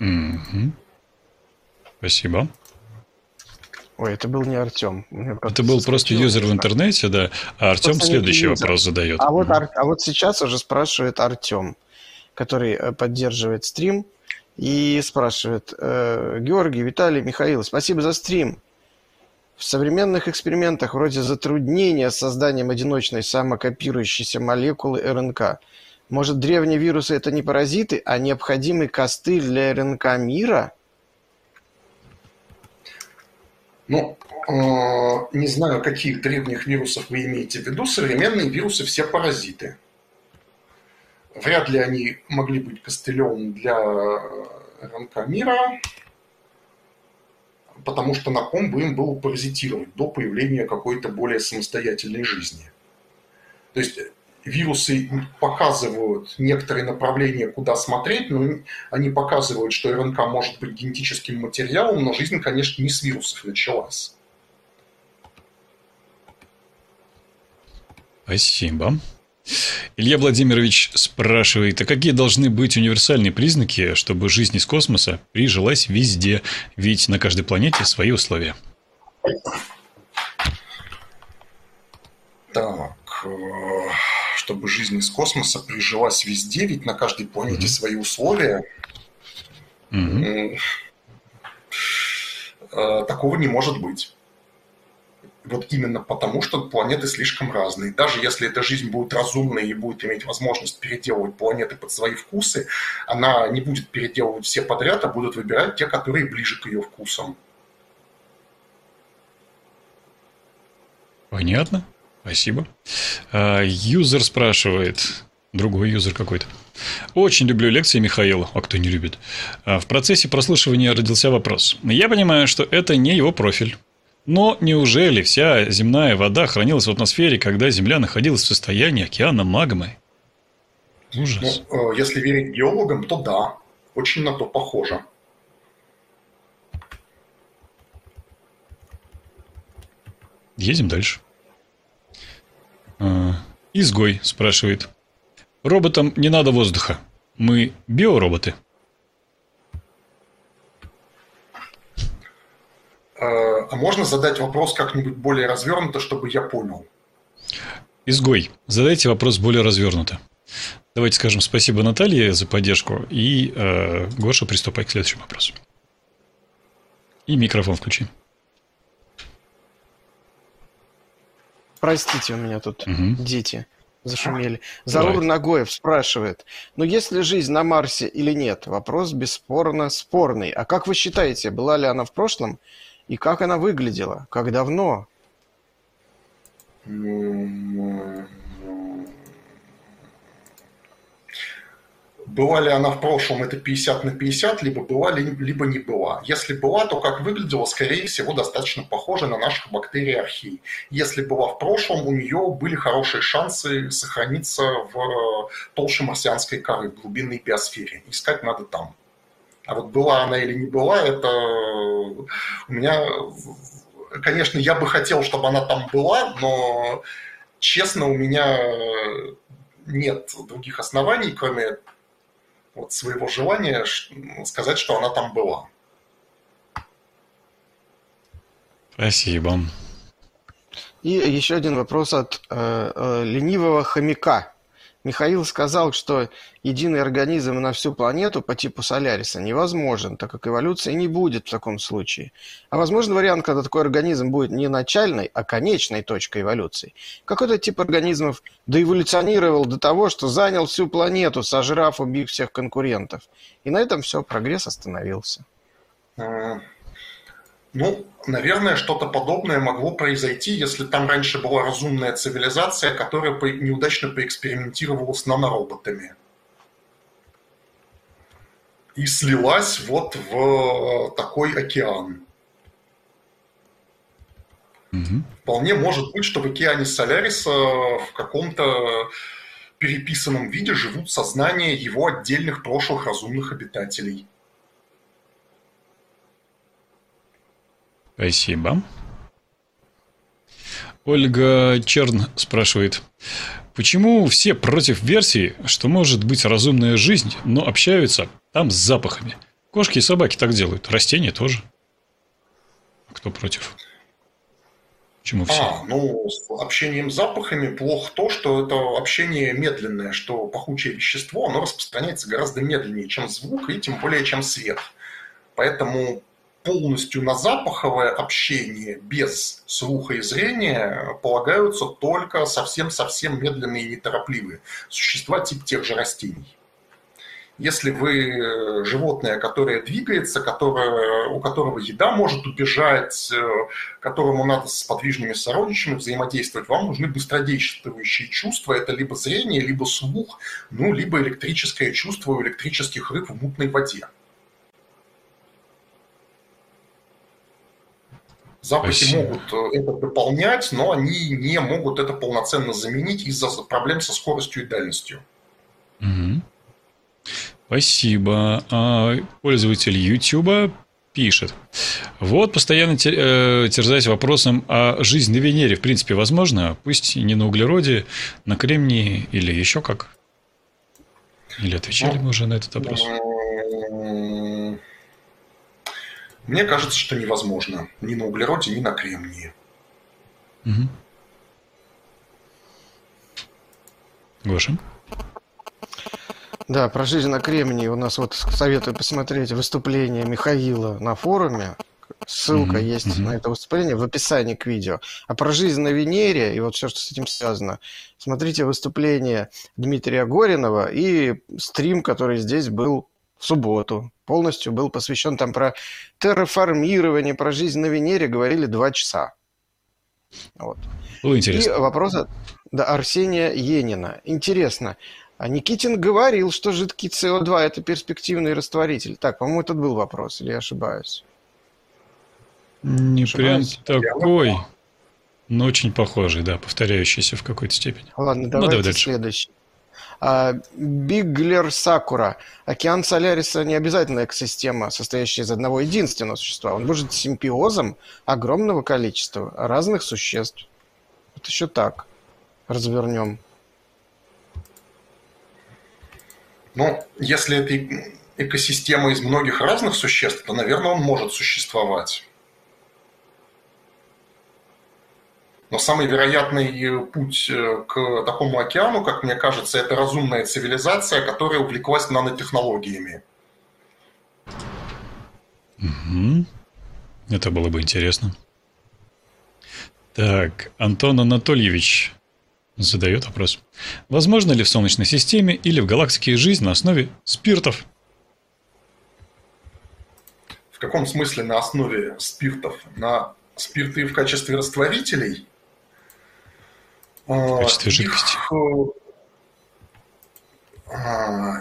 Угу. Спасибо. Ой, это был не Артем. Это был просто юзер в интернете, да. А Артем следующий юзер. вопрос задает. А вот, а вот сейчас уже спрашивает Артем, который э, поддерживает стрим, и спрашивает, э, Георгий, Виталий, Михаил, спасибо за стрим. В современных экспериментах вроде затруднения с созданием одиночной самокопирующейся молекулы РНК, может, древние вирусы – это не паразиты, а необходимый костыль для РНК мира? Ну, э, не знаю, каких древних вирусов вы имеете в виду. Современные вирусы все паразиты. Вряд ли они могли быть костылем для РНК мира потому что на ком бы им было паразитировать до появления какой-то более самостоятельной жизни. То есть вирусы показывают некоторые направления, куда смотреть, но они показывают, что РНК может быть генетическим материалом, но жизнь, конечно, не с вирусов началась. Спасибо. Илья Владимирович спрашивает, а какие должны быть универсальные признаки, чтобы жизнь из космоса прижилась везде? Ведь на каждой планете свои условия. Так, э, чтобы жизнь из космоса прижилась везде, ведь на каждой планете mm-hmm. свои условия. Mm-hmm. Такого не может быть вот именно потому, что планеты слишком разные. Даже если эта жизнь будет разумной и будет иметь возможность переделывать планеты под свои вкусы, она не будет переделывать все подряд, а будет выбирать те, которые ближе к ее вкусам. Понятно. Спасибо. А, юзер спрашивает, другой юзер какой-то. Очень люблю лекции Михаила, а кто не любит. А, в процессе прослушивания родился вопрос. Я понимаю, что это не его профиль. Но неужели вся земная вода хранилась в атмосфере, когда Земля находилась в состоянии океана магмы? Ужас. Ну, э, если верить геологам, то да. Очень на то похоже. Едем дальше. А, изгой спрашивает. Роботам не надо воздуха. Мы биороботы. А можно задать вопрос как-нибудь более развернуто, чтобы я понял? Изгой, задайте вопрос более развернуто. Давайте скажем спасибо Наталье за поддержку. И, э, Гоша, приступай к следующему вопросу. И микрофон включи. Простите, у меня тут угу. дети зашумели. Зарур Нагоев спрашивает, ну есть ли жизнь на Марсе или нет? Вопрос бесспорно спорный. А как вы считаете, была ли она в прошлом и как она выглядела? Как давно? была ли она в прошлом, это 50 на 50, либо была, либо не была. Если была, то как выглядела, скорее всего, достаточно похоже на наших бактерий архей. Если была в прошлом, у нее были хорошие шансы сохраниться в толще марсианской коры, в глубинной биосфере. Искать надо там. А вот была она или не была, это у меня... Конечно, я бы хотел, чтобы она там была, но честно, у меня нет других оснований, кроме вот своего желания сказать, что она там была. Спасибо. И еще один вопрос от э, э, ленивого хомяка. Михаил сказал, что единый организм на всю планету по типу Соляриса невозможен, так как эволюции не будет в таком случае. А возможен вариант, когда такой организм будет не начальной, а конечной точкой эволюции. Какой-то тип организмов доэволюционировал до того, что занял всю планету, сожрав, убив всех конкурентов. И на этом все, прогресс остановился. А, ну, наверное, что-то подобное могло произойти, если там раньше была разумная цивилизация, которая неудачно поэкспериментировала с нанороботами. И слилась вот в э, такой океан. Угу. Вполне может быть, что в океане Соляриса в каком-то переписанном виде живут сознания его отдельных прошлых разумных обитателей. Спасибо. Ольга Черн спрашивает, почему все против версии, что может быть разумная жизнь, но общаются там с запахами? Кошки и собаки так делают, растения тоже. Кто против? Почему все? А, ну, с общением с запахами плохо то, что это общение медленное, что пахучее вещество, оно распространяется гораздо медленнее, чем звук, и тем более, чем свет. Поэтому полностью на запаховое общение без слуха и зрения полагаются только совсем-совсем медленные и неторопливые существа типа тех же растений. Если вы животное, которое двигается, которое, у которого еда может убежать, которому надо с подвижными сородичами взаимодействовать, вам нужны быстродействующие чувства. Это либо зрение, либо слух, ну, либо электрическое чувство у электрических рыб в мутной воде. Запахи Спасибо. могут э, это дополнять, но они не могут это полноценно заменить из-за проблем со скоростью и дальностью. Угу. Спасибо. А пользователь YouTube пишет. Вот постоянно э, терзаясь вопросом, а жизнь на Венере в принципе возможна? Пусть не на углероде, на кремнии или еще как? Или отвечали ну, мы уже на этот вопрос? Мне кажется, что невозможно. Ни на углероде, ни на кремнии. Угу. Гоша? Да, про жизнь на кремнии у нас вот советую посмотреть выступление Михаила на форуме. Ссылка mm-hmm. есть mm-hmm. на это выступление в описании к видео. А про жизнь на Венере и вот все, что с этим связано, смотрите выступление Дмитрия Горинова и стрим, который здесь был в субботу. Полностью был посвящен там про терраформирование, про жизнь на Венере говорили два часа. Вот. Ну, интересно. И вопрос от да, Арсения Енина. Интересно, а Никитин говорил, что жидкий СО2 – это перспективный растворитель. Так, по-моему, этот был вопрос, или я ошибаюсь? Не ошибаюсь? прям такой, но очень похожий, да, повторяющийся в какой-то степени. Ладно, давайте ну, давай дальше. следующий. А, Биглер Сакура. Океан Соляриса не обязательно экосистема, состоящая из одного единственного существа. Он может симбиозом огромного количества разных существ. Вот еще так развернем. Ну, если это экосистема из многих разных существ, то, наверное, он может существовать. Но самый вероятный э, путь э, к такому океану, как мне кажется, это разумная цивилизация, которая увлеклась нанотехнологиями. Угу. Это было бы интересно. Так, Антон Анатольевич задает вопрос. Возможно ли в Солнечной системе или в галактике жизнь на основе спиртов? В каком смысле на основе спиртов? На спирты в качестве растворителей? В качестве жидкости?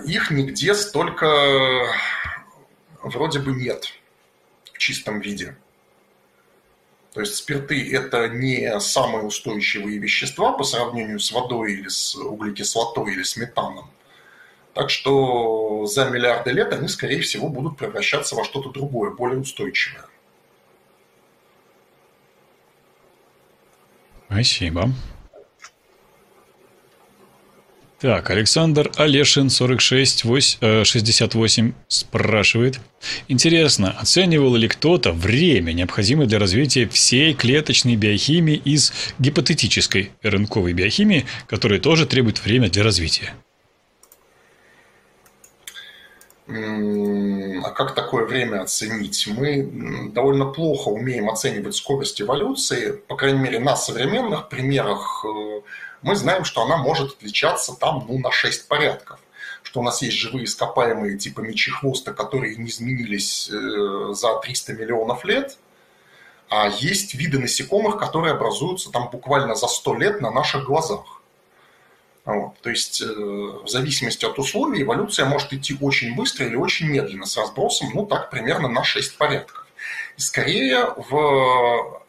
Их нигде столько вроде бы нет в чистом виде. То есть спирты – это не самые устойчивые вещества по сравнению с водой или с углекислотой или с метаном. Так что за миллиарды лет они, скорее всего, будут превращаться во что-то другое, более устойчивое. Спасибо. Так, Александр Олешин, 46, 68, спрашивает. Интересно, оценивал ли кто-то время, необходимое для развития всей клеточной биохимии из гипотетической РНКовой биохимии, которая тоже требует время для развития? А как такое время оценить? Мы довольно плохо умеем оценивать скорость эволюции, по крайней мере, на современных примерах э, мы знаем, что она может отличаться там ну, на 6 порядков. Что у нас есть живые ископаемые типа мечехвоста, которые не изменились э, за 300 миллионов лет, а есть виды насекомых, которые образуются там буквально за 100 лет на наших глазах. Вот. То есть, э, в зависимости от условий, эволюция может идти очень быстро или очень медленно, с разбросом, ну, так, примерно на 6 порядков. И скорее в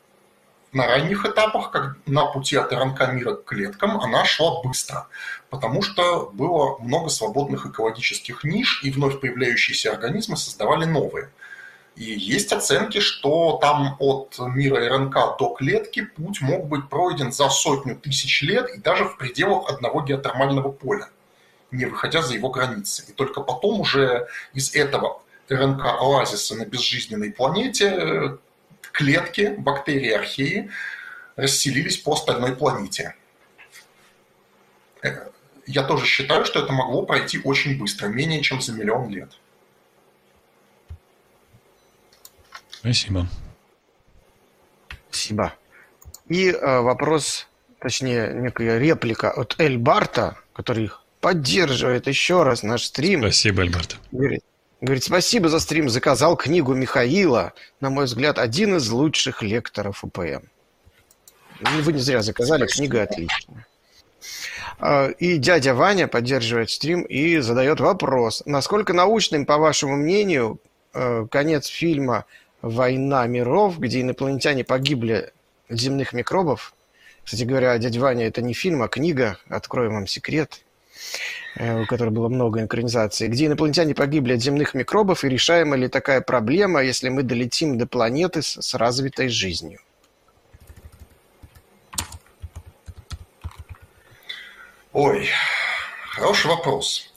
на ранних этапах, как на пути от РНК мира к клеткам, она шла быстро, потому что было много свободных экологических ниш, и вновь появляющиеся организмы создавали новые. И есть оценки, что там от мира РНК до клетки путь мог быть пройден за сотню тысяч лет и даже в пределах одного геотермального поля, не выходя за его границы. И только потом уже из этого РНК-оазиса на безжизненной планете клетки бактерии археи расселились по остальной планете. Э, я тоже считаю, что это могло пройти очень быстро, менее чем за миллион лет. Спасибо. Спасибо. И э, вопрос, точнее, некая реплика от Эль Барта, который поддерживает еще раз наш стрим. Спасибо, Эльбарта. Говорит, Говорит, спасибо за стрим, заказал книгу Михаила. На мой взгляд, один из лучших лекторов УПМ. Вы не зря заказали, книга отличная. А, и дядя Ваня поддерживает стрим и задает вопрос. Насколько научным, по вашему мнению, э, конец фильма «Война миров», где инопланетяне погибли от земных микробов? Кстати говоря, дядя Ваня, это не фильм, а книга. Откроем вам секрет. Э, у которой было много инкронизаций, где инопланетяне погибли от земных микробов, и решаема ли такая проблема, если мы долетим до планеты с, с развитой жизнью? Ой, хороший вопрос.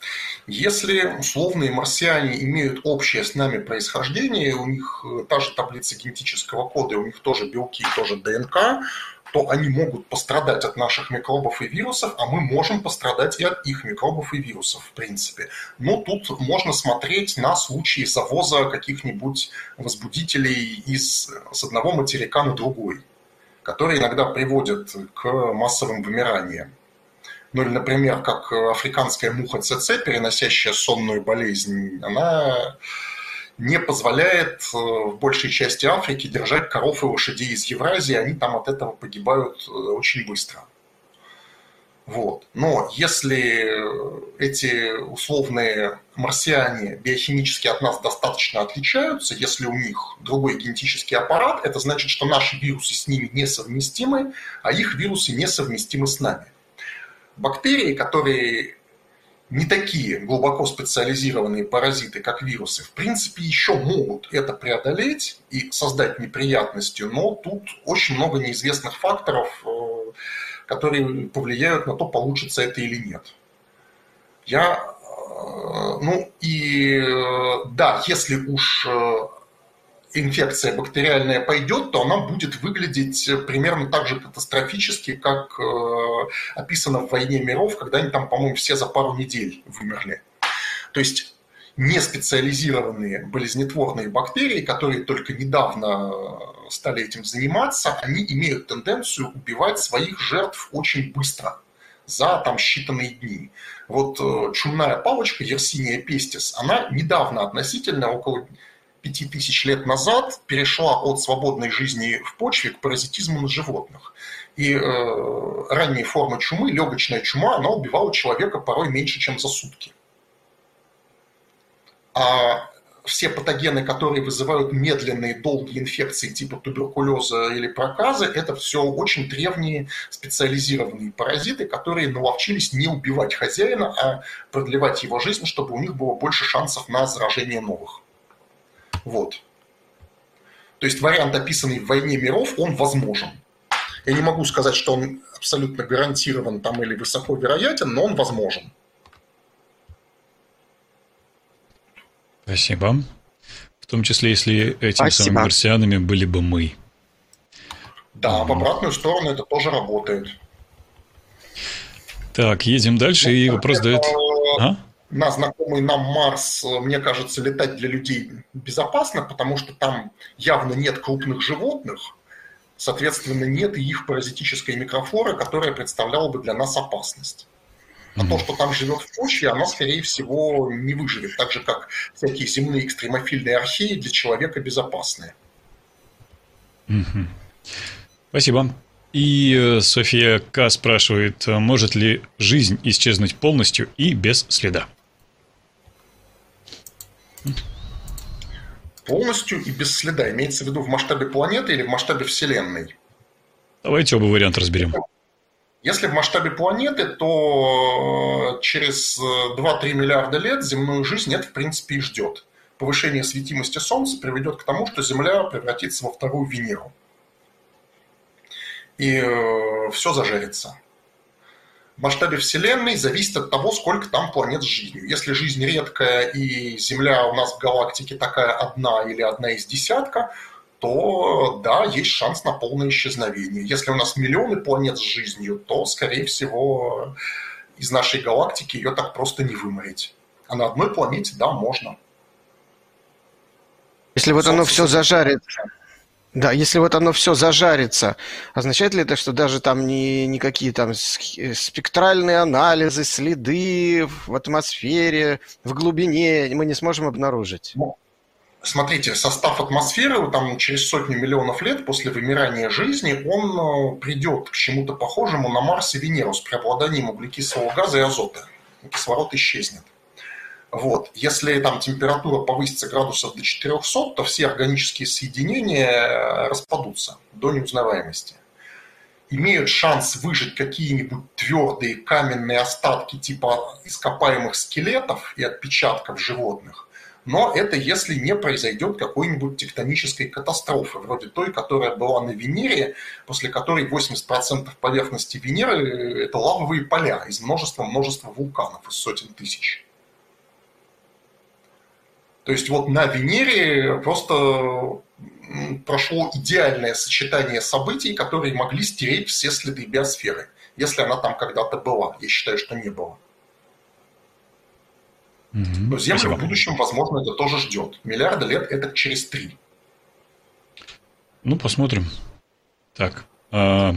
Если условные марсиане имеют общее с нами происхождение, у них э, та же таблица генетического кода, у них тоже белки, тоже ДНК, то они могут пострадать от наших микробов и вирусов, а мы можем пострадать и от их микробов и вирусов, в принципе. Но тут можно смотреть на случаи завоза каких-нибудь возбудителей из, с одного материка на другой, которые иногда приводят к массовым вымираниям. Ну или, например, как африканская муха ЦЦ, переносящая сонную болезнь, она не позволяет э, в большей части Африки держать коров и лошадей из Евразии, они там от этого погибают э, очень быстро. Вот. Но если эти условные марсиане биохимически от нас достаточно отличаются, если у них другой генетический аппарат, это значит, что наши вирусы с ними несовместимы, а их вирусы несовместимы с нами. Бактерии, которые не такие глубоко специализированные паразиты, как вирусы, в принципе, еще могут это преодолеть и создать неприятности, но тут очень много неизвестных факторов, э, которые повлияют на то, получится это или нет. Я, э, ну и э, да, если уж инфекция бактериальная пойдет, то она будет выглядеть э, примерно так же катастрофически, как э, описано в «Войне миров», когда они там, по-моему, все за пару недель вымерли. То есть не специализированные болезнетворные бактерии, которые только недавно стали этим заниматься, они имеют тенденцию убивать своих жертв очень быстро, за там считанные дни. Вот э, чумная палочка, Yersinia pestis, она недавно относительно, около 5000 лет назад перешла от свободной жизни в почве к паразитизму на животных. И э, ранние формы чумы, легочная чума, она убивала человека порой меньше, чем за сутки. А все патогены, которые вызывают медленные, долгие инфекции типа туберкулеза или проказа, это все очень древние специализированные паразиты, которые наловчились не убивать хозяина, а продлевать его жизнь, чтобы у них было больше шансов на заражение новых. Вот. То есть вариант, описанный в «Войне миров», он возможен. Я не могу сказать, что он абсолютно гарантирован там или высоко вероятен, но он возможен. Спасибо. В том числе, если этими Спасибо. самыми марсианами были бы мы. Да, в обратную сторону это тоже работает. Так, едем дальше, ну, и вопрос дает... А? На знакомый нам Марс, мне кажется, летать для людей безопасно, потому что там явно нет крупных животных, соответственно, нет и их паразитической микрофлоры, которая представляла бы для нас опасность. А mm-hmm. то, что там живет в почве, оно, скорее всего, не выживет. Так же, как всякие земные экстремофильные археи для человека безопасные. Mm-hmm. Спасибо. И э, София К. спрашивает, э, может ли жизнь исчезнуть полностью и без следа? Полностью и без следа. Имеется в виду в масштабе планеты или в масштабе Вселенной? Давайте оба варианта разберем. Если в масштабе планеты, то э, через 2-3 э, миллиарда лет земную жизнь это, в принципе, и ждет. Повышение светимости Солнца приведет к тому, что Земля превратится во вторую Венеру. И э, все зажарится. В масштабе Вселенной зависит от того, сколько там планет с жизнью. Если жизнь редкая и Земля у нас в галактике такая одна или одна из десятка, то да, есть шанс на полное исчезновение. Если у нас миллионы планет с жизнью, то, скорее всего, из нашей галактики ее так просто не выморить. А на одной планете, да, можно. Если вот оно все зажарится, да, если вот оно все зажарится, означает ли это, что даже там не, никакие там спектральные анализы, следы в атмосфере, в глубине мы не сможем обнаружить? Ну, Смотрите, состав атмосферы там, через сотню миллионов лет после вымирания жизни, он э, придет к чему-то похожему на Марс и Венеру с преобладанием углекислого газа и азота. Кислород исчезнет. Вот. Если там температура повысится градусов до 400, то все органические соединения э, распадутся до неузнаваемости. Имеют шанс выжить какие-нибудь твердые каменные остатки типа ископаемых скелетов и отпечатков животных, но это если не произойдет какой-нибудь тектонической катастрофы, вроде той, которая была на Венере, после которой 80% поверхности Венеры – это лавовые поля из множества-множества вулканов, из сотен тысяч. То есть вот на Венере просто прошло идеальное сочетание событий, которые могли стереть все следы биосферы, если она там когда-то была. Я считаю, что не было. Но Землю Спасибо. в будущем, возможно, это тоже ждет. Миллиарды лет это через три. Ну, посмотрим. Так. А,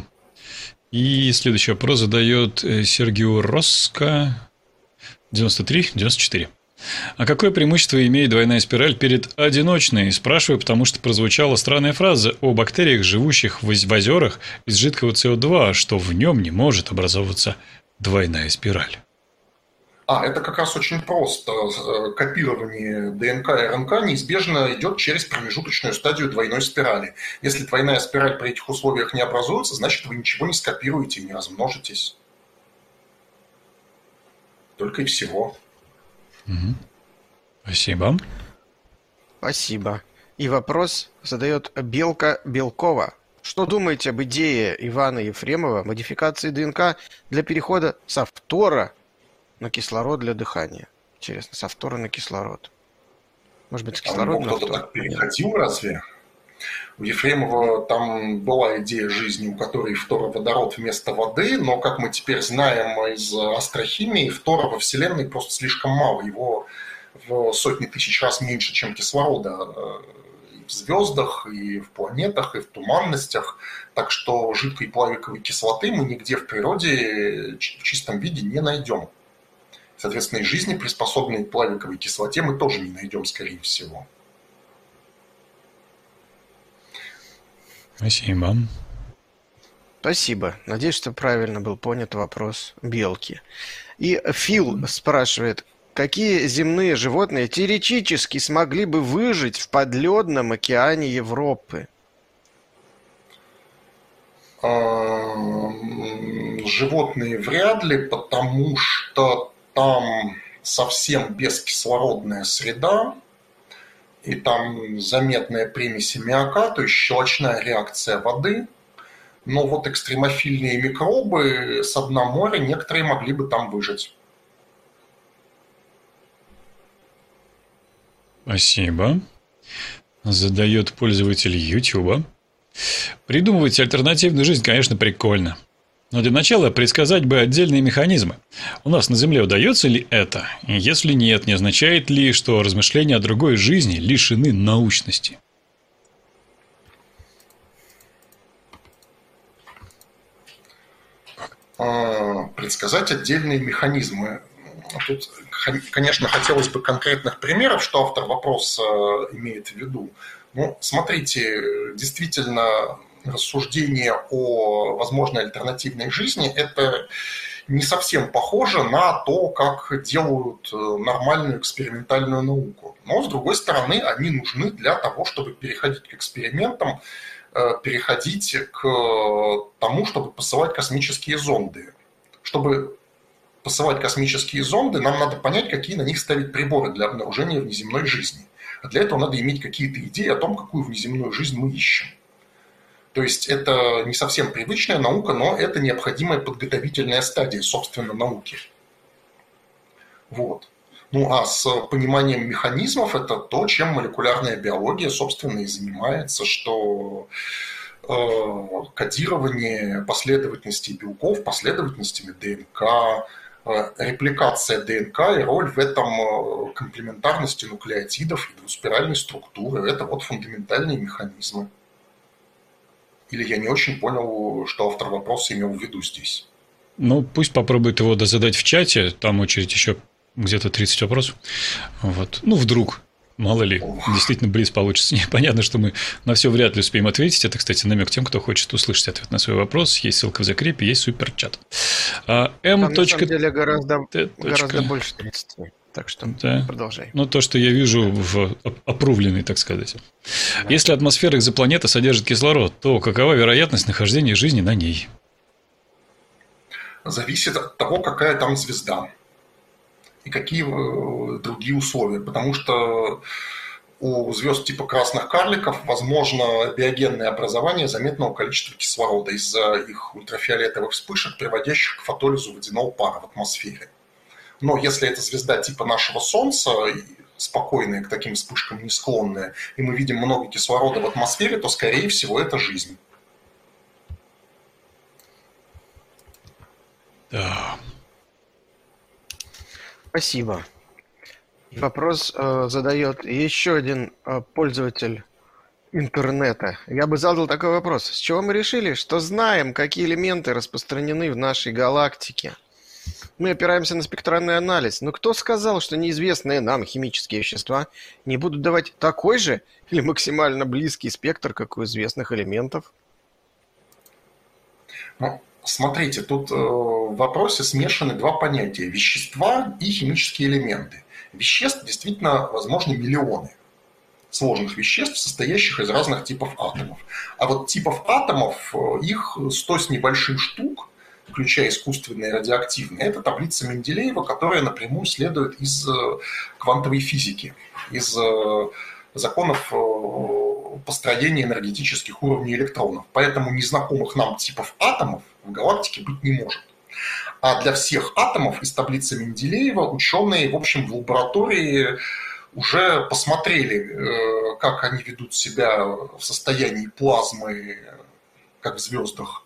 и следующий вопрос задает э, Сергею Роско. 93-94. А какое преимущество имеет двойная спираль перед одиночной? Спрашиваю, потому что прозвучала странная фраза о бактериях, живущих в озерах из жидкого СО2, что в нем не может образовываться двойная спираль. А, это как раз очень просто. Э, копирование ДНК и РНК неизбежно идет через промежуточную стадию двойной спирали. Если двойная спираль при этих условиях не образуется, значит вы ничего не скопируете и не размножитесь. Только и всего. Угу. Спасибо. Спасибо. И вопрос задает Белка Белкова. Что думаете об идее Ивана Ефремова модификации ДНК для перехода со фтора на кислород для дыхания. Интересно, со фтора на кислород. Может быть, с кислорода на кто-то так переходил разве? У Ефремова там была идея жизни, у которой фтороводород вместо воды, но, как мы теперь знаем из астрохимии, фтора во Вселенной просто слишком мало. Его в сотни тысяч раз меньше, чем кислорода э, и в звездах, и в планетах, и в туманностях. Так что жидкой плавиковой кислоты мы нигде в природе в чистом виде не найдем. Соответственно, и жизни, приспособленной к плавиковой кислоте, мы тоже не найдем, скорее всего. Спасибо. Спасибо. Надеюсь, что правильно был понят вопрос белки. И Фил спрашивает, какие земные животные теоретически смогли бы выжить в подледном океане Европы? Животные вряд ли, потому что там совсем бескислородная среда, и там заметная примесь аммиака, то есть щелочная реакция воды. Но вот экстремофильные микробы с дна моря некоторые могли бы там выжить. Спасибо. Задает пользователь YouTube. Придумывать альтернативную жизнь, конечно, прикольно. Но для начала предсказать бы отдельные механизмы. У нас на Земле удается ли это? Если нет, не означает ли, что размышления о другой жизни лишены научности? А, предсказать отдельные механизмы. Тут, конечно, хотелось бы конкретных примеров, что автор вопроса имеет в виду. Ну, смотрите, действительно, рассуждение о возможной альтернативной жизни – это не совсем похоже на то, как делают э, нормальную экспериментальную науку. Но, с другой стороны, они нужны для того, чтобы переходить к экспериментам, э, переходить к тому, чтобы посылать космические зонды. Чтобы посылать космические зонды, нам надо понять, какие на них ставить приборы для обнаружения внеземной жизни. А для этого надо иметь какие-то идеи о том, какую внеземную жизнь мы ищем. То есть это не совсем привычная наука, но это необходимая подготовительная стадия, собственно, науки. Вот. Ну а с пониманием механизмов это то, чем молекулярная биология, собственно, и занимается, что э, кодирование последовательностей белков, последовательностями ДНК, э, репликация ДНК и роль в этом э, комплементарности нуклеотидов и двуспиральной структуры – это вот фундаментальные механизмы. Или я не очень понял, что автор вопроса имел в виду здесь? Ну, пусть попробует его задать в чате. Там очередь еще где-то 30 вопросов. Вот. Ну, вдруг. Мало ли, Ох. действительно близ получится. [laughs] Понятно, что мы на все вряд ли успеем ответить. Это, кстати, намек тем, кто хочет услышать ответ на свой вопрос. Есть ссылка в закрепе, есть суперчат. А, М. Там, на самом деле гораздо, гораздо больше 30. Так что да. продолжай. Ну, то, что я вижу в опрувленной, так сказать. Да. Если атмосфера экзопланеты содержит кислород, то какова вероятность нахождения жизни на ней? Зависит от того, какая там звезда и какие э, другие условия. Потому что у звезд типа красных карликов возможно биогенное образование заметного количества кислорода из-за их ультрафиолетовых вспышек, приводящих к фотолизу водяного пара в атмосфере. Но если это звезда типа нашего Солнца, спокойная к таким вспышкам не склонная, и мы видим много кислорода в атмосфере, то, скорее всего, это жизнь. Да. Спасибо. Вопрос э, задает еще один э, пользователь интернета. Я бы задал такой вопрос. С чего мы решили, что знаем, какие элементы распространены в нашей галактике? Мы опираемся на спектральный анализ. Но кто сказал, что неизвестные нам химические вещества не будут давать такой же или максимально близкий спектр, как у известных элементов? Ну, смотрите, тут э, в вопросе смешаны два понятия – вещества и химические элементы. Веществ действительно возможны миллионы сложных веществ, состоящих из разных типов атомов. А вот типов атомов, э, их 100 с небольшим штук, включая искусственные радиоактивные, это таблица Менделеева, которая напрямую следует из э, квантовой физики, из э, законов э, построения энергетических уровней электронов. Поэтому незнакомых нам типов атомов в галактике быть не может. А для всех атомов из таблицы Менделеева ученые, в общем, в лаборатории уже посмотрели, как они ведут себя в состоянии плазмы, как в звездах,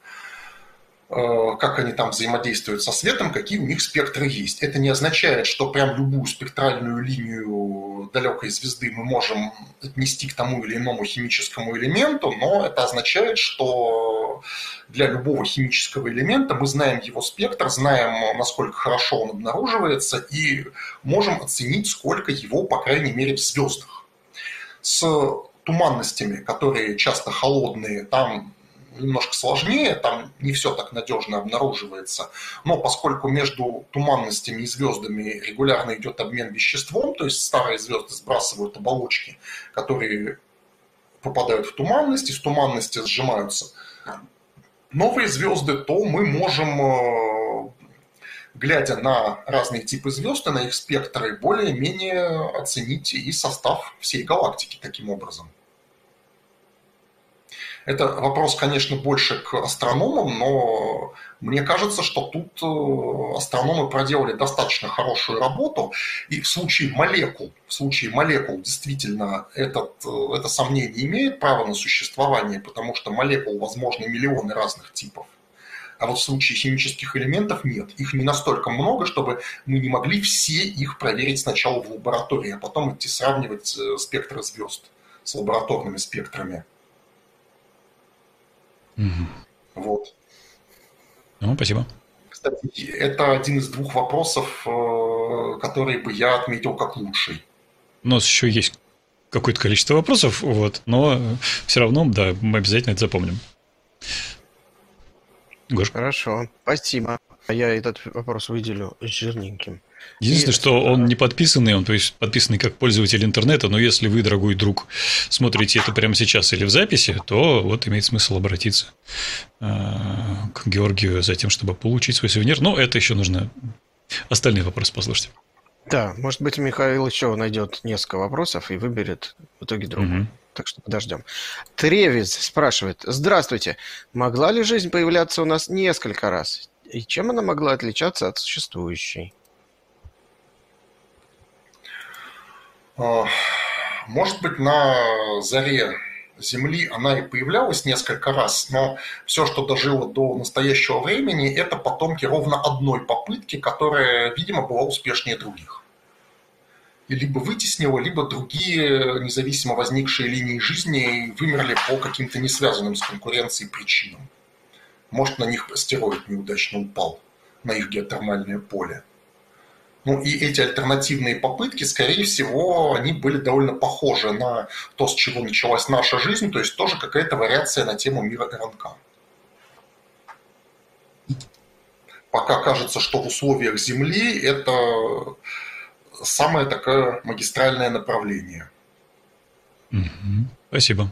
как они там взаимодействуют со светом, какие у них спектры есть. Это не означает, что прям любую спектральную линию далекой звезды мы можем отнести к тому или иному химическому элементу, но это означает, что для любого химического элемента мы знаем его спектр, знаем, насколько хорошо он обнаруживается и можем оценить, сколько его, по крайней мере, в звездах. С туманностями, которые часто холодные, там немножко сложнее, там не все так надежно обнаруживается. Но поскольку между туманностями и звездами регулярно идет обмен веществом, то есть старые звезды сбрасывают оболочки, которые попадают в туманность, из туманности сжимаются новые звезды, то мы можем, э, глядя на разные типы звезд и на их спектры, более-менее оценить и состав всей галактики таким образом. Это вопрос, конечно, больше к астрономам, но мне кажется, что тут э, астрономы проделали достаточно хорошую работу, и в случае молекул, в случае молекул действительно этот, э, это сомнение имеет право на существование, потому что молекул возможны миллионы разных типов. А вот в случае химических элементов нет. Их не настолько много, чтобы мы не могли все их проверить сначала в лаборатории, а потом идти сравнивать э, спектры звезд с лабораторными спектрами. Угу. Вот. Ну, спасибо. Кстати, это один из двух вопросов, э, которые бы я отметил как лучший. У нас еще есть какое-то количество вопросов, вот, но все равно, да, мы обязательно это запомним. Гош. Хорошо, спасибо. А я этот вопрос выделю жирненьким. Единственное, что он не подписанный, он то есть подписанный как пользователь интернета, но если вы, дорогой друг, смотрите это прямо сейчас или в записи, то вот имеет смысл обратиться э, к Георгию за тем, чтобы получить свой сувенир. Но это еще нужно остальные вопросы послушать. Да, может быть, Михаил еще найдет несколько вопросов и выберет в итоге другой. Угу. Так что подождем. Тревис спрашивает. Здравствуйте. Могла ли жизнь появляться у нас несколько раз? И чем она могла отличаться от существующей? Может быть, на заре Земли она и появлялась несколько раз, но все, что дожило до настоящего времени, это потомки ровно одной попытки, которая, видимо, была успешнее других. И либо вытеснила, либо другие независимо возникшие линии жизни вымерли по каким-то не связанным с конкуренцией причинам. Может, на них астероид неудачно упал, на их геотермальное поле. Ну и эти альтернативные попытки, скорее всего, они были довольно похожи на то, с чего началась наша жизнь, то есть тоже какая-то вариация на тему мира РНК. Пока кажется, что в условиях Земли это самое такое магистральное направление. Спасибо.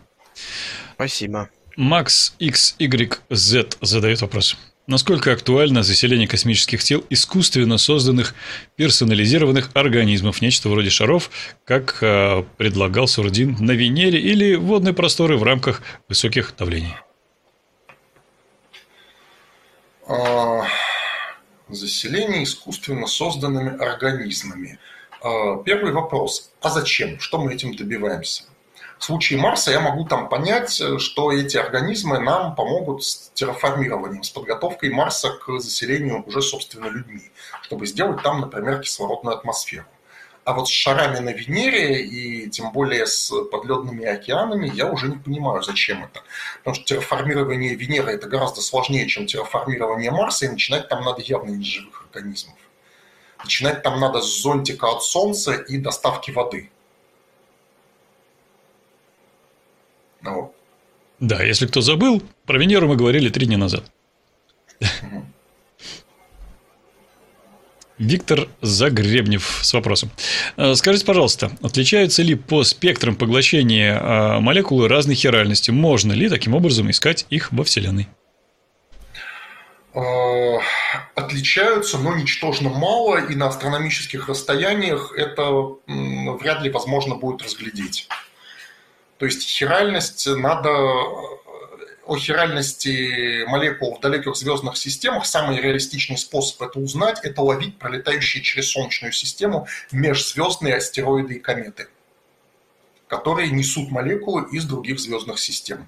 Спасибо. Макс XYZ задает вопрос. Насколько актуально заселение космических тел искусственно созданных персонализированных организмов, нечто вроде шаров, как э, предлагал Сурдин на Венере или водные просторы в рамках высоких давлений? А, заселение искусственно созданными организмами. А, первый вопрос. А зачем? Что мы этим добиваемся? В случае Марса я могу там понять, э, что эти организмы нам помогут с терраформированием, с подготовкой Марса к заселению уже, собственно, людьми, чтобы сделать там, например, кислородную атмосферу. А вот с шарами на Венере и тем более с подледными океанами я уже не понимаю, зачем это. Потому что терраформирование Венеры это гораздо сложнее, чем терраформирование Марса, и начинать там надо явно не живых организмов. Начинать там надо с зонтика от Солнца и доставки воды. Ну. Да, если кто забыл, про Венеру мы говорили три дня назад. Виктор Загребнев с вопросом. Э, скажите, пожалуйста, отличаются ли по спектрам поглощения э, молекулы разной хиральности? Можно ли таким образом искать их во Вселенной? Э, отличаются, но ничтожно мало, и на астрономических расстояниях это вряд ли возможно будет разглядеть. То есть хиральность надо о хиральности молекул в далеких звездных системах самый реалистичный способ это узнать – это ловить пролетающие через Солнечную систему межзвездные астероиды и кометы, которые несут молекулы из других звездных систем.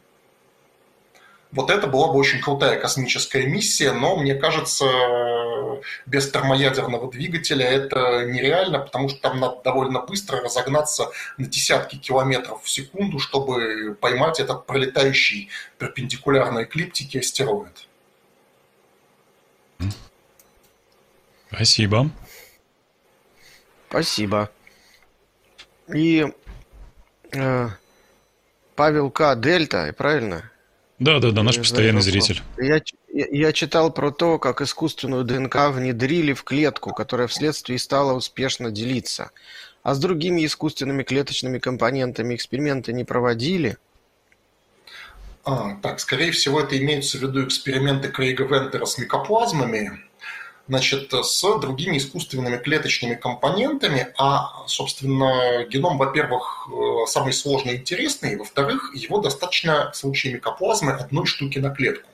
Вот это была бы очень крутая космическая миссия, но мне кажется, без термоядерного двигателя это нереально, потому что там надо довольно быстро разогнаться на десятки километров в секунду, чтобы поймать этот пролетающий перпендикулярно эклиптике астероид. Спасибо. Спасибо. И э, Павел К. Дельта, правильно? Да, да, да, наш постоянный зритель. Я, я читал про то, как искусственную ДНК внедрили в клетку, которая вследствие стала успешно делиться. А с другими искусственными клеточными компонентами эксперименты не проводили? А, так, скорее всего, это имеются в виду эксперименты Крейга Вентера с микоплазмами, значит, с другими искусственными клеточными компонентами, а, собственно, геном, во-первых, э, самый сложный и интересный, во-вторых, его достаточно в случае микоплазмы одной штуки на клетку.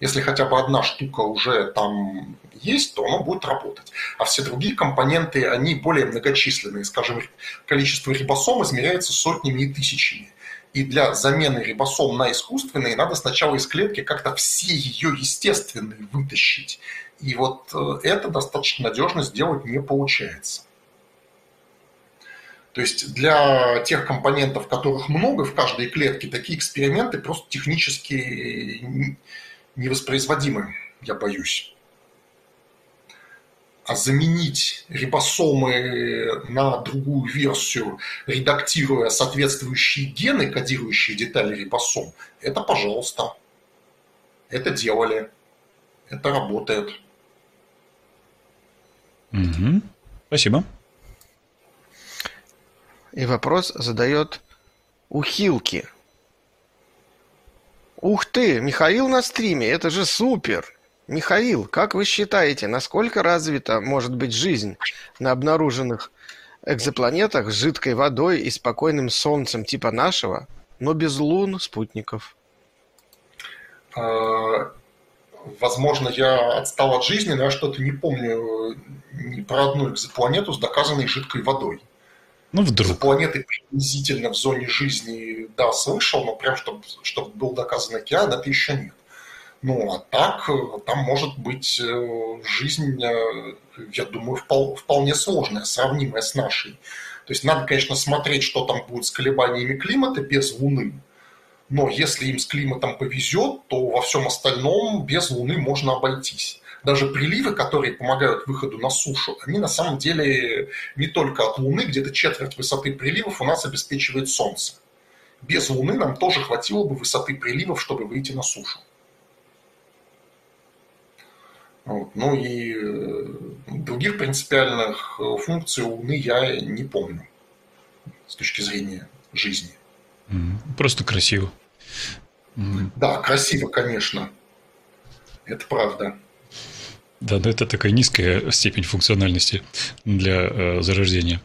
Если хотя бы одна штука уже там есть, то оно будет работать. А все другие компоненты, они более многочисленные. Скажем, количество рибосом измеряется сотнями и тысячами. И для замены рибосом на искусственные надо сначала из клетки как-то все ее естественные вытащить. И вот э, это достаточно надежно сделать не получается. То есть для тех компонентов, которых много в каждой клетке, такие эксперименты просто технически невоспроизводимы, я боюсь. А заменить рибосомы на другую версию, редактируя соответствующие гены, кодирующие детали рибосом, это пожалуйста. Это делали. Это работает. Угу. Спасибо. И вопрос задает Ухилки. Ух ты, Михаил на стриме, это же супер! Михаил, как вы считаете, насколько развита может быть жизнь на обнаруженных экзопланетах с жидкой водой и спокойным солнцем типа нашего, но без лун, спутников? Возможно, я отстал от жизни, но я что-то не помню э, ни про одну экзопланету с доказанной жидкой водой. Ну, вдруг. Планеты приблизительно в зоне жизни, да, слышал, но прям, чтобы, чтобы был доказан океан, это еще нет. Ну, а так, э, там может быть э, жизнь, я думаю, вполне сложная, сравнимая с нашей. То есть надо, конечно, смотреть, что там будет с колебаниями климата без Луны. Но если им с климатом повезет, то во всем остальном без Луны можно обойтись. Даже приливы, которые помогают выходу на сушу, они на самом деле не только от Луны, где-то четверть высоты приливов у нас обеспечивает Солнце. Без Луны нам тоже хватило бы высоты приливов, чтобы выйти на сушу. Вот. Ну и э, других принципиальных э, функций у Луны я не помню с точки зрения жизни. Просто красиво. Да, красиво, конечно. Это правда. Да, но это такая низкая степень функциональности для э, зарождения.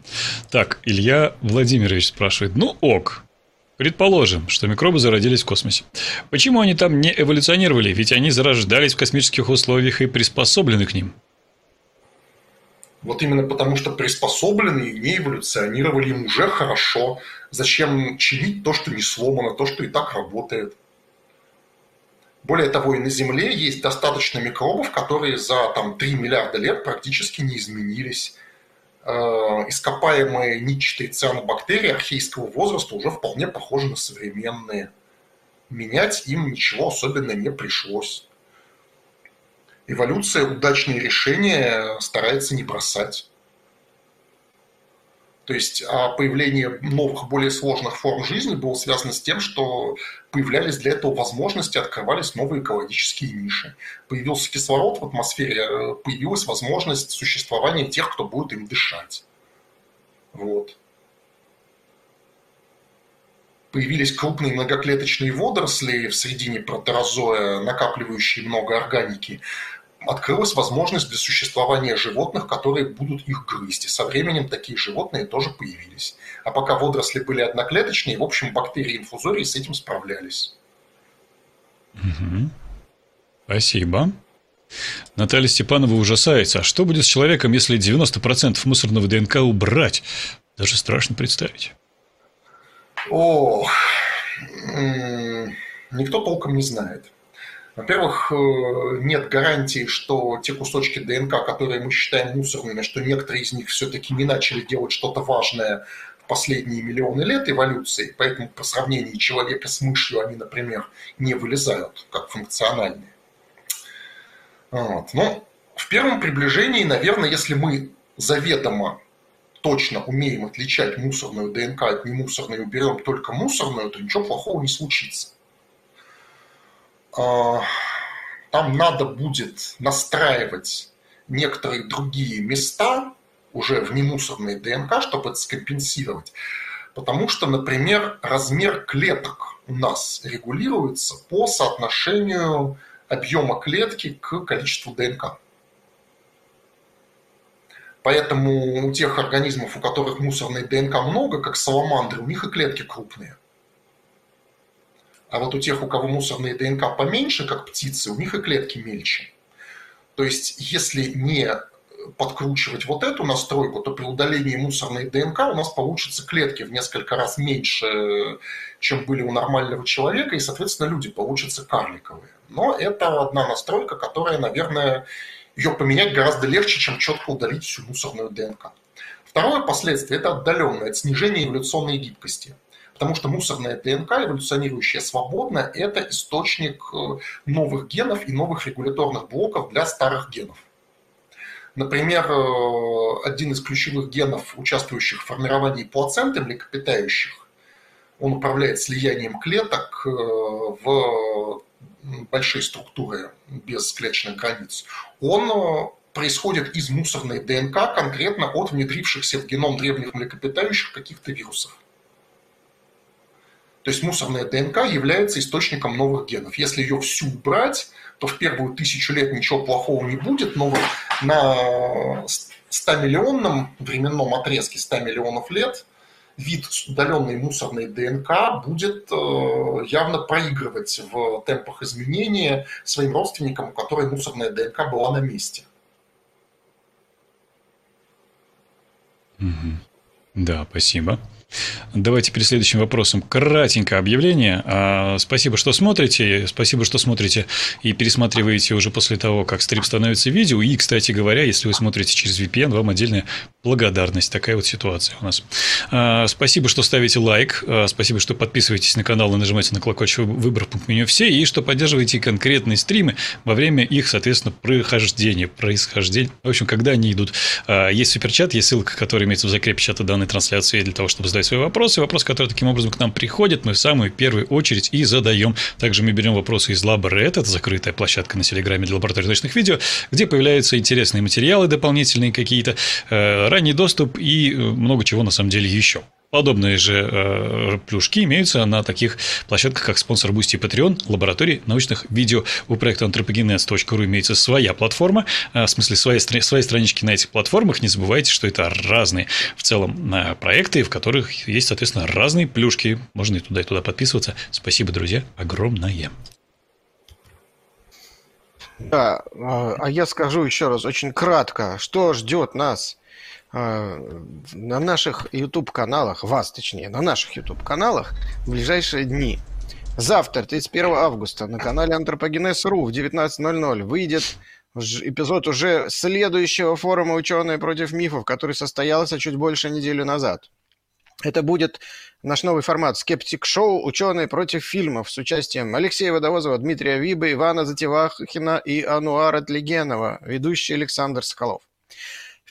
Так, Илья Владимирович спрашивает. Ну ок, Предположим, что микробы зародились в космосе. Почему они там не эволюционировали? Ведь они зарождались в космических условиях и приспособлены к ним. Вот именно потому, что приспособлены и не эволюционировали им уже хорошо. Зачем чинить то, что не сломано, то, что и так работает? Более того, и на Земле есть достаточно микробов, которые за там, 3 миллиарда лет практически не изменились. Э, ископаемые нитчатые цианобактерии архейского возраста уже вполне похожи на современные. Менять им ничего особенно не пришлось. Эволюция удачные решения старается не бросать. То есть а появление новых, более сложных форм жизни было связано с тем, что появлялись для этого возможности, открывались новые экологические ниши. Появился кислород в атмосфере, э, появилась возможность существования тех, кто будет им дышать. Вот. Появились крупные многоклеточные водоросли в середине протерозоя, накапливающие много органики открылась возможность для существования животных, которые будут их грызть. И со временем такие животные тоже появились. А пока водоросли были одноклеточные, в общем, бактерии инфузории с этим справлялись. Угу. Спасибо. Наталья Степанова ужасается. А что будет с человеком, если 90% мусорного ДНК убрать? Даже страшно представить. О, никто толком не знает. Во-первых, э, нет гарантии, что те кусочки ДНК, которые мы считаем мусорными, что некоторые из них все-таки не начали делать что-то важное в последние миллионы лет эволюции, поэтому по сравнению человека с мышью они, например, не вылезают как функциональные. Вот. Но в первом приближении, наверное, если мы заведомо точно умеем отличать мусорную ДНК от немусорной уберем только мусорную, то ничего плохого не случится. А, там надо будет настраивать некоторые другие места уже в немусорной ДНК, чтобы это скомпенсировать. Потому что, например, размер клеток у нас регулируется по соотношению объема клетки к количеству ДНК. Поэтому у тех организмов, у которых мусорной ДНК много, как саламандры, у них и клетки крупные. А вот у тех, у кого мусорные ДНК поменьше, как птицы, у них и клетки мельче. То есть, если не подкручивать вот эту настройку, то при удалении мусорной ДНК у нас получатся клетки в несколько раз меньше, чем были у нормального человека, и, соответственно, люди получатся карликовые. Но это одна настройка, которая, наверное, ее поменять гораздо легче, чем четко удалить всю мусорную ДНК. Второе последствие – это отдаленное, это снижение эволюционной гибкости. Потому что мусорная ДНК, эволюционирующая свободно, это источник э, новых генов и новых регуляторных блоков для старых генов. Например, э, один из ключевых генов, участвующих в формировании плаценты млекопитающих, он управляет слиянием клеток э, в большие структуры без клеточных границ, он происходит из мусорной ДНК, конкретно от внедрившихся в геном древних млекопитающих каких-то вирусов. То есть мусорная ДНК является источником новых генов. Если ее всю убрать, то в первую тысячу лет ничего плохого не будет, но на 100-миллионном временном отрезке 100 миллионов лет вид удаленной мусорной ДНК будет э, явно проигрывать в темпах изменения своим родственникам, у которой мусорная ДНК была на месте. Да, спасибо. Давайте перед следующим вопросом. Кратенько объявление. А, спасибо, что смотрите. Спасибо, что смотрите и пересматриваете уже после того, как стрим становится видео. И, кстати говоря, если вы смотрите через VPN, вам отдельная благодарность. Такая вот ситуация у нас. А, спасибо, что ставите лайк. А, спасибо, что подписываетесь на канал и нажимаете на колокольчик выбор пункт меню все. И что поддерживаете конкретные стримы во время их, соответственно, прохождения, происхождения. В общем, когда они идут. Есть суперчат, есть ссылка, которая имеется в закрепе чата данной трансляции для того, чтобы задать свои вопросы. Вопросы, которые таким образом к нам приходят, мы в самую первую очередь и задаем. Также мы берем вопросы из Лаборет, это закрытая площадка на Телеграме для лаборатории научных видео, где появляются интересные материалы дополнительные какие-то, э, ранний доступ и э, много чего на самом деле еще. Подобные же э, плюшки имеются на таких площадках, как Sponsr, Boosty и Patreon, лаборатории научных видео. У проекта antropogenez.ru имеется своя платформа, э, в смысле свои, свои странички на этих платформах. Не забывайте, что это разные в целом э, проекты, в которых есть, соответственно, разные плюшки. Можно и туда, и туда подписываться. Спасибо, друзья, огромное. Да, а, а я скажу еще раз очень кратко, что ждет нас на наших YouTube-каналах, вас точнее, на наших YouTube-каналах в ближайшие дни. Завтра, 31 августа, на канале Антропогенез.ру в 19.00 выйдет эпизод уже следующего форума «Ученые против мифов», который состоялся чуть больше недели назад. Это будет наш новый формат «Скептик Шоу. Ученые против фильмов» с участием Алексея Водовозова, Дмитрия Вибе, Ивана Затевахина и Ануара Тлегенова, ведущий Александр Соколов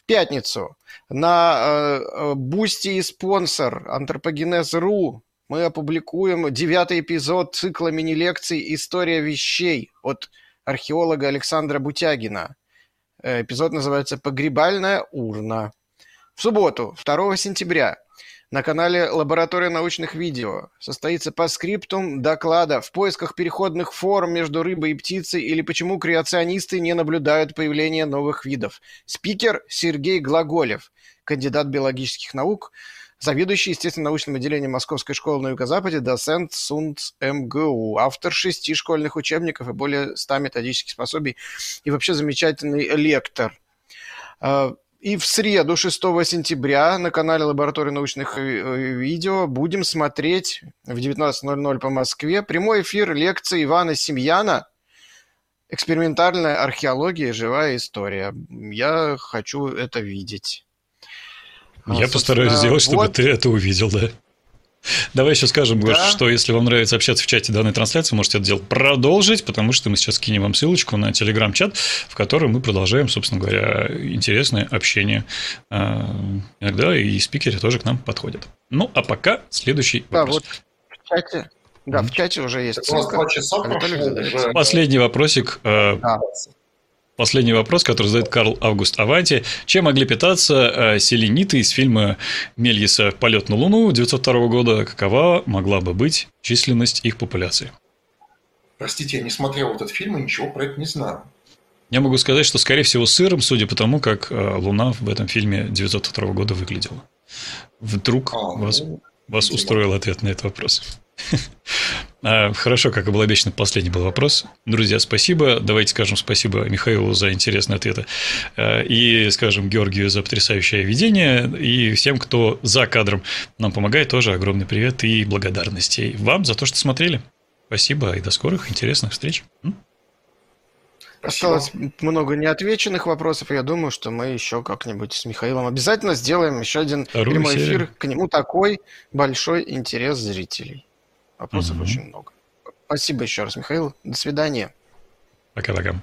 пятницу на Boosty э, и Sponsr Антропогенез.ру мы опубликуем девятый эпизод цикла мини-лекций «История вещей» от археолога Александра Бутягина. Э, эпизод называется «Погребальная урна». В субботу, 2 сентября, на канале «Лаборатория научных видео» состоится по скриптум доклада «В поисках переходных форм между рыбой и птицей» или «Почему креационисты не наблюдают появления новых видов». Спикер Сергей Глаголев, кандидат биологических наук, заведующий естественно-научным отделением Московской школы на Юго-Западе, доцент СУНЦ МГУ, автор шести школьных учебников и более ста методических пособий и вообще замечательный лектор. А, и в среду, 6 сентября, на канале Лаборатории научных э, видео будем смотреть в 19.00 по Москве прямой эфир лекции Ивана Семьяна «Экспериментальная археология. Живая история». Я хочу это видеть. Я а, постараюсь сделать, чтобы вот. ты это увидел, да. Давай еще скажем, Гош, да? что если вам нравится общаться в чате данной трансляции, можете это дело продолжить, потому что мы сейчас кинем вам ссылочку на телеграм-чат, в котором мы продолжаем, собственно говоря, интересное общение. А, иногда и спикеры тоже к нам подходят. Ну, а пока следующий да, вопрос. Вот в чате, да, в чате уже есть ссылка. Последний вопросик. Э, да. Последний вопрос, который задает Карл Август Аванти. Чем могли питаться э, селениты из фильма Мельеса «Полет на Луну» 1902 года? Какова могла бы быть численность их популяции? Простите, я не смотрел этот фильм и ничего про это не знаю. Я могу сказать, что, скорее всего, сыром, судя по тому, как э, Луна в этом фильме 1902 года выглядела. Вдруг а, вас, ну, вас устроил ответ на этот вопрос. [laughs] А, хорошо, как и было обещано, последний был вопрос. Друзья, спасибо. Давайте скажем спасибо Михаилу за интересные ответы. А, и скажем Георгию за потрясающее ведение. И всем, кто за кадром нам помогает, тоже огромный привет и благодарности вам за то, что смотрели. Спасибо и до скорых интересных встреч. Спасибо. Осталось много неотвеченных вопросов. Я думаю, что мы еще как-нибудь с Михаилом обязательно сделаем еще один Вторую прямой серию. эфир. К нему такой большой интерес зрителей. Вопросов угу. очень много. Спасибо еще раз, Михаил. До свидания. Пока-пока.